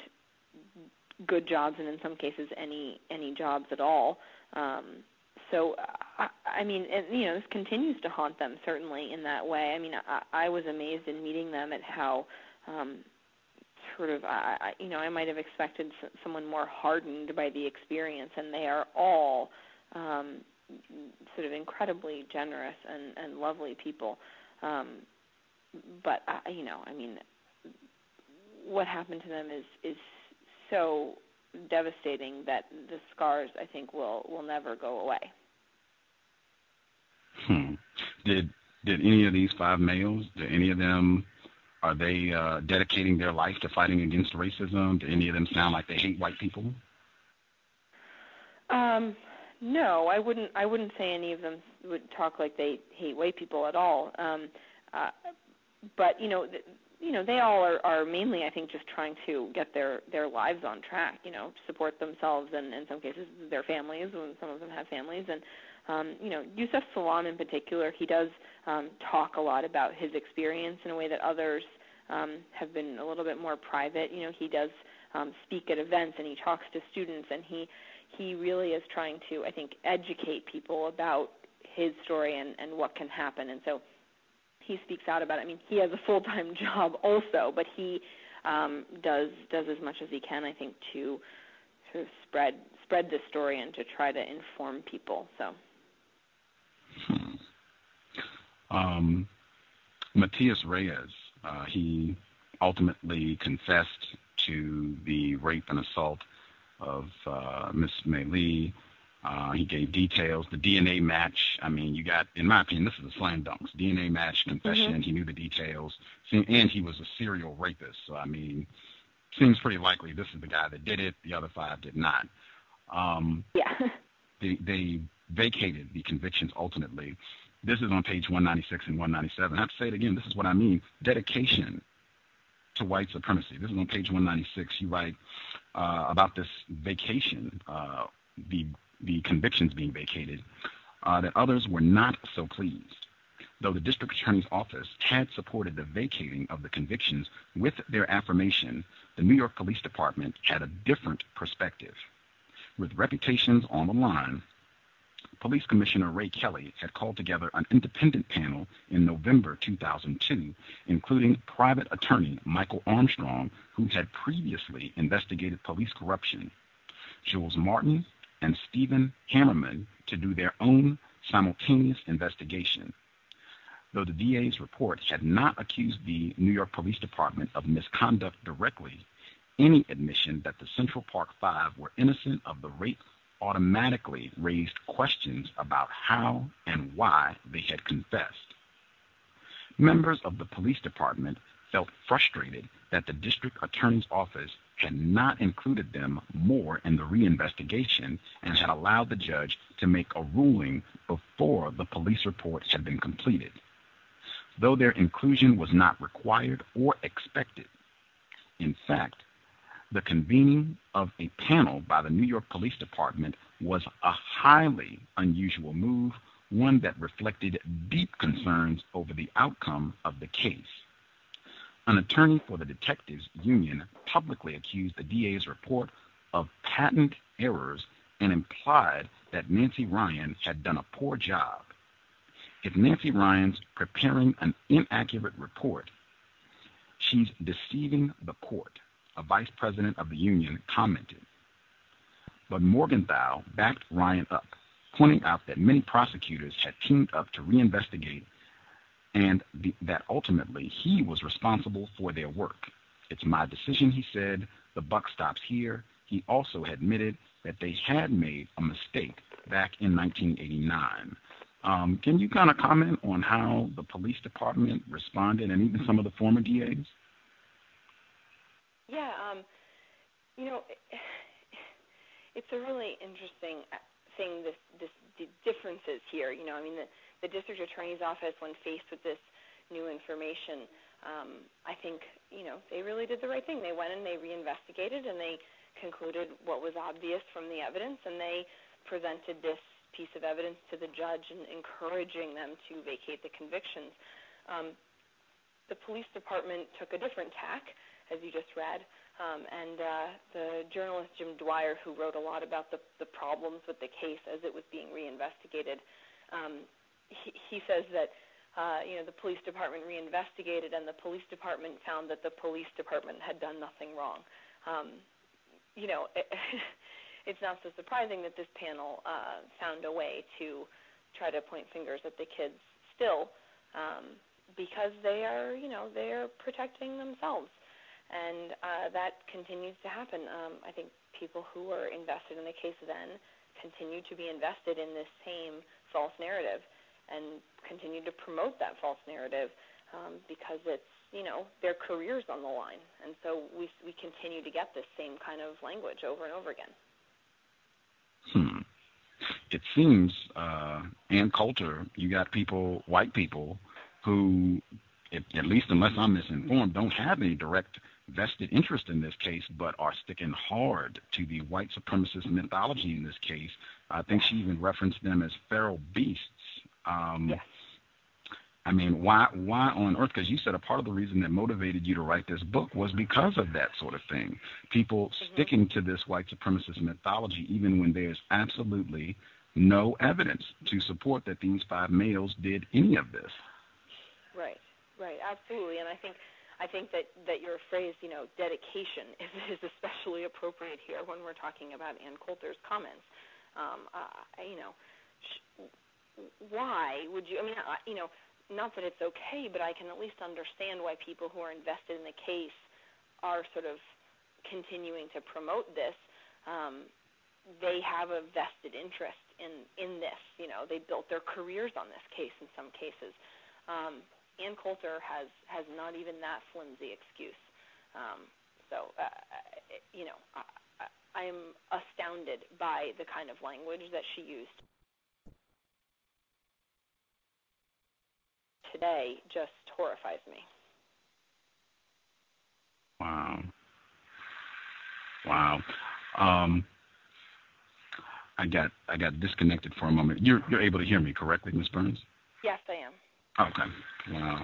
D: good jobs, and in some cases, any any jobs at all. Um, so, I, I mean, and, you know, this continues to haunt them certainly in that way. I mean, I, I was amazed in meeting them at how um, sort of, I, you know, I might have expected someone more hardened by the experience, and they are all um, sort of incredibly generous and, and lovely people. Um, but I, you know, I mean, what happened to them is is so devastating that the scars, I think, will will never go away.
C: Hmm. Did did any of these five males? Did any of them? Are they uh, dedicating their life to fighting against racism? Do any of them sound like they hate white people?
D: Um, no, I wouldn't. I wouldn't say any of them would talk like they hate white people at all. Um, uh, but you know, th- you know, they all are, are mainly, I think, just trying to get their their lives on track. You know, support themselves and in some cases their families. When some of them have families, and um, you know, Yusef Salaam in particular, he does um, talk a lot about his experience in a way that others um, have been a little bit more private. You know, he does um, speak at events and he talks to students, and he he really is trying to, I think, educate people about his story and, and what can happen. And so he speaks out about it. I mean, he has a full time job also, but he um, does does as much as he can, I think, to sort of spread spread this story and to try to inform people. So.
C: Um, Matias Reyes, uh, he ultimately confessed to the rape and assault of uh, Miss Meili. Uh, he gave details. The DNA match. I mean, you got, in my opinion, this is a slam dunk. DNA match confession. Mm-hmm. He knew the details, and he was a serial rapist. So I mean, seems pretty likely this is the guy that did it. The other five did not. Um,
D: yeah.
C: they, they vacated the convictions ultimately. This is on page 196 and 197. I have to say it again. This is what I mean. Dedication to white supremacy. This is on page 196. You write uh, about this vacation, uh, the the convictions being vacated, uh, that others were not so pleased. Though the district attorney's office had supported the vacating of the convictions with their affirmation, the New York Police Department had a different perspective. With reputations on the line, Police Commissioner Ray Kelly had called together an independent panel in November 2002, including private attorney Michael Armstrong, who had previously investigated police corruption, Jules Martin, and Stephen Hammerman to do their own simultaneous investigation. Though the DA's report had not accused the New York Police Department of misconduct directly, any admission that the Central Park Five were innocent of the rape automatically raised questions about how and why they had confessed. Members of the police department felt frustrated that the district attorney's office had not included them more in the reinvestigation and had allowed the judge to make a ruling before the police report had been completed. Though their inclusion was not required or expected, in fact, the convening of a panel by the New York Police Department was a highly unusual move, one that reflected deep concerns over the outcome of the case. An attorney for the Detectives Union publicly accused the DA's report of patent errors and implied that Nancy Ryan had done a poor job. If Nancy Ryan's preparing an inaccurate report, she's deceiving the court a vice president of the union, commented. But Morgenthau backed Ryan up, pointing out that many prosecutors had teamed up to reinvestigate and the, that ultimately he was responsible for their work. It's my decision, he said. The buck stops here. He also admitted that they had made a mistake back in 1989. Um, can you kind of comment on how the police department responded and even some of the former DAs?
D: Yeah, um, you know, it's a really interesting uh, thing. This, this, the differences here. You know, I mean, the, the district attorney's office, when faced with this new information, um, I think you know they really did the right thing. They went and they reinvestigated and they concluded what was obvious from the evidence, and they presented this piece of evidence to the judge and encouraging them to vacate the convictions. Um, the police department took a different tack, as you just read, um, and uh, the journalist Jim Dwyer, who wrote a lot about the, the problems with the case as it was being reinvestigated, um, he, he says that uh, you know the police department reinvestigated, and the police department found that the police department had done nothing wrong. Um, you know, it, it's not so surprising that this panel uh, found a way to try to point fingers at the kids still. Um, because they are, you know, they are protecting themselves, and uh, that continues to happen. Um, I think people who are invested in the case then continue to be invested in this same false narrative, and continue to promote that false narrative um, because it's, you know, their careers on the line, and so we we continue to get this same kind of language over and over again.
C: Hmm. It seems, uh, Ann Coulter, you got people, white people, who, at least unless I'm misinformed, don't have any direct vested interest in this case, but are sticking hard to the white supremacist mythology in this case. I think she even referenced them as feral beasts. Um,
D: yes.
C: I mean, why why on earth? Because you said a part of the reason that motivated you to write this book was because of that sort of thing. People mm-hmm. sticking to this white supremacist mythology, even when there's absolutely no evidence to support that these five males did any of this.
D: Right, right, absolutely. And I think I think that that your phrase, you know, dedication is, is especially appropriate here when we're talking about Ann Coulter's comments. Um, uh, you know, sh- why would you? I mean, I, you know, not that it's okay, but I can at least understand why people who are invested in the case are sort of continuing to promote this. Um, they have a vested interest in in this. You know, they built their careers on this case in some cases. Um, Ann Coulter has has not even that flimsy excuse. Um, so, uh, you know, I, I am astounded by the kind of language that she used today. Just horrifies me.
C: Wow. Wow. Um, I got I got disconnected for a moment. You're you're able to hear me correctly, Ms. Burns?
D: Yes, I am.
C: Okay. Wow.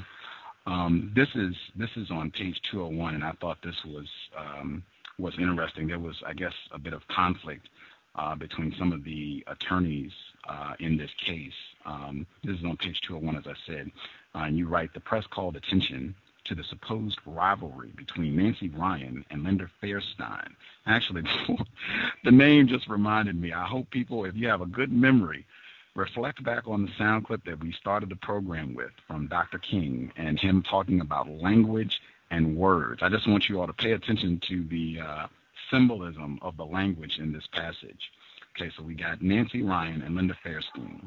C: Um, this is this is on page 201, and I thought this was um, was interesting. There was, I guess, a bit of conflict uh, between some of the attorneys uh, in this case. Um, this is on page 201, as I said, uh, and you write the press called attention to the supposed rivalry between Nancy Ryan and Linda Fairstein. Actually, the name just reminded me. I hope people, if you have a good memory reflect back on the sound clip that we started the program with from Dr. King and him talking about language and words. I just want you all to pay attention to the uh, symbolism of the language in this passage. Okay, so we got Nancy Ryan and Linda Fairstein.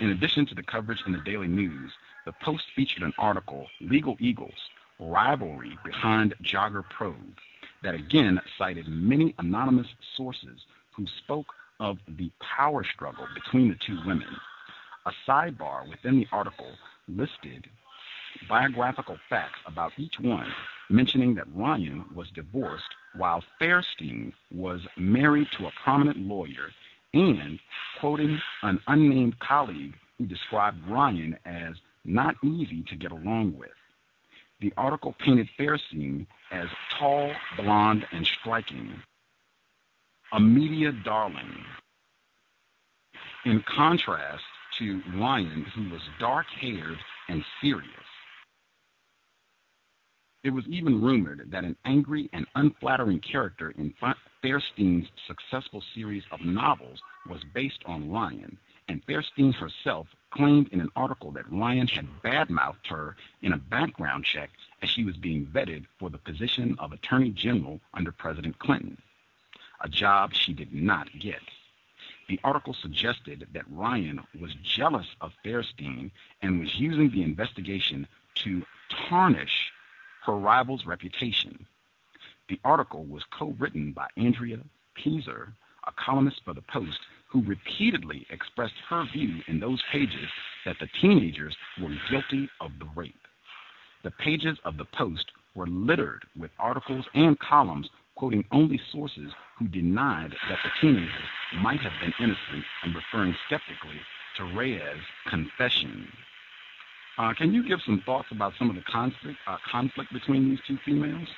C: In addition to the coverage in the Daily News, the Post featured an article, Legal Eagles, Rivalry Behind Jogger Probe, that again cited many anonymous sources who spoke of the power struggle between the two women. A sidebar within the article listed biographical facts about each one, mentioning that Ryan was divorced while Fairstein was married to a prominent lawyer, and quoting an unnamed colleague who described Ryan as not easy to get along with. The article painted Fairstein as tall, blonde, and striking, a media darling. In contrast to Ryan, who was dark haired and serious. It was even rumored that an angry and unflattering character in Fairstein's successful series of novels was based on Ryan, and Fairstein herself claimed in an article that Ryan had badmouthed her in a background check as she was being vetted for the position of Attorney General under President Clinton a job she did not get. The article suggested that Ryan was jealous of Fairstein and was using the investigation to tarnish her rival's reputation. The article was co-written by Andrea Peyser, a columnist for the Post, who repeatedly expressed her view in those pages that the teenagers were guilty of the rape. The pages of the Post were littered with articles and columns quoting only sources who denied that the teenagers might have been innocent and referring skeptically to Reyes' confession. Uh, can you give some thoughts about some of the conflict, uh, conflict between these two females?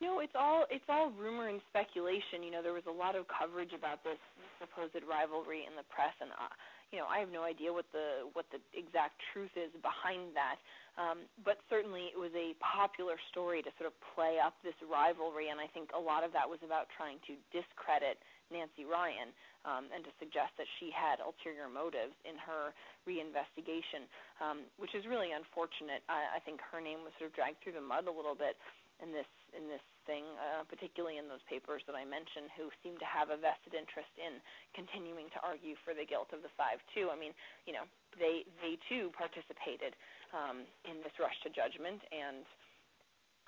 D: No, it's all it's all rumor and speculation. You know, there was a lot of coverage about this supposed rivalry in the press, and uh, you know, I have no idea what the what the exact truth is behind that. Um, but certainly, it was a popular story to sort of play up this rivalry, and I think a lot of that was about trying to discredit Nancy Ryan um, and to suggest that she had ulterior motives in her reinvestigation, um, which is really unfortunate. I, I think her name was sort of dragged through the mud a little bit in this in this thing, uh, particularly in those papers that I mentioned, who seem to have a vested interest in continuing to argue for the guilt of the five two. I mean, you know, they they too participated um, in this rush to judgment and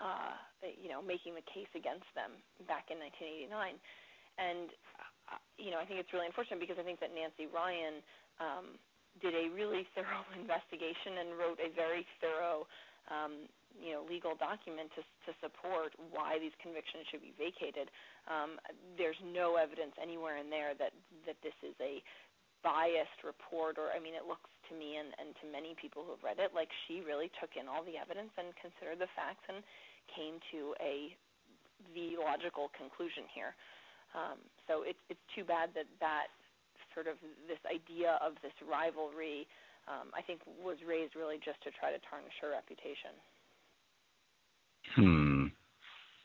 D: uh, you know making the case against them back in 1989. And uh, you know, I think it's really unfortunate because I think that Nancy Ryan um, did a really thorough investigation and wrote a very thorough um, you know legal document to to support why these convictions should be vacated. Um, there's no evidence anywhere in there that that this is a biased report, or I mean, it looks to me and, and to many people who have read it like she really took in all the evidence and considered the facts and came to a the logical conclusion here. Um, so it's it's too bad that that sort of this idea of this rivalry, um, I think, was raised really just to try to tarnish her reputation.
C: Hmm.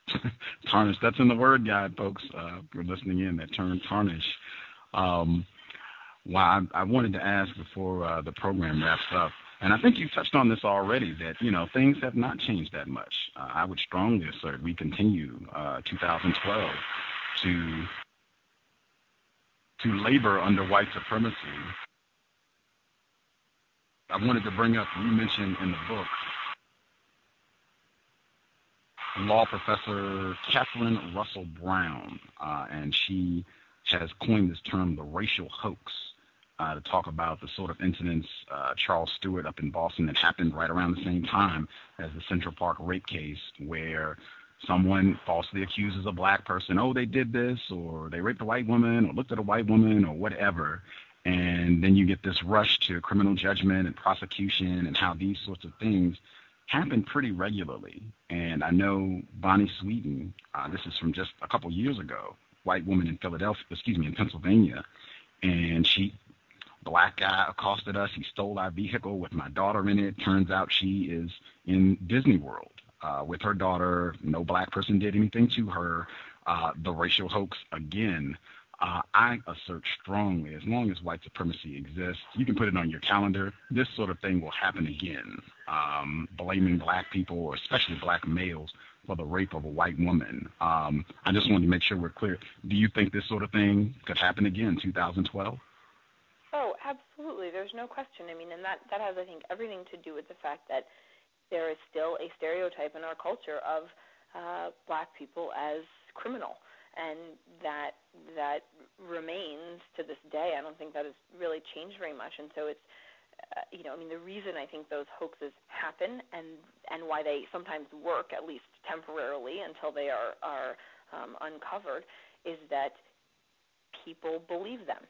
C: tarnish. That's in the word guide, folks. Uh, you're listening in, that term tarnish. Um, well, I, I wanted to ask before uh, the program wraps up, and I think you touched on this already. That you know things have not changed that much. Uh, I would strongly assert we continue uh, 2012 to to labor under white supremacy. I wanted to bring up. You mentioned in the book law professor Catherine Russell Brown, uh, and she has coined this term the racial hoax uh, to talk about the sort of incidents uh, Charles Stuart up in Boston that happened right around the same time as the Central Park rape case, where someone falsely accuses a black person, oh, they did this, or they raped a white woman, or looked at a white woman, or whatever. And then you get this rush to criminal judgment and prosecution and how these sorts of things happen pretty regularly. And I know Bonnie Sweeten, uh, this is from just a couple years ago, white woman in Philadelphia, excuse me, in Pennsylvania, and she, black guy accosted us. He stole our vehicle with my daughter in it. Turns out she is in Disney World uh, with her daughter. No black person did anything to her. Uh, the racial hoax again uh, I assert strongly, as long as white supremacy exists, you can put it on your calendar. This sort of thing will happen again. Um, blaming black people, or especially black males, for the rape of a white woman. Um, I just wanted to make sure we're clear. Do you think this sort of thing could happen again, 2012?
D: Oh, absolutely. There's no question. I mean, and that that has, I think, everything to do with the fact that there is still a stereotype in our culture of uh, black people as criminal and that that remains to this day. I don't think that has really changed very much, and so it's uh, you know, I mean, the reason I think those hoaxes happen and and why they sometimes work, at least temporarily, until they are are um, uncovered, is that people believe them.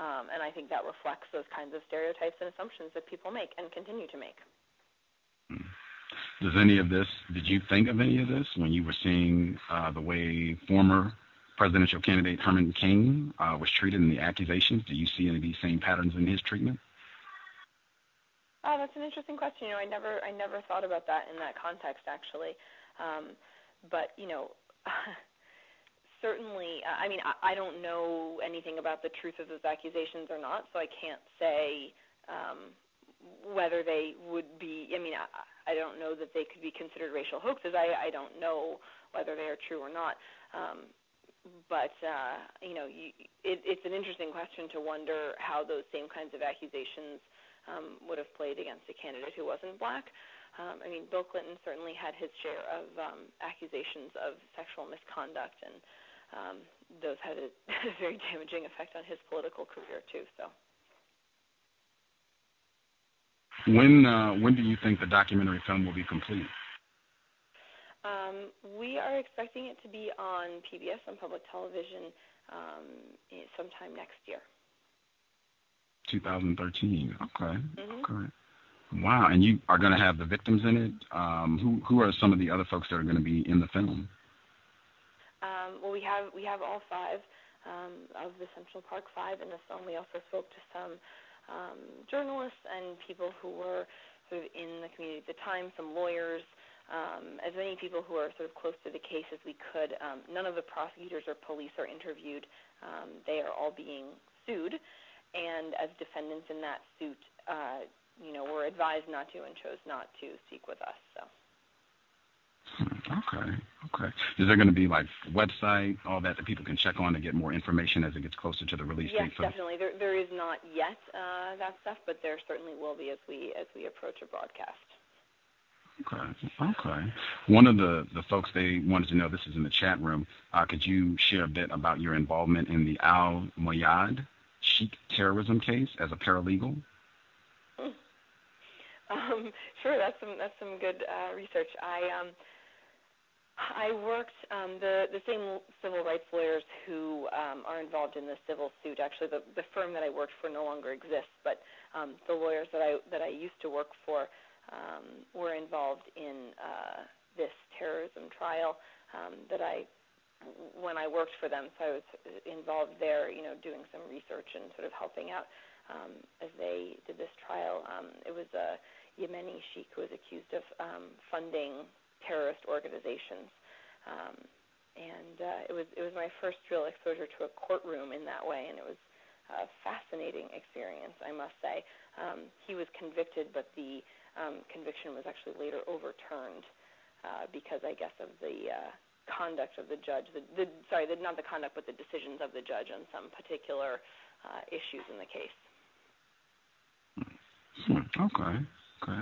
D: Um, and I think that reflects those kinds of stereotypes and assumptions that people make and continue to make.
C: Does any of this, did you think of any of this when you were seeing uh, the way former presidential candidate Herman Cain uh, was treated in the accusations? Do you see any of these same patterns in his treatment?
D: Oh, that's an interesting question. You know, I never, I never thought about that in that context, actually. Um, but you know, certainly, I mean, I, I don't know anything about the truth of those accusations or not, so I can't say um, whether they would be. I mean, I don't know that they could be considered racial hoaxes. I, I don't know whether they are true or not. Um, but uh, you know, you, it, it's an interesting question to wonder how those same kinds of accusations um, would have played against a candidate who wasn't black. Um, I mean, Bill Clinton certainly had his share of um, accusations of sexual misconduct, and um, those had a very damaging effect on his political career too. So.
C: When uh, when do you think the documentary film will be complete?
D: Um, we are expecting it to be on PBS on public television um, sometime next year.
C: 2013. Okay.
D: Mm-hmm.
C: Okay. Wow. And you are going to have the victims in it. Um, who who are some of the other folks that are going to be in the film?
D: Um, well, we have we have all five um, of the Central Park Five in the film. We also spoke to some um, journalists and people who were sort of in the community at the time, some lawyers, um, as many people who are sort of close to the case as we could. Um, none of the prosecutors or police are interviewed. Um, they are all being sued, and as defendants in that suit, uh, you know, were advised not to and chose not to speak with us. So.
C: Okay. Okay. Is there going to be like website, all that that people can check on to get more information as it gets closer to the release
D: yes,
C: date?
D: Yes, definitely. There, there is not yet uh, that stuff, but there certainly will be as we as we approach a broadcast.
C: Okay. Okay. One of the, the folks they wanted to know, this is in the chat room, uh, could you share a bit about your involvement in the Al Moyad Sheikh terrorism case as a paralegal?
D: Um, sure, that's some that's some good uh, research. I um, I worked um, the the same civil rights lawyers who um, are involved in the civil suit. Actually, the the firm that I worked for no longer exists, but um, the lawyers that I that I used to work for um, were involved in uh, this terrorism trial um, that I when I worked for them. So I was involved there, you know, doing some research and sort of helping out um, as they did this trial. Um, it was a Yemeni sheikh who was accused of um, funding terrorist organizations. Um, and uh, it was it was my first real exposure to a courtroom in that way, and it was a fascinating experience, I must say. Um, he was convicted, but the um, conviction was actually later overturned uh, because I guess of the uh, conduct of the judge. The, the sorry, the, not the conduct, but the decisions of the judge on some particular uh, issues in the case.
C: Hmm, okay. Okay.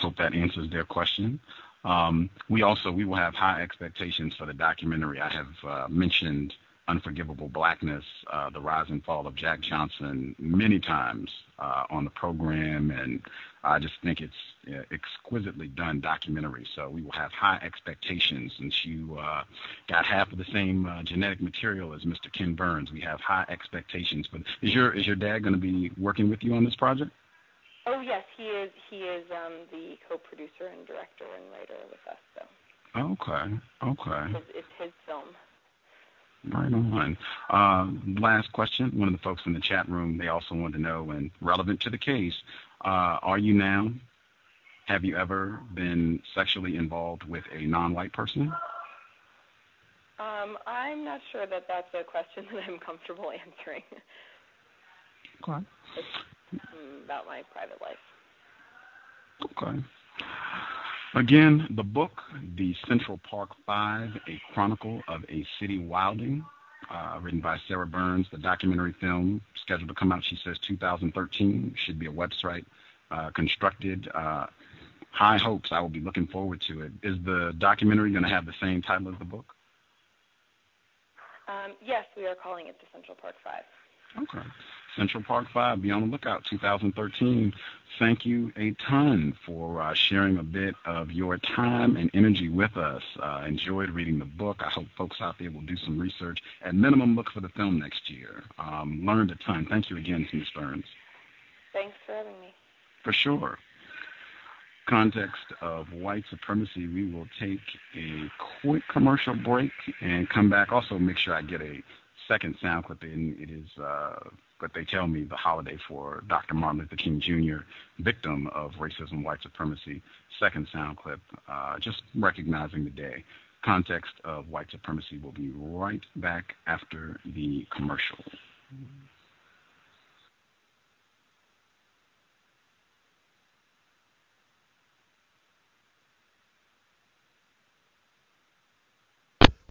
C: Hope that answers their question. Um, we also we will have high expectations for the documentary. I have uh, mentioned Unforgivable Blackness, uh, the rise and fall of Jack Johnson many times uh, on the program, and I just think it's uh, exquisitely done documentary. So we will have high expectations. Since you uh, got half of the same uh, genetic material as Mr. Ken Burns, we have high expectations. But is your is your dad going to be working with you on this project?
D: Oh yes, he is. He is um, the co-producer and director and writer with us. So.
C: Okay. Okay.
D: It's, it's his film.
C: Right on. Uh, last question. One of the folks in the chat room, they also wanted to know, and relevant to the case, uh, are you now, have you ever been sexually involved with a non-white person?
D: Um, I'm not sure that that's a question that I'm comfortable answering.
C: Okay.
D: It's about my private life.
C: Okay. Again, the book, The Central Park Five, A Chronicle of a City Wilding, uh, written by Sarah Burns, the documentary film scheduled to come out, she says 2013, should be a website uh, constructed. Uh, high hopes. I will be looking forward to it. Is the documentary going to have the same title as the book?
D: Um, yes, we are calling it The Central Park Five.
C: Okay. Central Park 5, be on the lookout, 2013. Thank you a ton for uh, sharing a bit of your time and energy with us. Uh, enjoyed reading the book. I hope folks out there will do some research. At minimum, look for the film next year. Um, learned a ton. Thank you again, Ms. Burns.
D: Thanks for having me.
C: For sure. Context of white supremacy, we will take a quick commercial break and come back. Also, make sure I get a second sound clip in. It is uh, what they tell me the holiday for Dr. Martin Luther King Jr., victim of racism, white supremacy. Second sound clip, uh, just recognizing the day. Context of white supremacy will be right back after the commercial.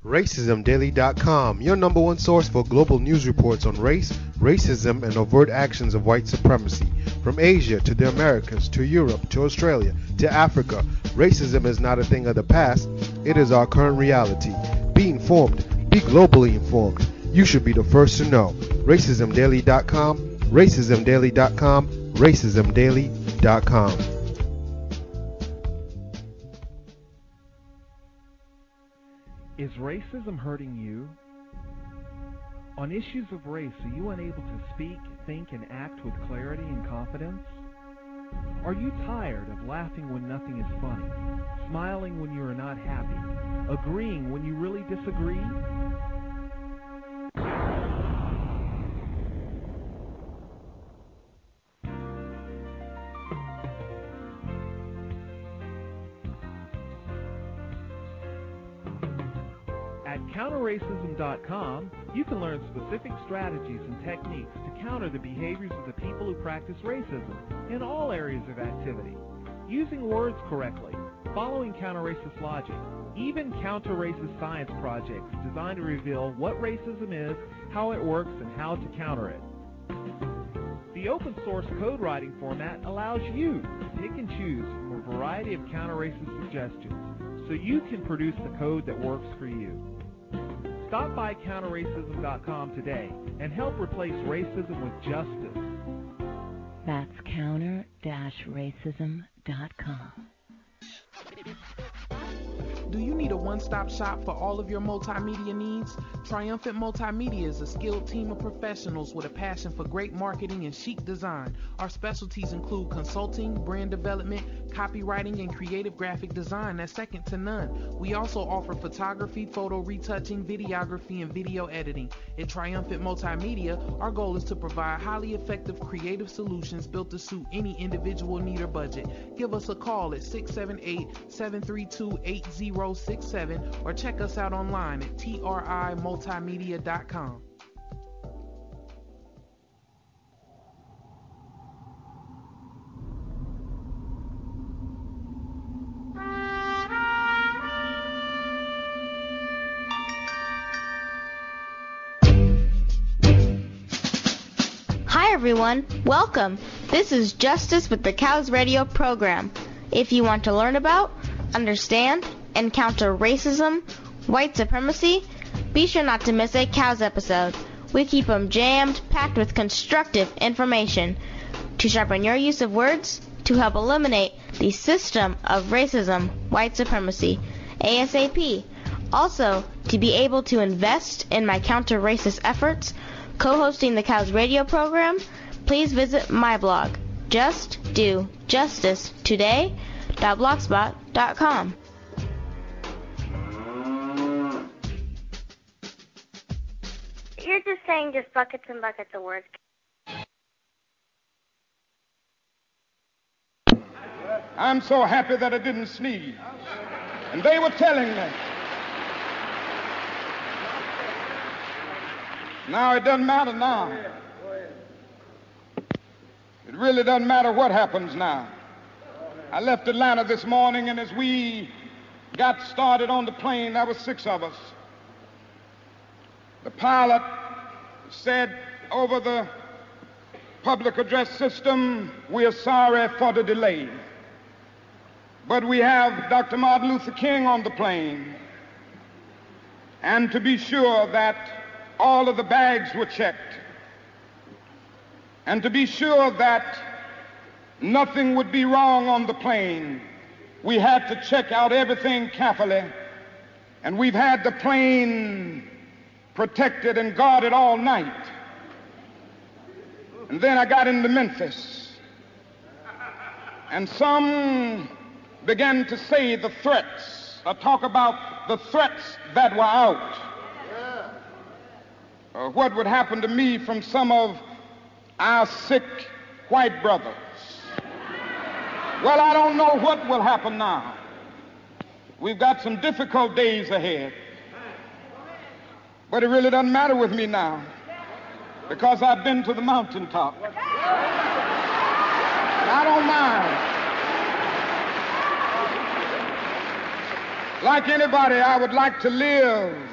I: RacismDaily.com, your number one source for global news reports on race, racism, and overt actions of white supremacy. From Asia to the Americas to Europe to Australia to Africa, racism is not a thing of the past, it is our current reality. Be informed, be globally informed. You should be the first to know. RacismDaily.com, RacismDaily.com, RacismDaily.com.
J: Is racism hurting you? On issues of race, are you unable to speak, think, and act with clarity and confidence? Are you tired of laughing when nothing is funny, smiling when you are not happy, agreeing when you really disagree? counterracism.com, you can learn specific strategies and techniques to counter the behaviors of the people who practice racism in all areas of activity, using words correctly, following counter-racist logic, even counter-racist science projects designed to reveal what racism is, how it works, and how to counter it. The open source code writing format allows you to pick and choose from a variety of counter-racist suggestions so you can produce the code that works for you. Stop by counterracism.com today and help replace racism with justice.
K: That's counter-racism.com.
L: Do you need a one stop shop for all of your multimedia needs? Triumphant Multimedia is a skilled team of professionals with a passion for great marketing and chic design. Our specialties include consulting, brand development, copywriting, and creative graphic design that's second to none. We also offer photography, photo retouching, videography, and video editing. At Triumphant Multimedia, our goal is to provide highly effective creative solutions built to suit any individual need or budget. Give us a call at 678 732 8067 or check us out online at trimultimedia.com.
M: Everyone, welcome. This is Justice with the COWS Radio program. If you want to learn about, understand, and counter racism, white supremacy, be sure not to miss a COWS episode. We keep them jammed, packed with constructive information to sharpen your use of words to help eliminate the system of racism, white supremacy, ASAP. Also, to be able to invest in my counter racist efforts, co-hosting the COWS radio program, please visit my blog, Just Do Justice Today.blogspot.com.
N: You're just saying just buckets and buckets of words.
B: I'm so happy that I didn't sneeze. And they were telling me. Now it doesn't matter now. It really doesn't matter what happens now. I left Atlanta this morning, and as we got started on the plane, there were six of us. The pilot said over the public address system, we are sorry for the delay. But we have Dr. Martin Luther King on the plane. And to be sure that all of the bags were checked. And to be sure that nothing would be wrong on the plane, we had to check out everything carefully. And we've had the plane protected and guarded all night. And then I got into Memphis. And some began to say the threats, or talk about the threats that were out. Uh, what would happen to me from some of our sick white brothers. Well, I don't know what will happen now. We've got some difficult days ahead. But it really doesn't matter with me now because I've been to the mountaintop. And I don't mind. Like anybody, I would like to live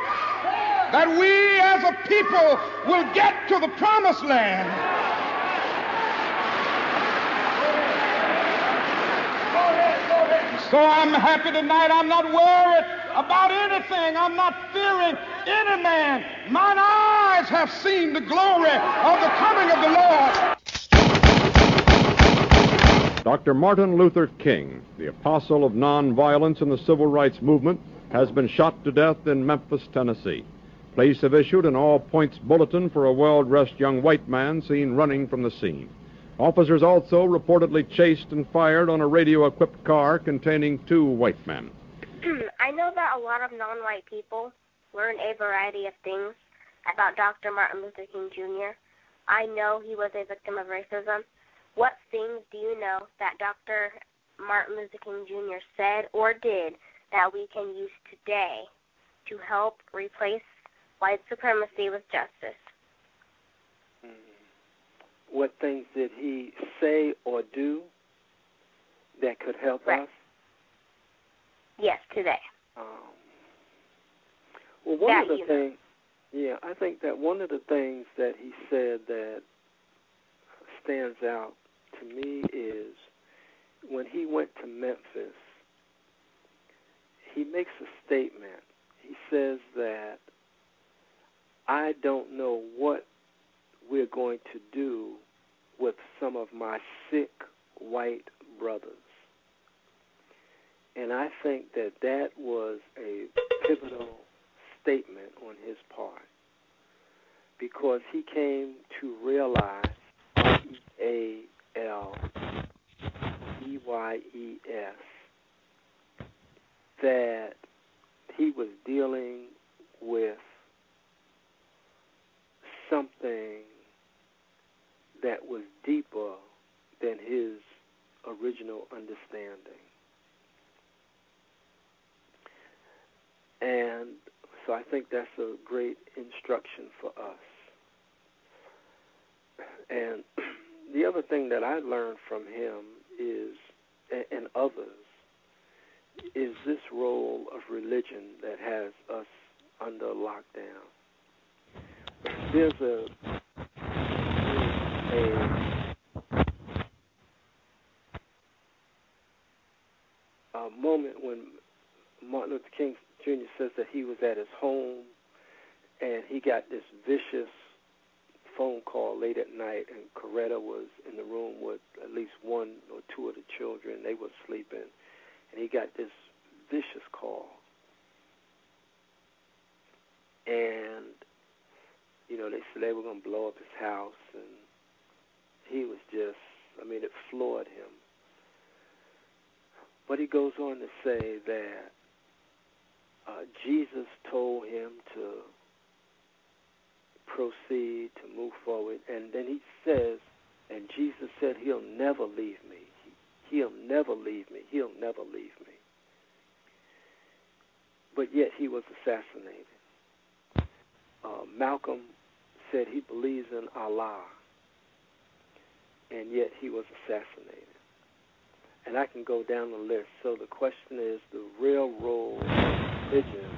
B: that we as a people will get to the promised land. So I'm happy tonight. I'm not worried about anything. I'm not fearing any man. Mine eyes have seen the glory of the coming of the Lord.
O: Dr. Martin Luther King, the apostle of nonviolence in the civil rights movement, has been shot to death in Memphis, Tennessee. Police have issued an all points bulletin for a well dressed young white man seen running from the scene. Officers also reportedly chased and fired on a radio equipped car containing two white men.
N: I know that a lot of non white people learn a variety of things about Dr. Martin Luther King Jr. I know he was a victim of racism. What things do you know that Dr. Martin Luther King Jr. said or did that we can use today to help replace white supremacy with justice?
P: What things did he say or do that could help
N: Right.
P: us?
N: Yes, today.
P: Um, well, one
N: That
P: of the things, yeah, I think that one of the things that he said that stands out to me is when he went to Memphis, he makes a statement. He says that I don't know what we're going to do with some of my sick white brothers. And I think that that was a pivotal statement on his part because he came to realize E A L E Y E S that he was dealing with something that was deeper than his original understanding. And so I think that's a great instruction for us. And the other thing that I learned from him is, and others, is this role of religion that has us under lockdown. There's a a a moment when Martin Luther King Jr. says that he was at his home and he got this vicious phone call late at night, and Coretta was in the room with at least one or two of the children. They were sleeping, and he got this vicious call. And you know, they said they were going to blow up his house, and he was just—I mean, it floored him. But he goes on to say that uh, Jesus told him to proceed, to move forward. And then he says, and Jesus said, He'll never leave me. He'll never leave me. He'll never leave me. But yet he was assassinated. Uh, Malcolm said he believes in Allah, and yet he was assassinated. And I can go down the list. So the question is the real role of religion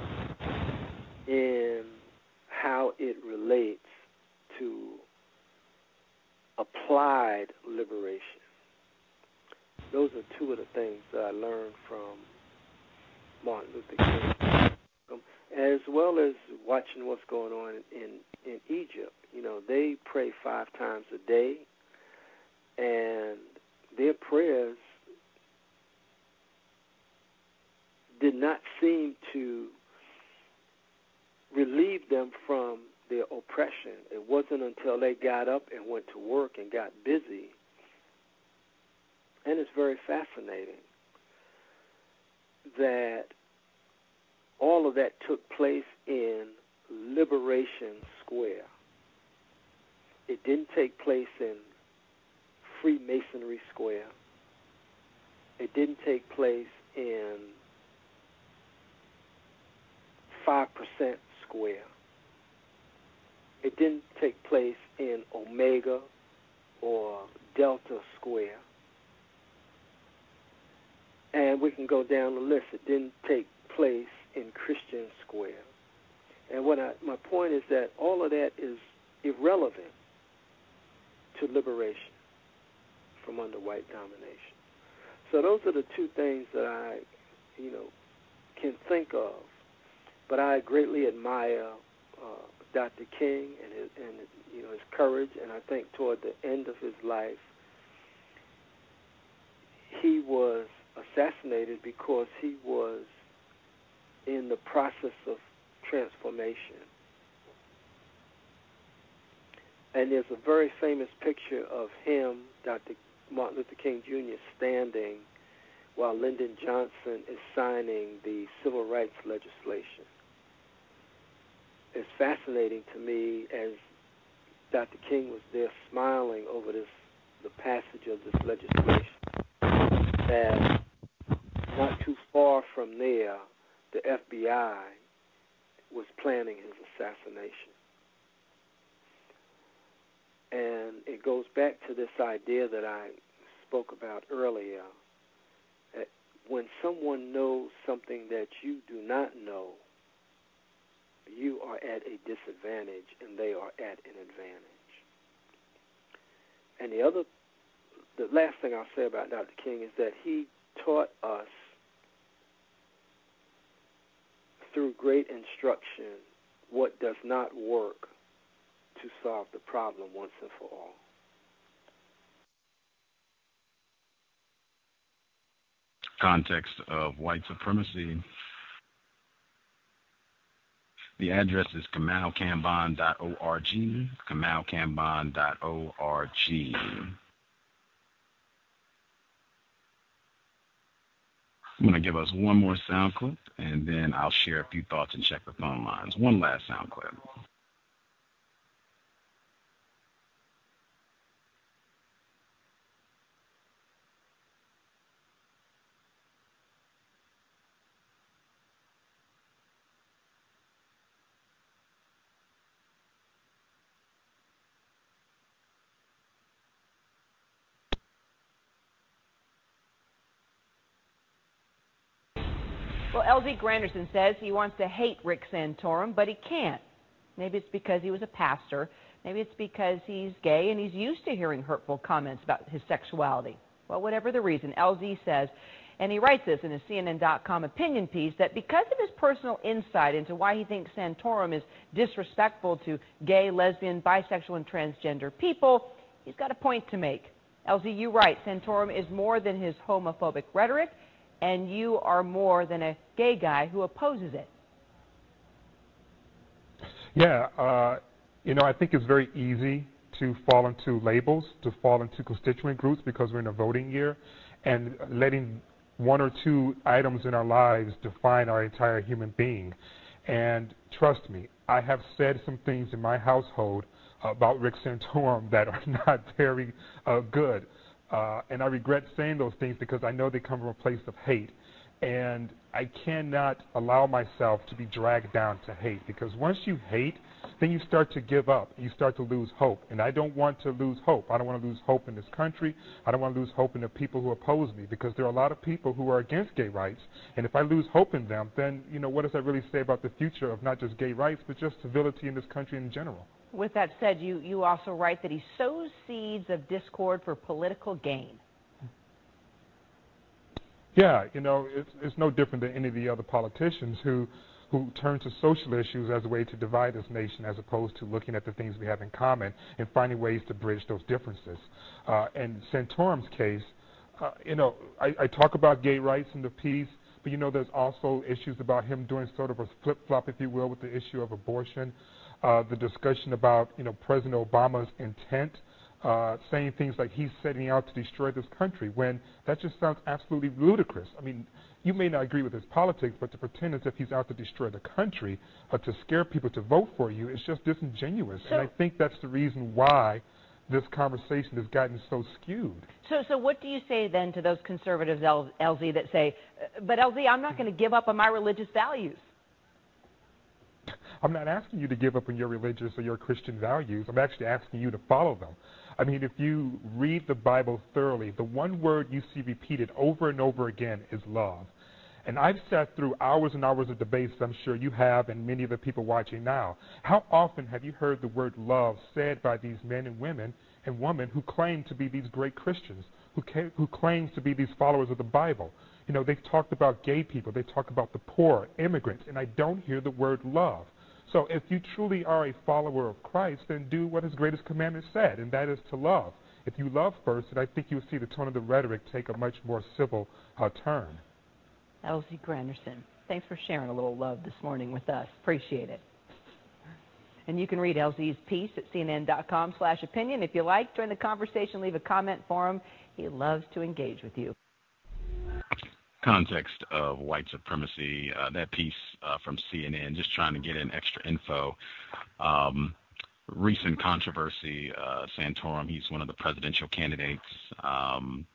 P: in how it relates to applied liberation. Those are two of the things that I learned from Martin Luther King, as well as watching what's going on in in Egypt. You know, they pray five times a day, and their prayers did not seem to relieve them from their oppression. It wasn't until they got up and went to work and got busy. And it's very fascinating that all of that took place in Liberation Square. It didn't take place in Freemasonry Square. It didn't take place in 5% Square. It didn't take place in Omega or Delta Square. And we can go down the list. It didn't take place in Christian Square. And what I, my point is that all of that is irrelevant to liberation from under white domination. So those are the two things that I, you know, can think of. But I greatly admire uh, Dr. King and his, and you know his courage, and I think toward the end of his life, he was assassinated because he was in the process of transformation. And there's a very famous picture of him, Dr. Martin Luther King Jr., standing while Lyndon Johnson is signing the civil rights legislation. It's fascinating to me as Dr. King was there smiling over this the passage of this legislation that not too far from there the FBI was planning his assassination. And it goes back to this idea that I spoke about earlier. That when someone knows something that you do not know, you are at a disadvantage and they are at an advantage. And the other, the last thing I'll say about Dr. King is that he taught us through great instruction what does not work to solve the problem once and for all.
C: Context of white supremacy. The address is kamalkambon.org, kamalkambon.org. I'm going to give us one more sound clip, and then I'll share a few thoughts and check the phone lines. One last sound clip.
Q: LZ Granderson says he wants to hate Rick Santorum, but he can't. Maybe it's because he was a pastor. Maybe it's because he's gay and he's used to hearing hurtful comments about his sexuality. Well, whatever the reason, LZ says, and he writes this in a CNN.com opinion piece, that because of his personal insight into why he thinks Santorum is disrespectful to gay, lesbian, bisexual, and transgender people, he's got a point to make. LZ, you write, Santorum is more than his homophobic rhetoric and you are more than a gay guy who opposes it.
R: Yeah, uh, you know, I think it's very easy to fall into labels, to fall into constituent groups because we're in a voting year, and letting one or two items in our lives define our entire human being. And trust me, I have said some things in my household about Rick Santorum that are not very uh, good. Uh, and I regret saying those things because I know they come from a place of hate. And I cannot allow myself to be dragged down to hate because once you hate, then you start to give up. You start to lose hope. And I don't want to lose hope. I don't want to lose hope in this country. I don't want to lose hope in the people who oppose me because there are a lot of people who are against gay rights. And if I lose hope in them, then, you know, what does that really say about the future of not just gay rights, but just civility in this country in general?
Q: With that said, you, you also write that he sows seeds of discord for political gain.
R: Yeah, you know, it's, it's no different than any of the other politicians who who turn to social issues as a way to divide this nation as opposed to looking at the things we have in common and finding ways to bridge those differences. Uh, in Santorum's case, uh, you know, I, I talk about gay rights in the piece, but you know, there's also issues about him doing sort of a flip flop, if you will, with the issue of abortion uh, the discussion about you know President Obama's intent, uh, saying things like he's setting out to destroy this country, when that just sounds absolutely ludicrous. I mean, you may not agree with his politics, but to pretend as if he's out to destroy the country or to scare people to vote for you is just disingenuous.
Q: So,
R: and I think that's the reason why this conversation has gotten so skewed.
Q: So, so what do you say then to those conservatives, LZ, that say, uh, but LZ, I'm not going to give up on my religious values?
R: I'm not asking you to give up on your religious or your Christian values. I'm actually asking you to follow them. I mean, if you read the Bible thoroughly, the one word you see repeated over and over again is love. And I've sat through hours and hours of debates, I'm sure you have, and many of the people watching now. How often have you heard the word love said by these men and women and women who claim to be these great Christians, who, ca- who claim to be these followers of the Bible? You know, they've talked about gay people, they talk about the poor, immigrants, and I don't hear the word love. So if you truly are a follower of Christ, then do what his greatest commandment said, and that is to love. If you love first, then I think you'll see the tone of the rhetoric take a much more civil uh, turn.
Q: LZ Granderson, thanks for sharing a little love this morning with us. Appreciate it. And you can read LZ's piece at cnn.com slash opinion. If you like, join the conversation, leave a comment for him. He loves to engage with you
C: context of white supremacy, uh, that piece uh, from CNN, just trying to get in extra info. Um, recent controversy, uh, Santorum, he's one of the presidential candidates. Um,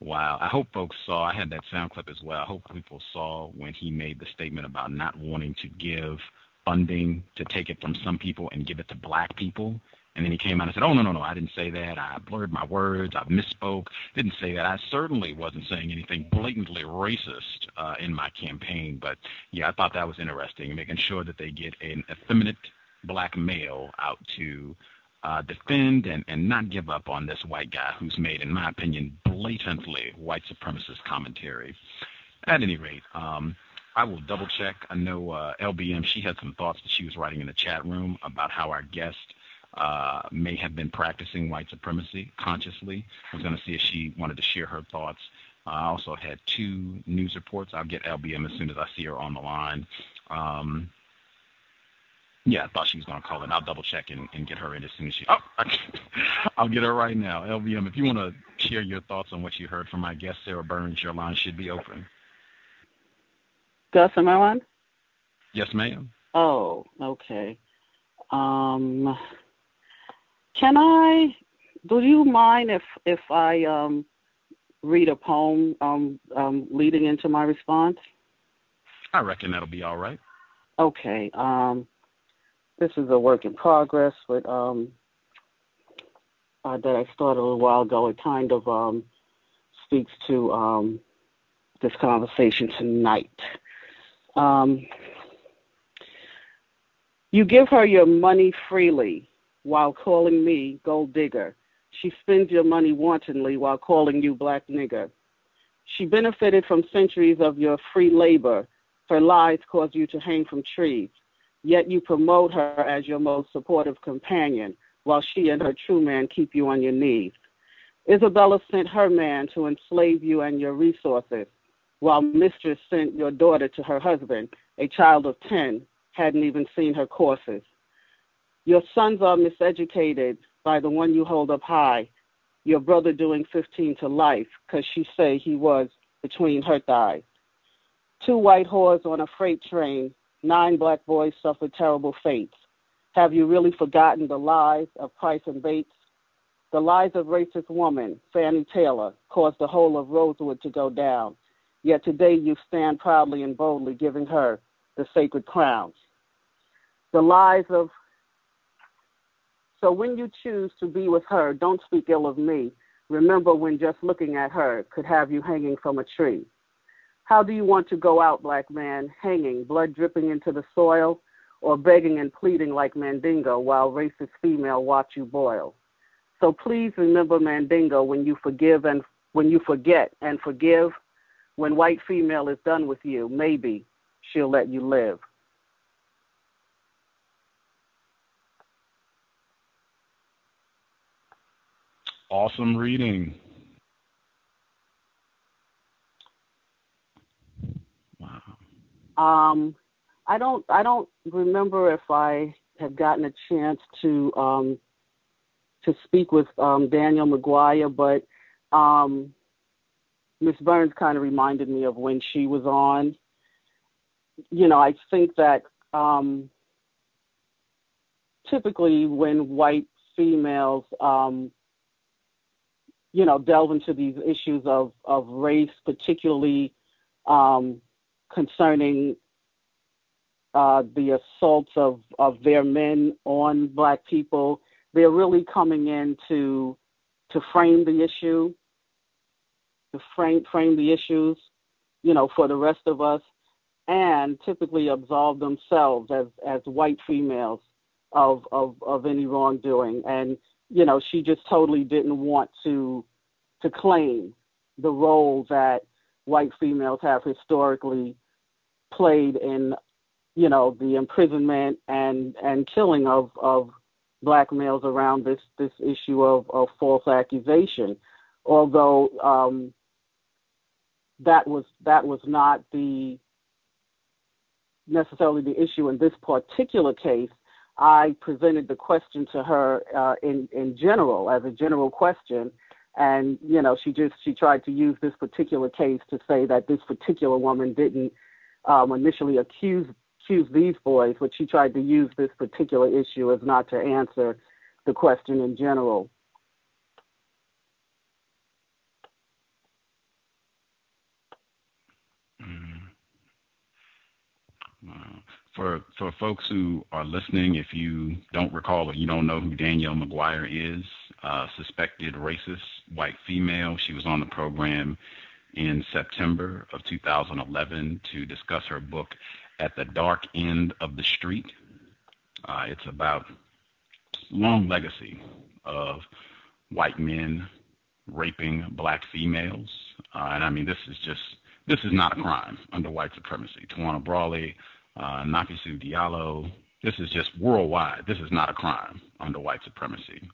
C: wow. I hope folks saw, I had that sound clip as well. I hope people saw when he made the statement about not wanting to give funding to take it from some people and give it to black people. And then he came out and said, "Oh no, no, no! I didn't say that. I blurred my words. I misspoke. Didn't say that. I certainly wasn't saying anything blatantly racist uh, in my campaign. But yeah, I thought that was interesting, making sure that they get an effeminate black male out to uh, defend and, and not give up on this white guy who's made, in my opinion, blatantly white supremacist commentary. At any rate, um, I will double check. I know uh, LBM, she had some thoughts that she was writing in the chat room about how our guest uh, may have been practicing white supremacy consciously. I was going to see if she wanted to share her thoughts. Uh, I also had two news reports. I'll get LBM as soon as I see her on the line. Um, yeah, I thought she was going to call in. I'll double check and, and, get her in as soon as she. Oh, I'll get her right now. LBM, if you want to share your thoughts on what you heard from my guest, Sarah Burns, your line should be open.
H: Gus, am I on?
C: Yes, ma'am.
H: Oh, okay. Um, can I? Do you mind if if I um, read a poem um, um, leading into my response?
C: I reckon that'll be all right.
H: Okay. Um, this is a work in progress, but um, uh, that I started a little while ago. It kind of um, speaks to um, this conversation tonight. Um, you give her your money freely while calling me gold digger. She spends your money wantonly while calling you black nigger. She benefited from centuries of your free labor. Her lies caused you to hang from trees. Yet you promote her as your most supportive companion, while she and her true man keep you on your knees. Isabella sent her man to enslave you and your resources, while Mistress sent your daughter to her husband, a child of ten, hadn't even seen her courses. Your sons are miseducated by the one you hold up high, your brother doing 15 to life, because she say he was between her thighs. Two white whores on a freight train, nine black boys suffered terrible fates. Have you really forgotten the lies of Price and Bates? The lies of racist woman, Fannie Taylor, caused the whole of Rosewood to go down. Yet today you stand proudly and boldly giving her the sacred crowns the lies of. So when you choose to be with her, don't speak ill of me. Remember when just looking at her could have you hanging from a tree. How do you want to go out, black man, hanging, blood dripping into the soil, or begging and pleading like Mandingo while racist female watch you boil? So please remember Mandingo when you forgive and when you forget and forgive. When white female is done with you, maybe she'll let you live.
C: Awesome reading.
H: Wow. Um, I don't I don't remember if I had gotten a chance to um, to speak with um, Danielle McGuire, but um, Miss Burns kind of reminded me of when she was on. You know, I think that um, typically when white females um, you know, delve into these issues of, of race, particularly um, concerning uh, the assaults of, of their men on black people. They're really coming in to to frame the issue, to frame frame the issues. you know, for the rest of us, and typically absolve themselves as as white females of of of any wrongdoing. And you know, she just totally didn't want to to claim the role that white females have historically played in you know the imprisonment and and killing of of black males around this this issue of, of false accusation. Although um, that was that was not the necessarily the issue in this particular case I presented the question to her uh, in in general as a general question and you know she just she tried to use this particular case to say that this particular woman didn't um, initially accuse accuse these boys, but she tried to use this particular issue as not to answer the question in general.
C: For for folks who are listening, if you don't recall or you don't know who Danielle McGuire is, uh, suspected racist white female. She was on the program in September of 2011 to discuss her book at the dark end of the street. Uh, it's about long legacy of white men raping black females, uh, and I mean this is just this is not a crime under white supremacy. Tawana Brawley, uh, Nafissatou Diallo, this is just worldwide. This is not a crime under white supremacy.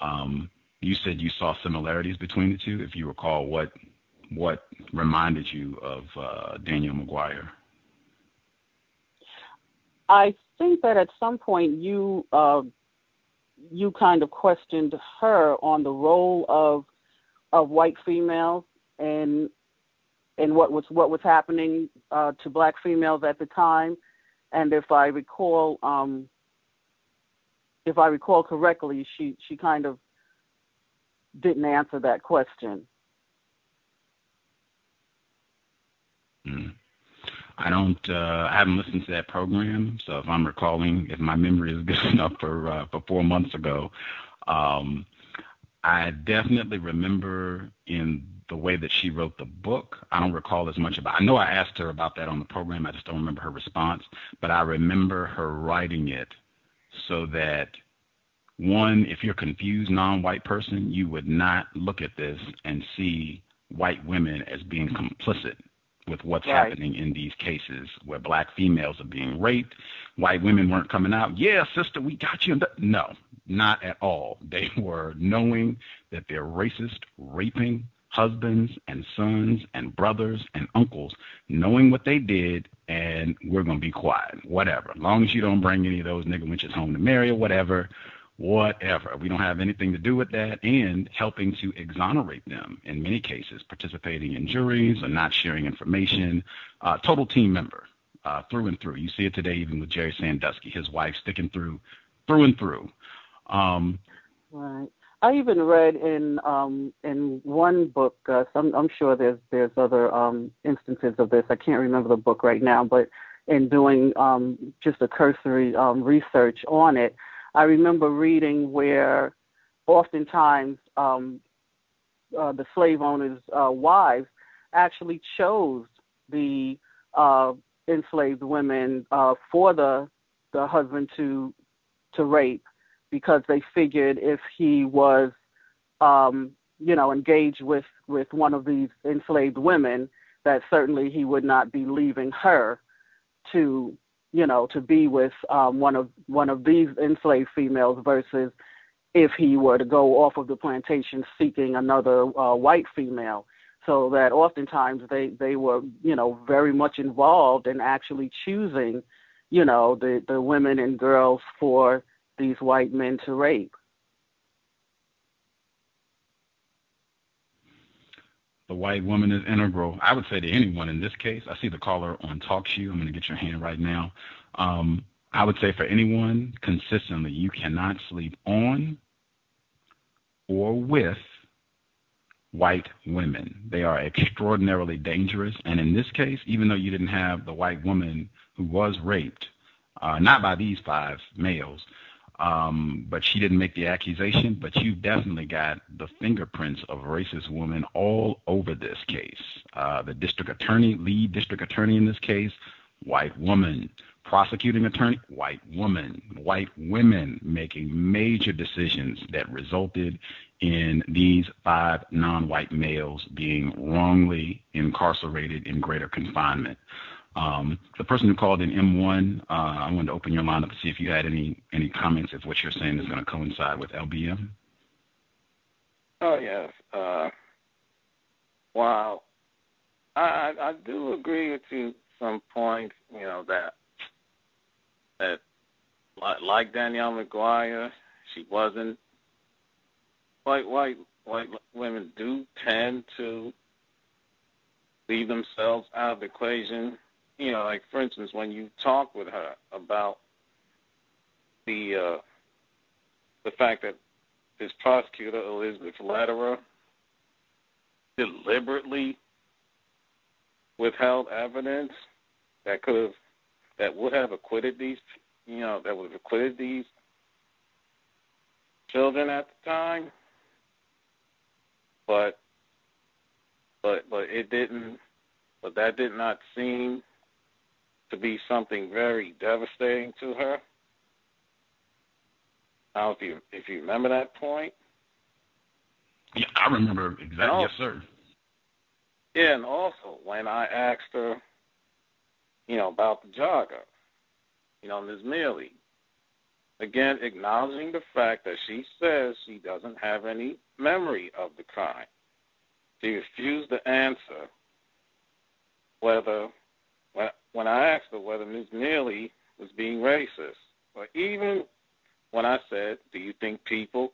C: Um, you said you saw similarities between the two. If you recall, what what reminded you of uh, Danielle McGuire?
H: I think that at some point you uh, you kind of questioned her on the role of of white females and and what was what was happening uh, to black females at the time. And if I recall, um, if I recall correctly, she she kind of didn't answer that question.
C: Mm. I don't. Uh, I haven't listened to that program, so if I'm recalling, if my memory is good enough for uh, for four months ago, um, I definitely remember in the way that she wrote the book. I don't recall as much about. I know I asked her about that on the program. I just don't remember her response. But I remember her writing it so that one, if you're a confused non-white person, you would not look at this and see white women as being complicit with what's right. happening in these cases where black females are being raped, white women weren't coming out. Yeah, sister, we got you. No, not at all. They were knowing that they're racist, raping husbands and sons and brothers and uncles, knowing what they did, and we're gonna be quiet. Whatever. As long as you don't bring any of those nigga winches home to marry or whatever, whatever. We don't have anything to do with that, and helping to exonerate them in many cases, participating in juries or not sharing information. Uh, total team member uh, through and through. You see it today even with Jerry Sandusky, his wife sticking through, through and through. Um,
H: right. I even read in um, in one book. Uh, I'm, I'm sure there's there's other um, instances of this. I can't remember the book right now, but in doing um, just a cursory um, research on it, I remember reading where oftentimes um, uh, the slave owners' uh, wives actually chose the uh, enslaved women uh, for the the husband to to rape because they figured if he was um, you know engaged with with one of these enslaved women that certainly he would not be leaving her to you know, to be with um, one of one of these enslaved females versus if he were to go off of the plantation seeking another uh, white female. So that oftentimes they they were you know very much involved in actually choosing, you know, the the women and girls for these white men to rape.
C: the white woman is integral. I would say to anyone in this case, I see the caller on TalkShoe. I'm going to get your hand right now. Um, I would say for anyone consistently, you cannot sleep on or with white women. They are extraordinarily dangerous. And in this case, even though you didn't have the white woman who was raped, uh, not by these five males, Um, but she didn't make the accusation. But you definitely got the fingerprints of racist women all over this case. Uh, the district attorney, lead district attorney in this case, white woman. Prosecuting attorney, white woman. White women making major decisions that resulted in these five non-white males being wrongly incarcerated in greater confinement. Um, the person who called in M1, uh, I wanted to open your line up to see if you had any any comments if what you're saying is going to coincide with LBM.
F: Oh yes. Uh, wow. I, I do agree with you some points. You know that that like, like Danielle McGuire, she wasn't white white white women do tend to leave themselves out of the equation. You know, like for instance, when you talk with her about the uh, the fact that this prosecutor Elizabeth Lederer deliberately withheld evidence that could have that would have acquitted these you know that would have acquitted these children at the time. But but but it didn't but that did not seem to be something very devastating to her. Now, if you if you remember that point,
C: yeah, I remember exactly. Also, yes, sir.
F: Yeah, and also when I asked her, you know, about the jogger, you know, Ms. Meili, again acknowledging the fact that she says she doesn't have any memory of the crime. She refused to answer whether, when I asked her whether Ms. Meili was being racist, or even when I said, Do you think people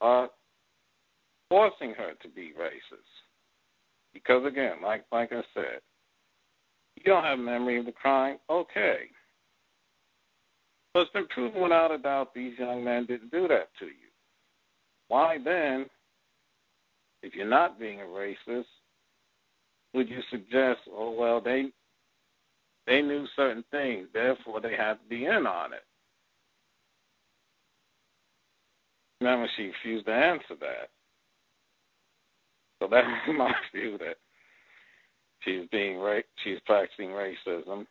F: are forcing her to be racist? Because again, like like I said, you don't have memory of the crime, okay. But it's been proven without a doubt these young men didn't do that to you. Why then, if you're not being a racist, would you suggest, oh well, they they knew certain things, therefore they had to be in on it? Remember, she refused to answer that. So that's my view that she's being ra- she's practicing racism.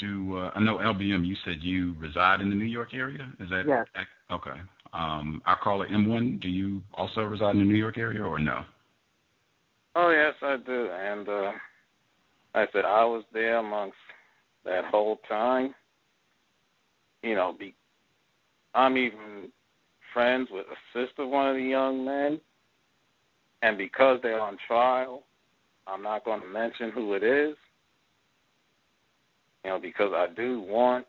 C: do uh, I know LBM? You said you reside in the New York area. Is that
H: yes?
C: Okay. Um, our caller M1. Do you also reside in the New York area or no?
F: Oh yes, I do. And uh, I said I was there amongst that whole time. You know, be, I'm even friends with a sister of one of the young men, and because they're on trial, I'm not going to mention who it is you know, because I do want,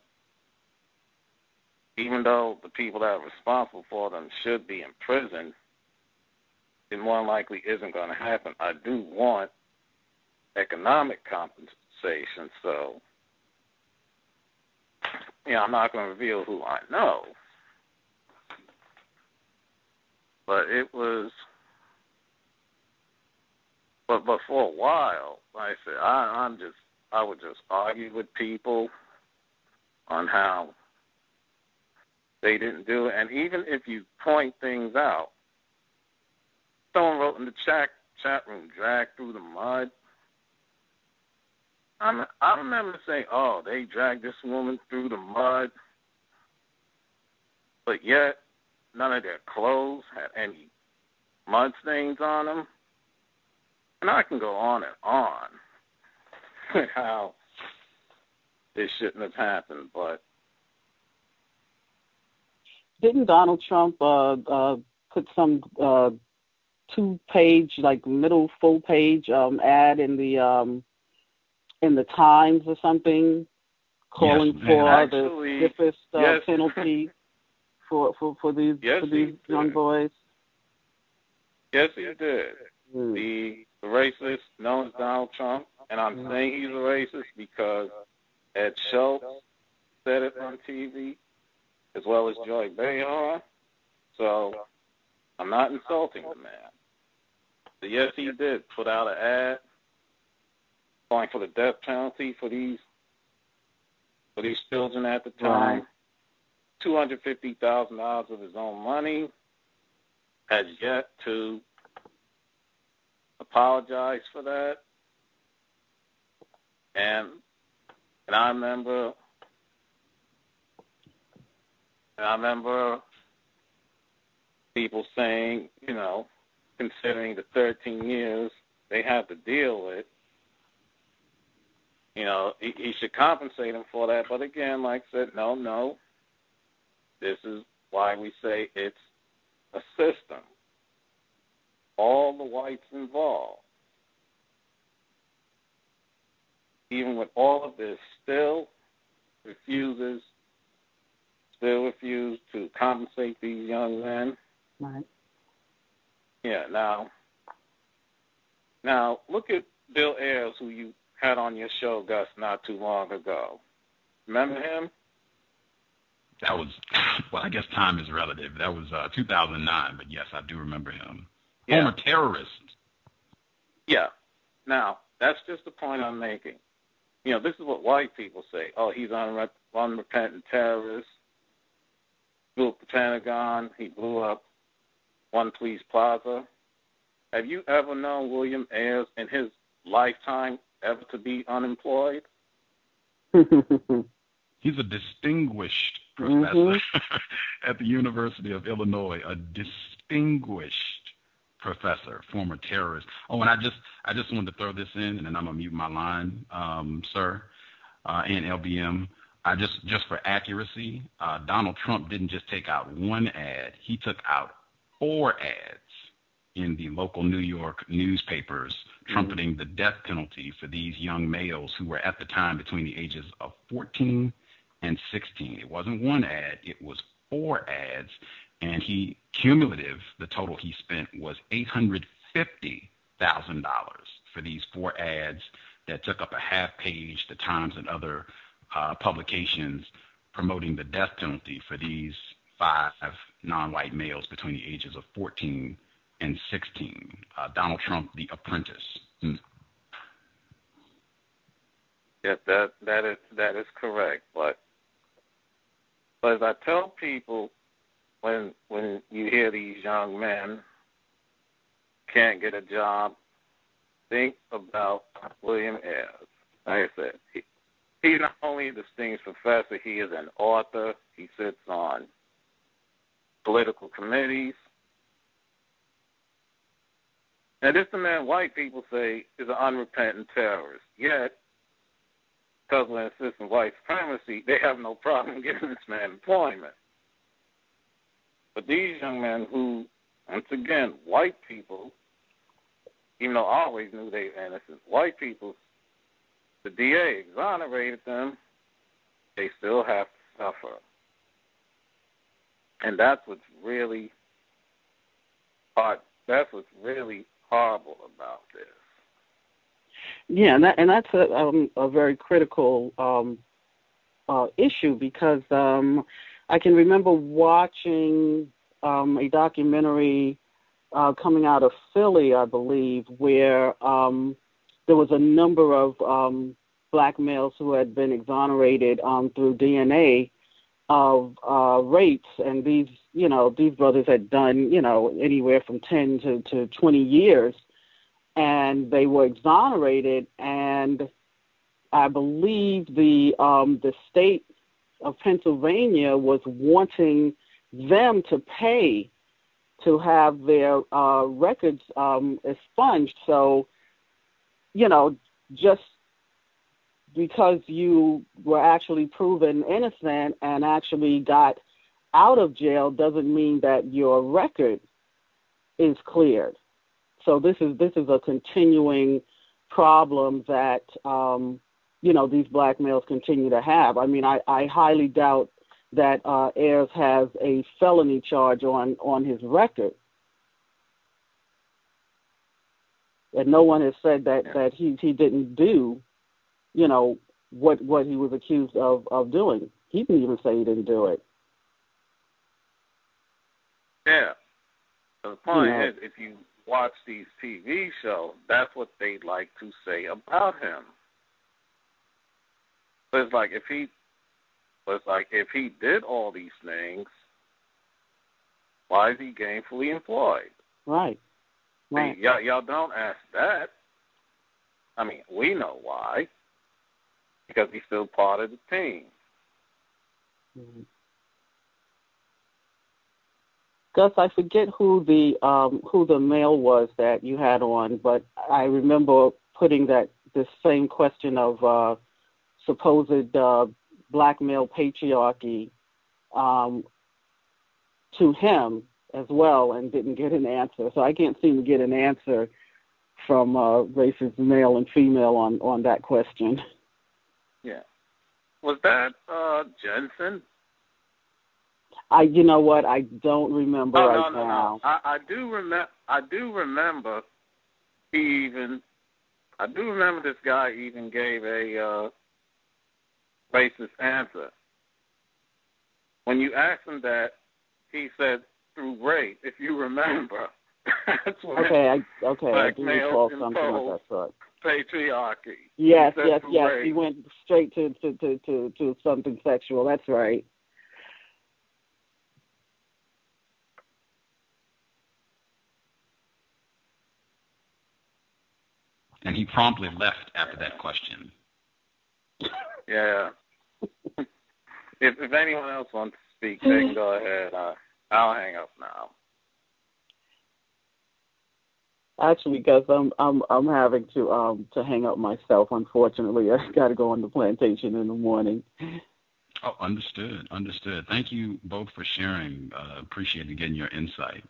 F: even though the people that are responsible for them should be in prison, it more likely isn't going to happen. I do want economic compensation, so you know, I'm not going to reveal who I know. But it was, but but for a while, like I said, I, I'm just I would just argue with people on how they didn't do it. And even if you point things out, someone wrote in the chat chat room, dragged through the mud. I'm, I remember saying, "Oh, they dragged this woman through the mud," but yet none of their clothes had any mud stains on them. And I can go on and on. how this shouldn't have happened, but
H: didn't Donald Trump uh, uh, put some uh, two-page, like middle full page um, ad in the um, in the Times or something, calling
F: yes,
H: for
F: actually,
H: the stiffest uh,
F: yes.
H: penalty for for for these
F: yes,
H: for these young
F: did.
H: boys?
F: yes, he did.
H: Hmm.
F: The racist known as Donald Trump, and I'm saying he's a racist because Ed Schultz said it on TV, as well as Joy Behar. So I'm not insulting the man. yes, he did put out an ad calling for the death penalty for these for these children at the time. Two hundred fifty thousand dollars of his own money has yet to apologize for that. And and I remember and I remember people saying, you know, considering the 13 years they have to deal with, you know, he, he should compensate them for that. But again, like I said, no, no. This is why we say it's a system. All the whites involved. Even with all of this, still refuses, still refuse to compensate these young men.
H: Right.
F: Yeah. Now, now look at Bill Ayers, who you had on your show, Gus, not too long ago. Remember him?
C: That was well, I guess time is relative. That was uh, 2009, but yes, I do remember him.
F: Yeah.
C: Former terrorist.
F: Yeah. Now, that's just the point I'm making. You know, this is what white people say. Oh, he's an unrepentant terrorist. Blew up the Pentagon. He blew up One Police Plaza. Have you ever known William Ayers in his lifetime ever to be unemployed?
C: He's a distinguished professor
H: Mm-hmm.
C: at the University of Illinois, a distinguished professor, former terrorist. Oh, and I just I just wanted to throw this in, and then I'm gonna mute my line, um, sir, uh, and LBM. I just just for accuracy, uh, Donald Trump didn't just take out one ad; he took out four ads in the local New York newspapers trumpeting the death penalty for these young males who were at the time between the ages of 14 and 16. It wasn't one ad, it was four ads, and he cumulative the total he spent was $850,000 for these four ads that took up a half page, the Times and other uh, publications promoting the death penalty for these five non-white males between the ages of 14 and 16. Uh, Donald Trump, The Apprentice. Hmm.
F: Yes, that that is that is correct. But but as I tell people when when you hear these young men can't get a job, think about William Ayers. Like I said, he's not only a distinguished professor, he is an author. He sits on political committees. And this the man white people say is an unrepentant terrorist. Yet, because of an insistent white supremacy, they have no problem giving this man employment. But these young men who, once again, white people, even though I always knew they were innocent, white people, the DA exonerated them, they still have to suffer. And that's what's really hard. That's what's really horrible about this.
H: Yeah, and that and that's a um, a very critical um, uh, issue because um, I can remember watching um, a documentary uh, coming out of Philly, I believe, where um, there was a number of um, black males who had been exonerated um, through DNA of uh, rapes, and these you know these brothers had done you know anywhere from ten to, to twenty years. And they were exonerated. And I believe the um, the state of Pennsylvania was wanting them to pay to have their uh, records um, expunged. So, you know, just because you were actually proven innocent and actually got out of jail doesn't mean that your record is cleared. So this is this is a continuing problem that um, you know these black males continue to have. I mean, I, I highly doubt that uh, Ayers has a felony charge on on his record, and no one has said that that he he didn't do, you know, what what he was accused of of doing. He didn't even say he didn't do it.
F: Yeah. So the point
H: know.
F: is, if you watch these TV shows, that's what they'd like to say about him. But it's like if he, but it's like if he did all these things, why is he gainfully employed?
H: Right. Right.
F: See, y'all, y'all don't ask that. I mean, we know why. Because he's still part of the team.
H: Mm-hmm. Gus, I forget who the um, who the male was that you had on, but I remember putting that this same question of uh, supposed uh, black male patriarchy um, to him as well, and didn't get an answer. So I can't seem to get an answer from uh, races male and female on on that question.
F: Yeah. Was that uh, Jensen?
H: I, you know what? I don't remember
F: Oh
H: right
F: no, no,
H: now.
F: no. I, I do remember. I do remember. He even. I do remember this guy even gave a uh, racist answer. When you asked him that, he said through rape. If you remember, that's when
H: Okay, I okay, I
F: black
H: do
F: males
H: recall something like that. Right.
F: patriarchy.
H: Yes, yes, yes.
F: rape.
H: He went straight to to to to, to something sexual. That's right.
C: And he promptly left after that question.
F: Yeah. if if anyone else wants to speak, they can go ahead. Uh, I'll hang up now.
H: Actually, Gus, I'm I'm I'm having to um to hang up myself. Unfortunately, I got to go on the plantation in the morning.
C: Oh, understood, understood. Thank you both for sharing. Uh, appreciate getting your insight.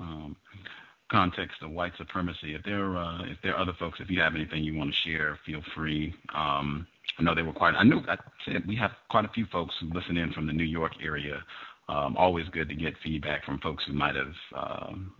C: Um, context of white supremacy. If there uh, if there are other folks, if you have anything you want to share, feel free. Um, I know they were quite. I knew I said we have quite a few folks who listen in from the New York area. Um, always good to get feedback from folks who might have um,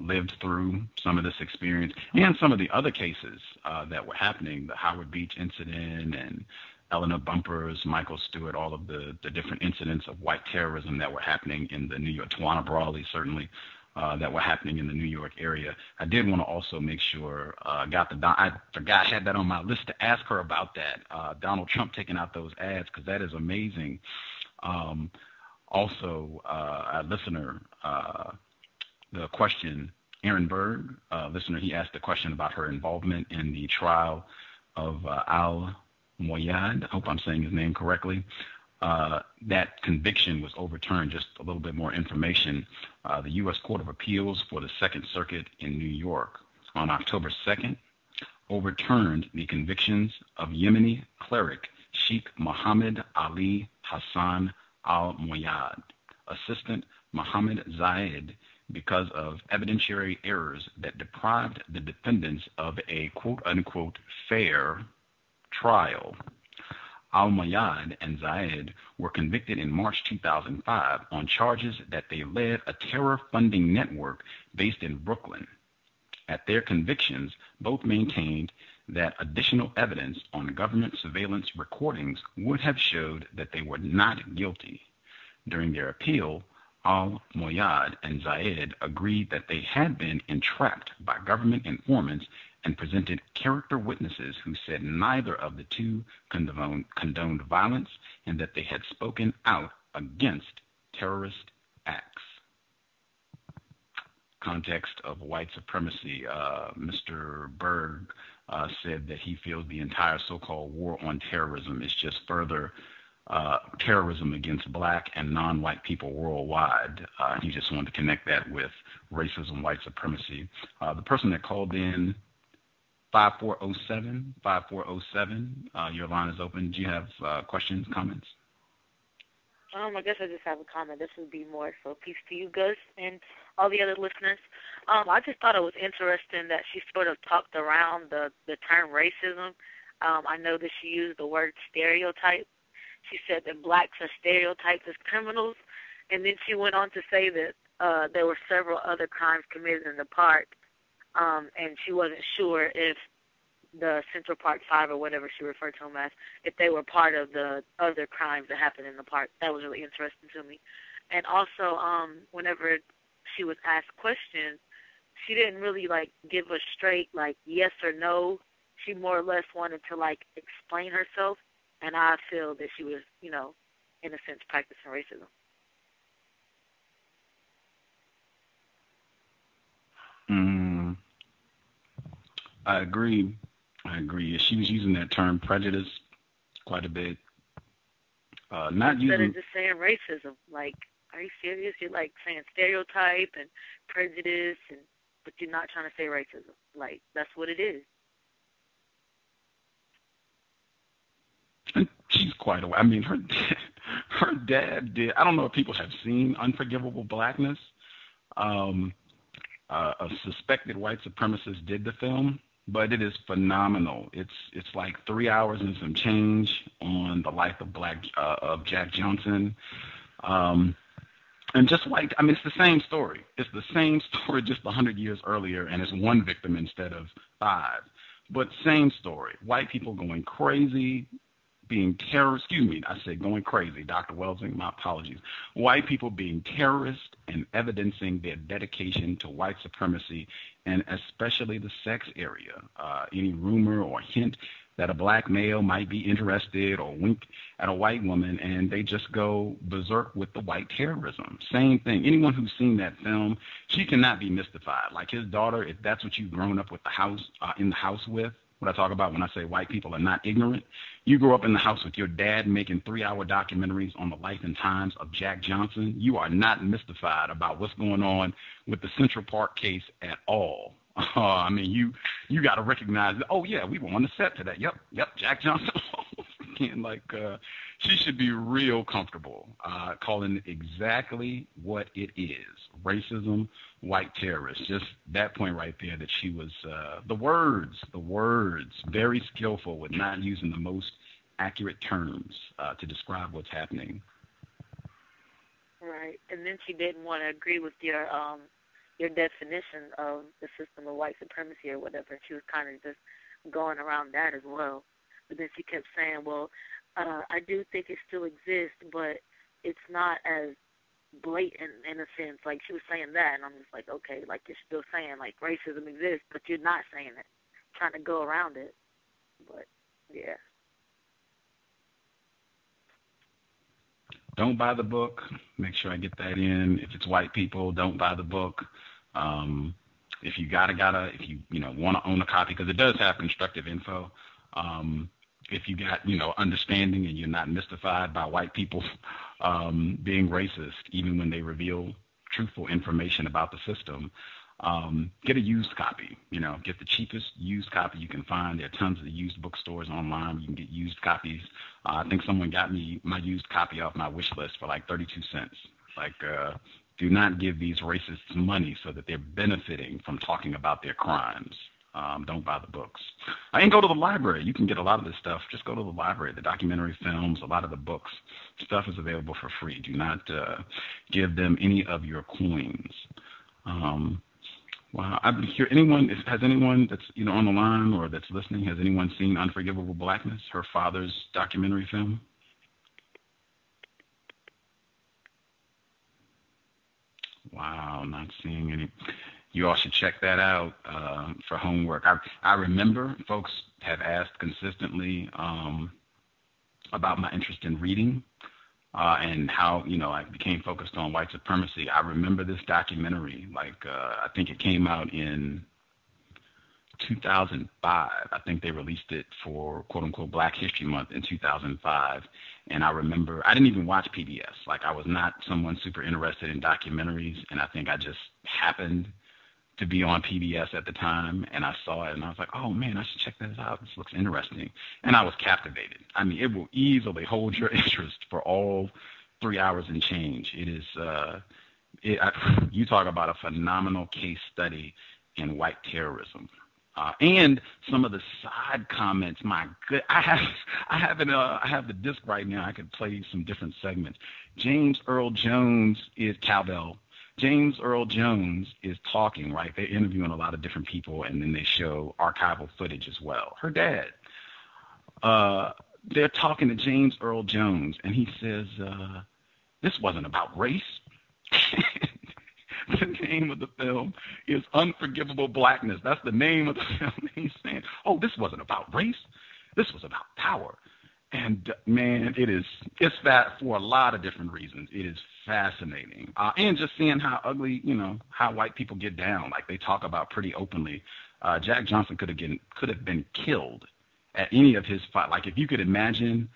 C: lived through some of this experience and some of the other cases uh, that were happening, the Howard Beach incident and Eleanor Bumpurs, Michael Stewart, all of the, the different incidents of white terrorism that were happening in the New York, Tawana Brawley certainly, uh, that were happening in the New York area. I did want to also make sure, uh, got the, I forgot I had that on my list to ask her about that, uh, Donald Trump taking out those ads, because that is amazing. Um, also, uh, a listener, uh, the question, Aaron Berg, listener, he asked a question about her involvement in the trial of uh, Al Moyad. I hope I'm saying his name correctly. Uh, that conviction was overturned. Just a little bit more information. Uh, the U.S. Court of Appeals for the Second Circuit in New York on October 2nd overturned the convictions of Yemeni cleric Sheikh Mohammed Ali Hassan Al-Moayad, Assistant Mohammed Zayed, because of evidentiary errors that deprived the defendants of a quote unquote fair trial. Al-Moayad and Zayed were convicted in March 2005 on charges that they led a terror funding network based in Brooklyn. At their convictions, both maintained that additional evidence on government surveillance recordings would have showed that they were not guilty. During their appeal, Al Moyad and Zayed agreed that they had been entrapped by government informants and presented character witnesses who said neither of the two condoned, violence and that they had spoken out against terrorist acts. Context of white supremacy. Uh, Mr. Berg uh, said that he feels the entire so called war on terrorism is just further uh, terrorism against black and non-white people worldwide. Uh, he just wanted to connect that with racism, white supremacy. Uh, the person that called in 5407, 5407, uh, your line is open. Do you have uh, questions, comments?
S: Um, I guess I just have a comment. This would be more so peace to you, Gus, and all the other listeners. Um, I just thought it was interesting that she sort of talked around the the term racism. Um, I know that she used the word stereotype. She said that blacks are stereotyped as criminals, and then she went on to say that uh, there were several other crimes committed in the park, um, and she wasn't sure if the Central Park Five or whatever she referred to them as, if they were part of the other crimes that happened in the park. That was really interesting to me. and also um whenever she was asked questions, she didn't really like give a straight like yes or no. She more or less wanted to like explain herself, and I feel that she was, you know, in a sense, practicing racism.
C: Mm, I agree. I agree. She was using that term prejudice quite a bit. Uh, not
S: Instead
C: using
S: of just saying racism, like, are you serious? You're like saying stereotype and prejudice, and but you're not trying to say racism. Like that's what it is.
C: she's quite aware. I mean, her her dad did. I don't know if people have seen Unforgivable Blackness. Um, uh, a suspected white supremacist did the film, but it is phenomenal. It's it's like three hours and some change on the life of Black uh, of Jack Johnson. Um, and just like I mean, it's the same story. It's the same story, just a hundred years earlier, and it's one victim instead of five. But same story. White people going crazy, being terror. Excuse me, I said going crazy. Dr. Welsing, my apologies. White people being terrorists and evidencing their dedication to white supremacy, and especially the sex area. Uh, any rumor or hint that a black male might be interested or wink at a white woman and they just go berserk with the white terrorism. Same thing. Anyone who's seen that film, she cannot be mystified. Like his daughter, if that's what you've grown up with the house uh, in the house with, what I talk about when I say white people are not ignorant. You grew up in the house with your dad making three hour documentaries on the life and times of Jack Johnson. You are not mystified about what's going on with the Central Park case at all. Uh, I mean, you you got to recognize. Oh yeah, we were on the set today. Yep, yep. Jack Johnson. Again, like uh, she should be real comfortable uh, calling exactly what it is: racism, white terrorists. Just that point right there. That she was uh, the words, the words, very skillful with not using the most accurate terms uh, to describe what's happening.
S: Right. And then she didn't want to agree with your um your definition of the system of white supremacy or whatever. She was kind of just going around that as well. But then she kept saying, "Well, uh, I do think it still exists, but it's not as blatant in a sense." Like she was saying that, and I'm just like, okay, like you're still saying like racism exists, but you're not saying it, trying to go around it. But yeah.
C: don't buy the book. Make sure I get that in. If it's white people, don't buy the book. Um, if you gotta gotta, if you you know want to own a copy, because it does have constructive info. Um, if you got you know understanding and you're not mystified by white people um, being racist, even when they reveal truthful information about the system, um, get a used copy. You know, get the cheapest used copy you can find. There are tons of used bookstores online. You can get used copies. Uh, I think someone got me my used copy off my wish list for like 32 cents. Like, uh, do not give these racists money so that they're benefiting from talking about their crimes. Um, don't buy the books. I can go to the library. You can get a lot of this stuff. Just go to the library. The documentary films, a lot of the books, stuff is available for free. Do not uh, give them any of your coins. Um, Wow, I've been here. Anyone has anyone that's you know on the line or that's listening? Has anyone seen Unforgivable Blackness, her father's documentary film? Wow, not seeing any. You all should check that out uh, for homework. I I remember folks have asked consistently um, about my interest in reading uh, and how you know I became focused on white supremacy. I remember this documentary, like uh, I think it came out in 2005. I think they released it for quote unquote Black History Month in 2005. And I remember I didn't even watch PBS. Like I was not someone super interested in documentaries, and I think I just happened to be on PBS at the time, and I saw it, and I was like, "Oh man, I should check this out. This looks interesting," and I was captivated. I mean, it will easily hold your interest for all three hours and change. It is, uh, it, I, you talk about a phenomenal case study in white terrorism. Uh, and some of the side comments, my good, I have, I have an, uh, I have the disc right now. I could play some different segments. James Earl Jones is cowbell James Earl Jones is talking, right? They're interviewing a lot of different people, and then they show archival footage as well. Her dad. Uh, they're talking to James Earl Jones, and he says, uh, This wasn't about race. the name of the film is Unforgivable Blackness. That's the name of the film. He's saying, "Oh, this wasn't about race. This was about power." And man, it is it's that for a lot of different reasons. It is fascinating, uh, and just seeing how ugly you know how white people get down. Like they talk about pretty openly. Uh, Jack Johnson could have been could have been killed at any of his fight. Like if you could imagine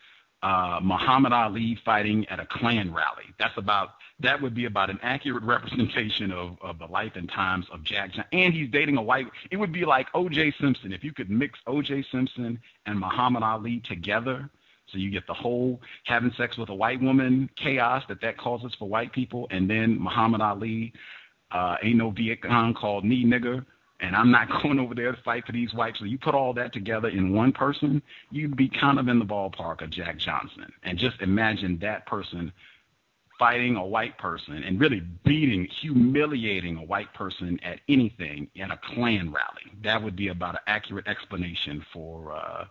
C: uh, Muhammad Ali fighting at a Klan rally. That's about that would be about an accurate representation of, of the life and times of Jack Johnson. And he's dating a white. It would be like O.J. Simpson if you could mix O.J. Simpson and Muhammad Ali together. So you get the whole having sex with a white woman chaos that that causes for white people, and then Muhammad Ali, uh, ain't no Viet Cong called me nigger and I'm not going over there to fight for these whites. So you put all that together in one person, you'd be kind of in the ballpark of Jack Johnson. And just imagine that person fighting a white person and really beating, humiliating a white person at anything in a Klan rally. That would be about an accurate explanation for uh,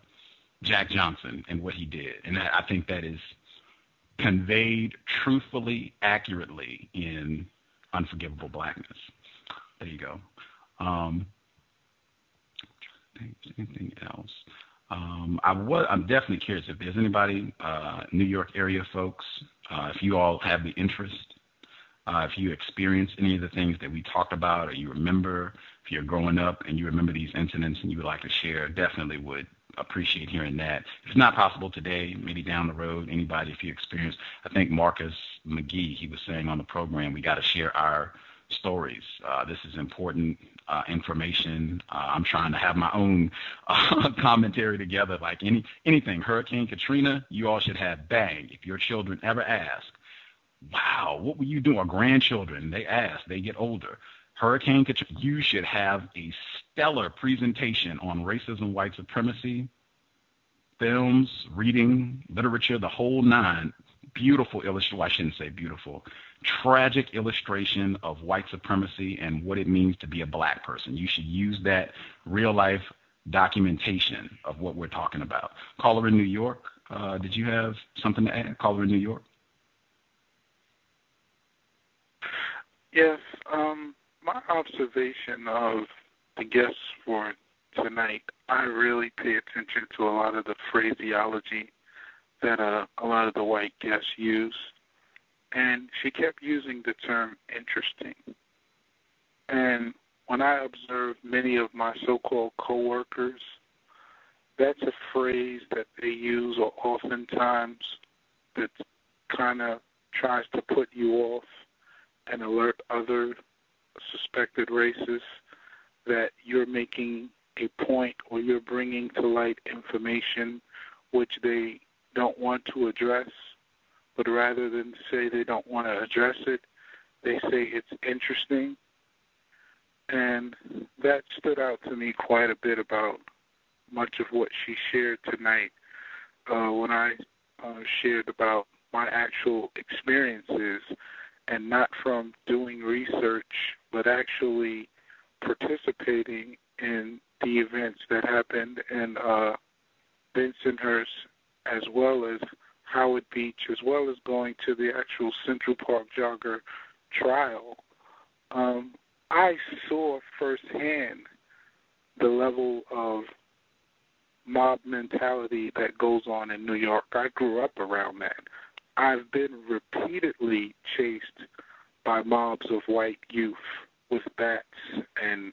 C: Jack Johnson and what he did. And I think that is conveyed truthfully, accurately in Unforgivable Blackness. There you go. Um, anything else? Um, I was, I'm definitely curious if there's anybody, uh, New York area folks, uh, if you all have the interest, uh, if you experience any of the things that we talked about or you remember, if you're growing up and you remember these incidents and you would like to share, definitely would appreciate hearing that. If it's not possible today, maybe down the road, anybody, if you experience, I think Marcus McGee, he was saying on the program, we got to share our stories. Uh, this is important uh, information. Uh, I'm trying to have my own uh, commentary together, like any anything. Hurricane Katrina, you all should have bang. If your children ever ask, "Wow, what were you doing?" Or grandchildren, they ask, they get older. Hurricane Katrina, you should have a stellar presentation on racism, white supremacy, films, reading, literature, the whole nine. Beautiful illustration. Well, I shouldn't say beautiful tragic illustration of white supremacy and what it means to be a black person. You should use that real life documentation of what we're talking about. Caller in New York, uh, did you have something to add? Caller in New York?
G: Yes. Um, my observation of the guests for tonight, I really pay attention to a lot of the phraseology that uh, a lot of the white guests use and she kept using the term interesting. And when I observe many of my so-called coworkers, that's a phrase that they use or oftentimes that kind of tries to put you off and alert other suspected racists that you're making a point or you're bringing to light information which they don't want to address but rather than say they don't want to address it, they say it's interesting. And that stood out to me quite a bit about much of what she shared tonight uh, when I uh, shared about my actual experiences and not from doing research, but actually participating in the events that happened in uh, Bensonhurst as well as Howard Beach, as well as going to the actual Central Park Jogger trial, um, I saw firsthand the level of mob mentality that goes on in New York. I grew up around that. I've been repeatedly chased by mobs of white youth with bats and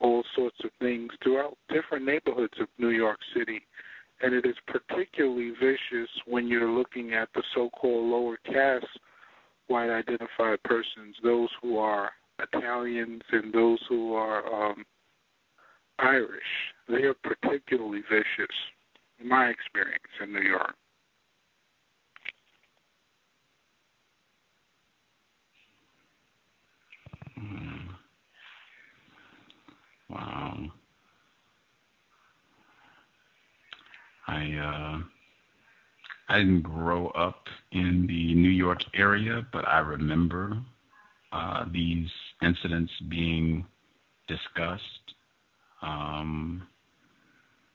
G: all sorts of things throughout different neighborhoods of New York City and it is particularly vicious when you're looking at the so-called lower caste white identified persons, those who are Italians and those who are um, Irish. They are particularly vicious, in my experience in New York.
C: Wow. I uh, I didn't grow up in the New York area, but I remember uh, these incidents being discussed. Um,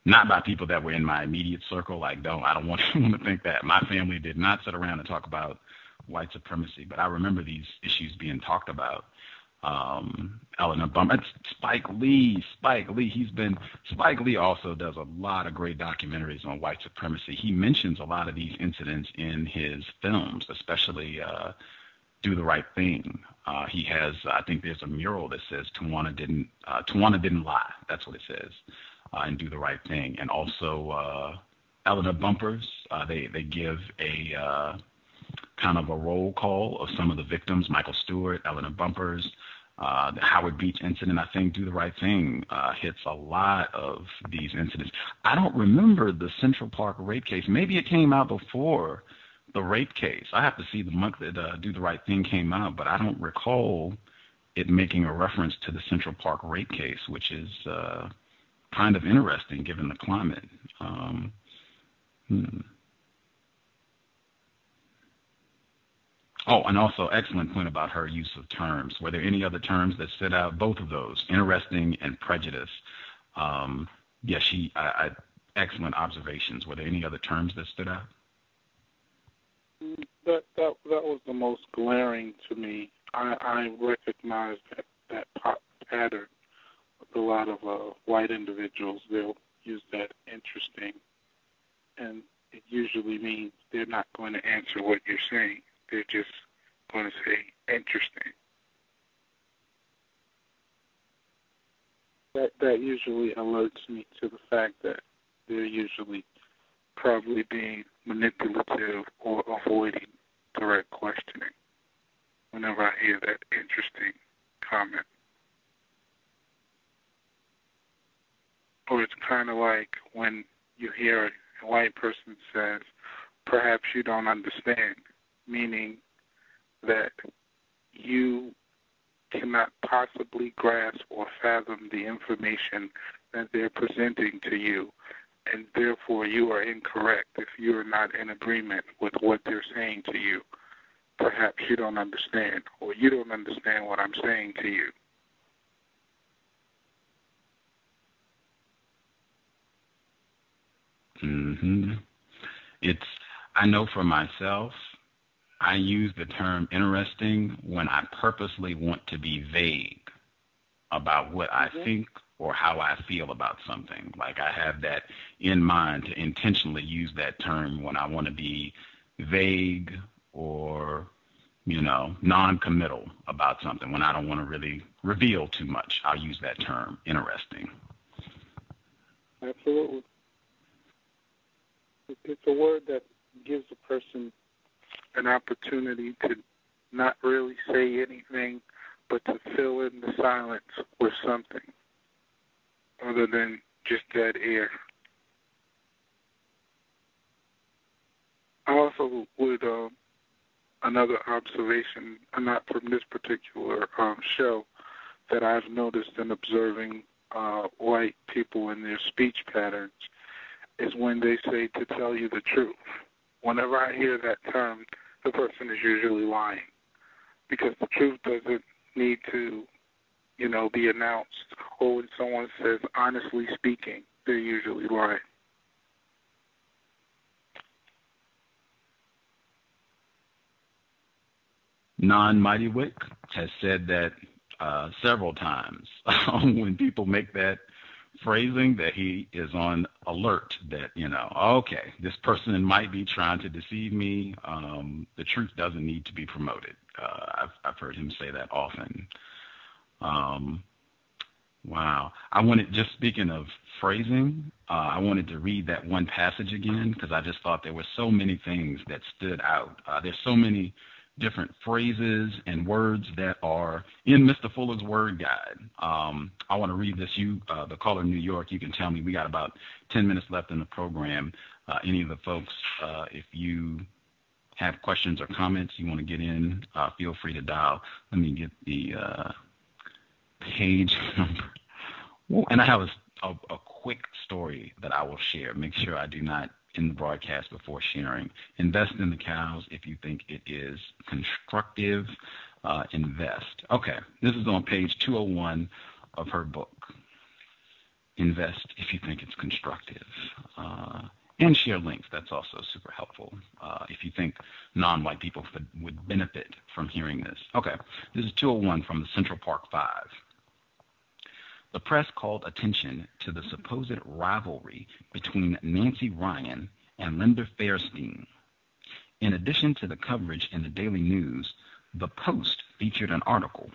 C: not by people that were in my immediate circle. Like, don't I don't want anyone to think that my family did not sit around and talk about white supremacy, but I remember these issues being talked about. Um, Eleanor Bum, it's Spike Lee. Spike Lee. He's been Spike Lee also does a lot of great documentaries on white supremacy. He mentions a lot of these incidents in his films, especially uh, Do the Right Thing. Uh, he has, I think, there's a mural that says Tawana didn't uh, Tawana didn't lie. That's what it says, uh, and Do the Right Thing. And also uh, Eleanor Bumpurs. Uh, they they give a uh, kind of a roll call of some of the victims: Michael Stewart, Eleanor Bumpurs, Uh, the Howard Beach incident, I think, Do the Right Thing uh, hits a lot of these incidents. I don't remember the Central Park rape case. Maybe it came out before the rape case. I have to see the month that uh, Do the Right Thing came out, but I don't recall it making a reference to the Central Park rape case, which is uh, kind of interesting given the climate. Um, hmm. Oh, and also excellent point about her use of terms. Were there any other terms that stood out? Both of those, interesting and prejudice. Um, yeah, she. I, I, excellent observations. Were there any other terms that stood out?
G: That that that was the most glaring to me. I, I recognize that that pattern with a lot of uh, white individuals. They'll use that interesting, and it usually means they're not going to answer what you're saying. They're just going to say interesting. That that usually alerts me to the fact that they're usually probably being manipulative or avoiding direct questioning whenever I hear that interesting comment. Or it's kind of like when you hear a white person says, perhaps you don't understand, meaning that you cannot possibly grasp or fathom the information that they're presenting to you and therefore you are incorrect if you are not in agreement with what they're saying to you. Perhaps you don't understand, or you don't understand what I'm saying to you.
C: Mhm. It's I know for myself, I use the term interesting when I purposely want to be vague about what I
G: Mhm.
C: think or how I feel about something. Like I have that in mind to intentionally use that term when I want to be vague or, you know, non committal about something, when I don't want to really reveal too much. I'll use that term, interesting.
G: Absolutely. It's a word that gives a person an opportunity to not really say anything, but to fill in the silence with something other than just dead air. I also would uh, another observation, not from this particular um, show, that I've noticed in observing uh, white people and their speech patterns is when they say to tell you the truth. Whenever I hear that term, the person is usually lying because the truth doesn't need to you know, be announced, or when someone says honestly speaking, they're usually lying.
C: Non Mighty Wick has said that uh, several times when people make that phrasing that he is on alert that you know okay this person might be trying to deceive me um, the truth doesn't need to be promoted uh, I've, I've heard him say that often um, wow. I wanted, just speaking of phrasing, uh, I wanted to read that one passage again because I just thought there were so many things that stood out. Uh, there's so many different phrases and words that are in Mr. Fuller's word guide. Um, I want to read this. You, uh, the caller in New York, you can tell me we got about 10 minutes left in the program. Uh, any of the folks, uh, if you have questions or comments you want to get in, uh, feel free to dial. Let me get the uh, page number. And I have a, a, a quick story that I will share. Make sure I do not in the broadcast before sharing. Invest in the cows if you think it is constructive. Uh, invest. Okay, this is on page 201 of her book. Invest if you think it's constructive. Uh, and share links. That's also super helpful uh, if you think non-white people would benefit from hearing this. Okay, this is 201 from the Central Park Five. The press called attention to the supposed rivalry between Nancy Ryan and Linda Fairstein. In addition to the coverage in the Daily News, The Post featured an article,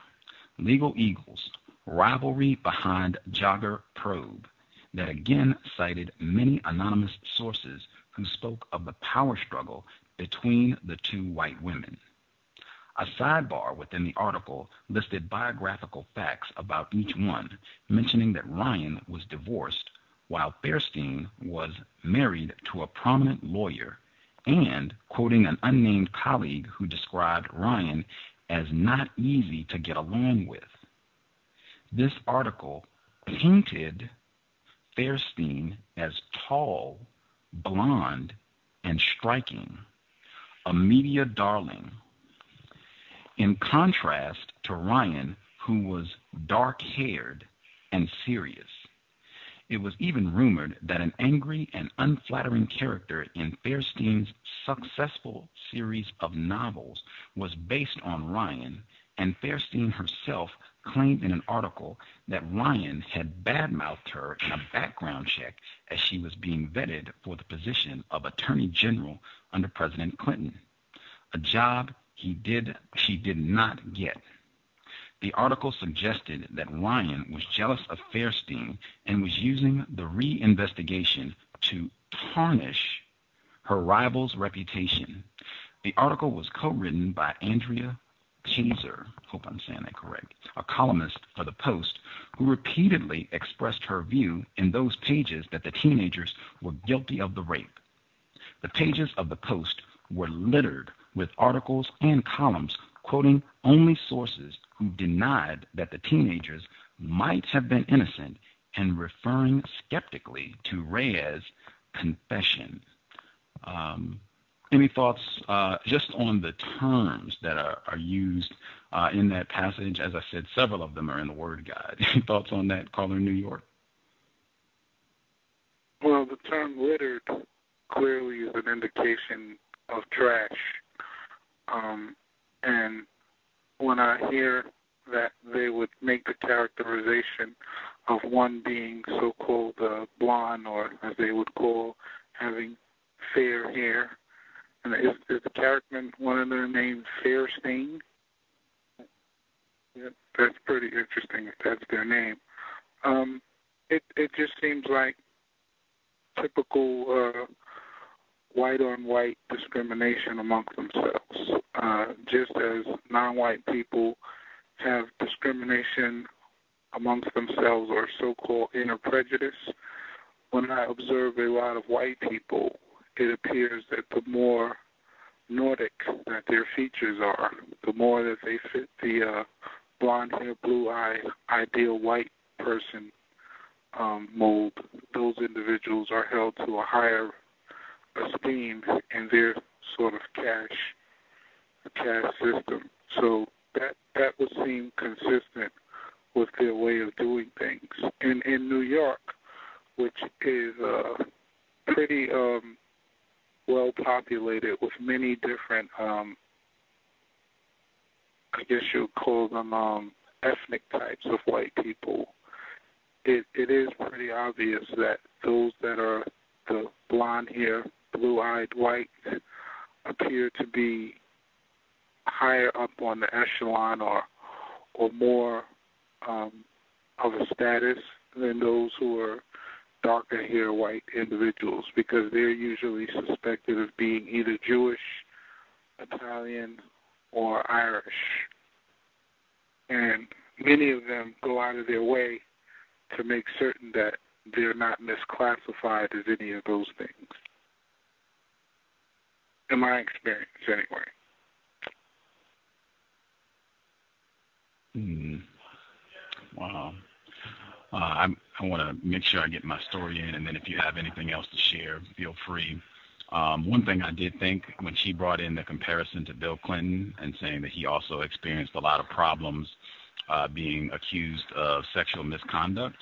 C: Legal Eagles, Rivalry Behind Jogger Probe, that again cited many anonymous sources who spoke of the power struggle between the two white women. A sidebar within the article listed biographical facts about each one, mentioning that Ryan was divorced while Fairstein was married to a prominent lawyer, and quoting an unnamed colleague who described Ryan as not easy to get along with. This article painted Fairstein as tall, blonde, and striking, a media darling in contrast to Ryan, who was dark haired and serious. It was even rumored that an angry and unflattering character in Fairstein's successful series of novels was based on Ryan, and Fairstein herself claimed in an article that Ryan had badmouthed her in a background check as she was being vetted for the position of Attorney General under President Clinton, a job he did she did not get. The article suggested that Ryan was jealous of Fairstein and was using the reinvestigation to tarnish her rival's reputation. The article was co-written by Andrea Kaser, hope I'm saying that correct, a columnist for the Post, who repeatedly expressed her view in those pages that the teenagers were guilty of the rape. The pages of the Post were littered with articles and columns quoting only sources who denied that the teenagers might have been innocent and referring skeptically to Reyes' confession. Um, any thoughts uh, just on the terms that are, are used uh, in that passage? As I said, several of them are in the Word Guide. Any thoughts on that, caller in New York?
G: Well, the term littered clearly is an indication of trash um, and when I hear that they would make the characterization of one being so-called uh, blonde, or as they would call having fair hair, and is, is the character one of their names Fairstein? Yeah, that's pretty interesting. If that's their name, um, it it just seems like typical uh, white on white discrimination amongst themselves. Uh, just as non white people have discrimination amongst themselves or so called inner prejudice, when I observe a lot of white people, it appears that the more Nordic that their features are, the more that they fit the uh, blonde hair, blue eye, ideal white person um, mold, those individuals are held to a higher esteem in their sort of cash cash system. So that that would seem consistent with their way of doing things. And in New York, which is uh, pretty um, well populated with many different, um, I guess you would call them um, ethnic types of white people. It it is pretty obvious that those that are the blonde hair, blue eyed whites appear to be higher up on the echelon or or more um, of a status than those who are darker hair white individuals because they're usually suspected of being either Jewish, Italian, or Irish. And many of them go out of their way to make certain that they're not misclassified as any of those things in my experience, anyway.
C: Hmm. Wow. Uh, I, I want to make sure I get my story in, and then if you have anything else to share, feel free. Um, one thing I did think when she brought in the comparison to Bill Clinton and saying that he also experienced a lot of problems uh, being accused of sexual misconduct,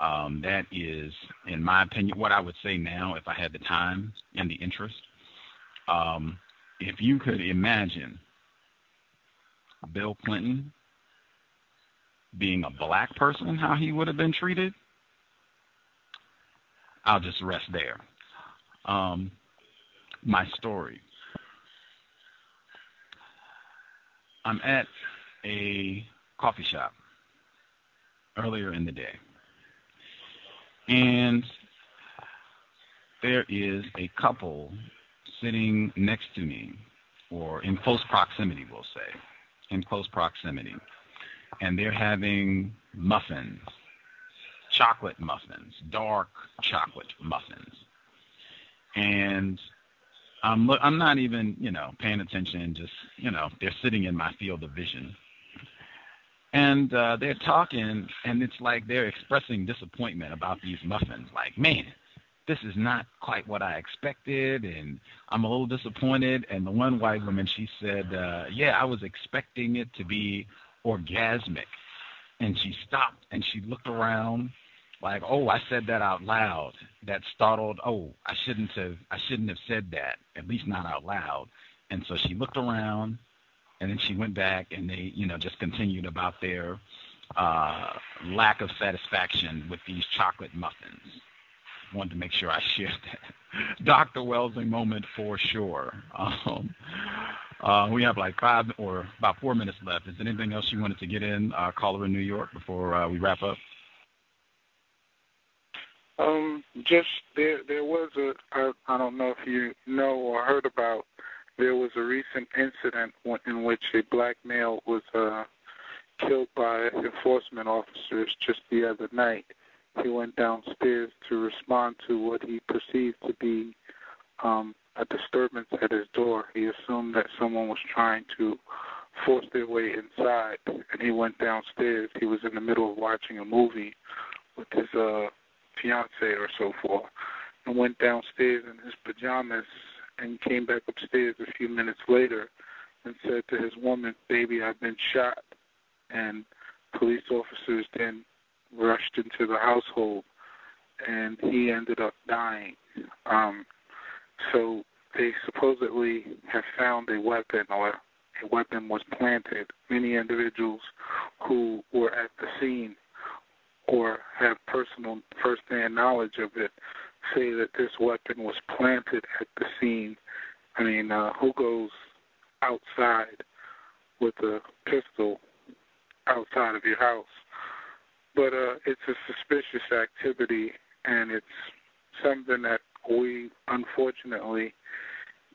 C: Um, that is, in my opinion, what I would say now if I had the time and the interest. Um, if you could imagine Bill Clinton being a black person, how he would have been treated, I'll just rest there. Um, my story. I'm at a coffee shop earlier in the day. And there is a couple sitting next to me, or in close proximity, we'll say, in close proximity. And they're having muffins, chocolate muffins, dark chocolate muffins. And I'm, I'm not even, you know, paying attention, just, you know, they're sitting in my field of vision and uh, they're talking, and it's like they're expressing disappointment about these muffins. Like, man, this is not quite what I expected, and I'm a little disappointed. And the one white woman, she said, uh, "Yeah, I was expecting it to be orgasmic," and she stopped and she looked around, like, "Oh, I said that out loud. That startled. Oh, I shouldn't have. I shouldn't have said that. At least not out loud." And so she looked around and then she went back and they, you know, just continued about their uh, lack of satisfaction with these chocolate muffins. Wanted to make sure I shared that. Dr. Welsing moment for sure. Um, uh, we have like five or about four minutes left. Is there anything else you wanted to get in, uh, caller in New York, before uh, we wrap up?
G: Um, just there, there was a. I, I don't know if you know or heard about there was a recent incident in which a black male was uh, killed by enforcement officers just the other night. He went downstairs to respond to what he perceived to be um, a disturbance at his door. He assumed that someone was trying to force their way inside, and he went downstairs. He was in the middle of watching a movie with his uh, fiance or so forth, and went downstairs in his pajamas and came back upstairs a few minutes later and said to his woman, Baby, I've been shot. And police officers then rushed into the household and he ended up dying. Um, so they supposedly have found a weapon or a weapon was planted. Many individuals who were at the scene or have personal first-hand knowledge of it say that this weapon was planted at the scene. I mean, uh, who goes outside with a pistol outside of your house? But uh, it's a suspicious activity, and it's something that we unfortunately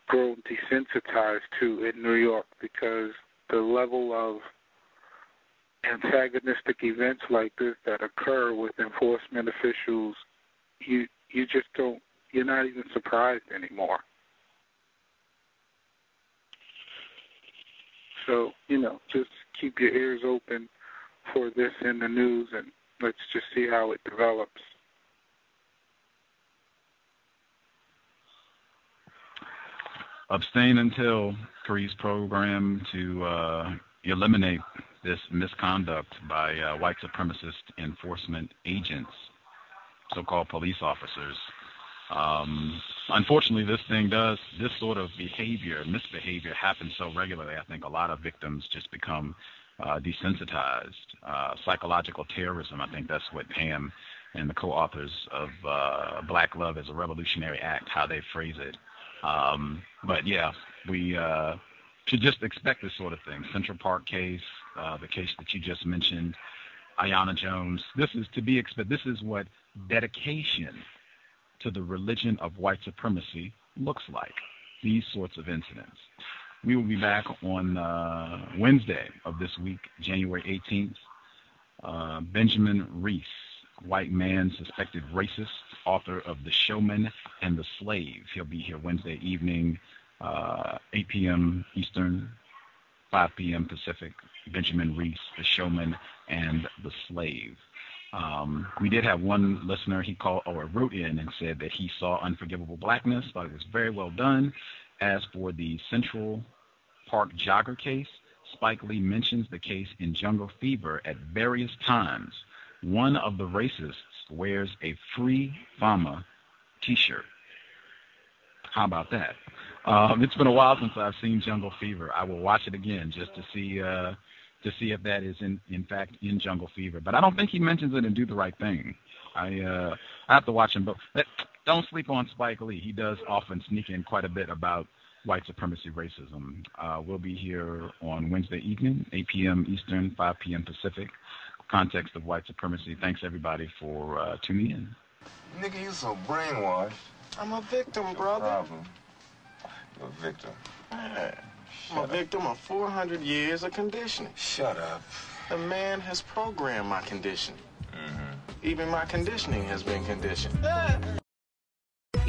G: grown desensitized to in New York because the level of antagonistic events like this that occur with enforcement officials, you you just don't you're not even surprised anymore. So, you know, just keep your ears open for this in the news and let's just see how it develops.
C: Abstain until Cree's program to uh, eliminate this misconduct by uh, white supremacist enforcement agents so-called police officers. Um, unfortunately, this thing does this sort of behavior, misbehavior, happens so regularly. I think a lot of victims just become uh, desensitized. Uh, psychological terrorism. I think that's what Pam and the co-authors of uh, Black Love as a Revolutionary Act, how they phrase it. Um, but yeah, we uh, should just expect this sort of thing. Central Park case, uh, the case that you just mentioned, Aiyana Jones. This is to be expected. This is what dedication to the religion of white supremacy looks like, these sorts of incidents. We will be back on uh, Wednesday of this week, January 18th. Uh, Benjamin Reese, white man suspected racist, author of The Showman and the Slave. He'll be here Wednesday evening, uh, 8 p.m. Eastern, 5 p.m. Pacific. Benjamin Reese, The Showman and the Slave. Um, we did have one listener, he called or wrote in and said that he saw Unforgivable Blackness, thought it was very well done. As for the Central Park jogger case, Spike Lee mentions the case in Jungle Fever at various times. One of the racists wears a free Fama T-shirt. How about that? Um, it's been a while since I've seen Jungle Fever. I will watch it again just to see uh, to see if that is in in fact in Jungle Fever. But I don't think he mentions it in Do the Right Thing. I uh, I have to watch him. But don't sleep on Spike Lee. He does often sneak in quite a bit about white supremacy racism. Uh, we'll be here on Wednesday evening, 8 p.m. Eastern, 5 p.m. Pacific. Context of white supremacy. Thanks everybody for uh, tuning in.
T: Nigga, you so brainwashed.
U: I'm a victim, brother.
T: Problem. You're a victim.
U: Man, I'm a victim of 400 years of conditioning.
T: Shut up.
U: The man has programmed my conditioning.
T: Mm-hmm.
U: Even my conditioning has been conditioned.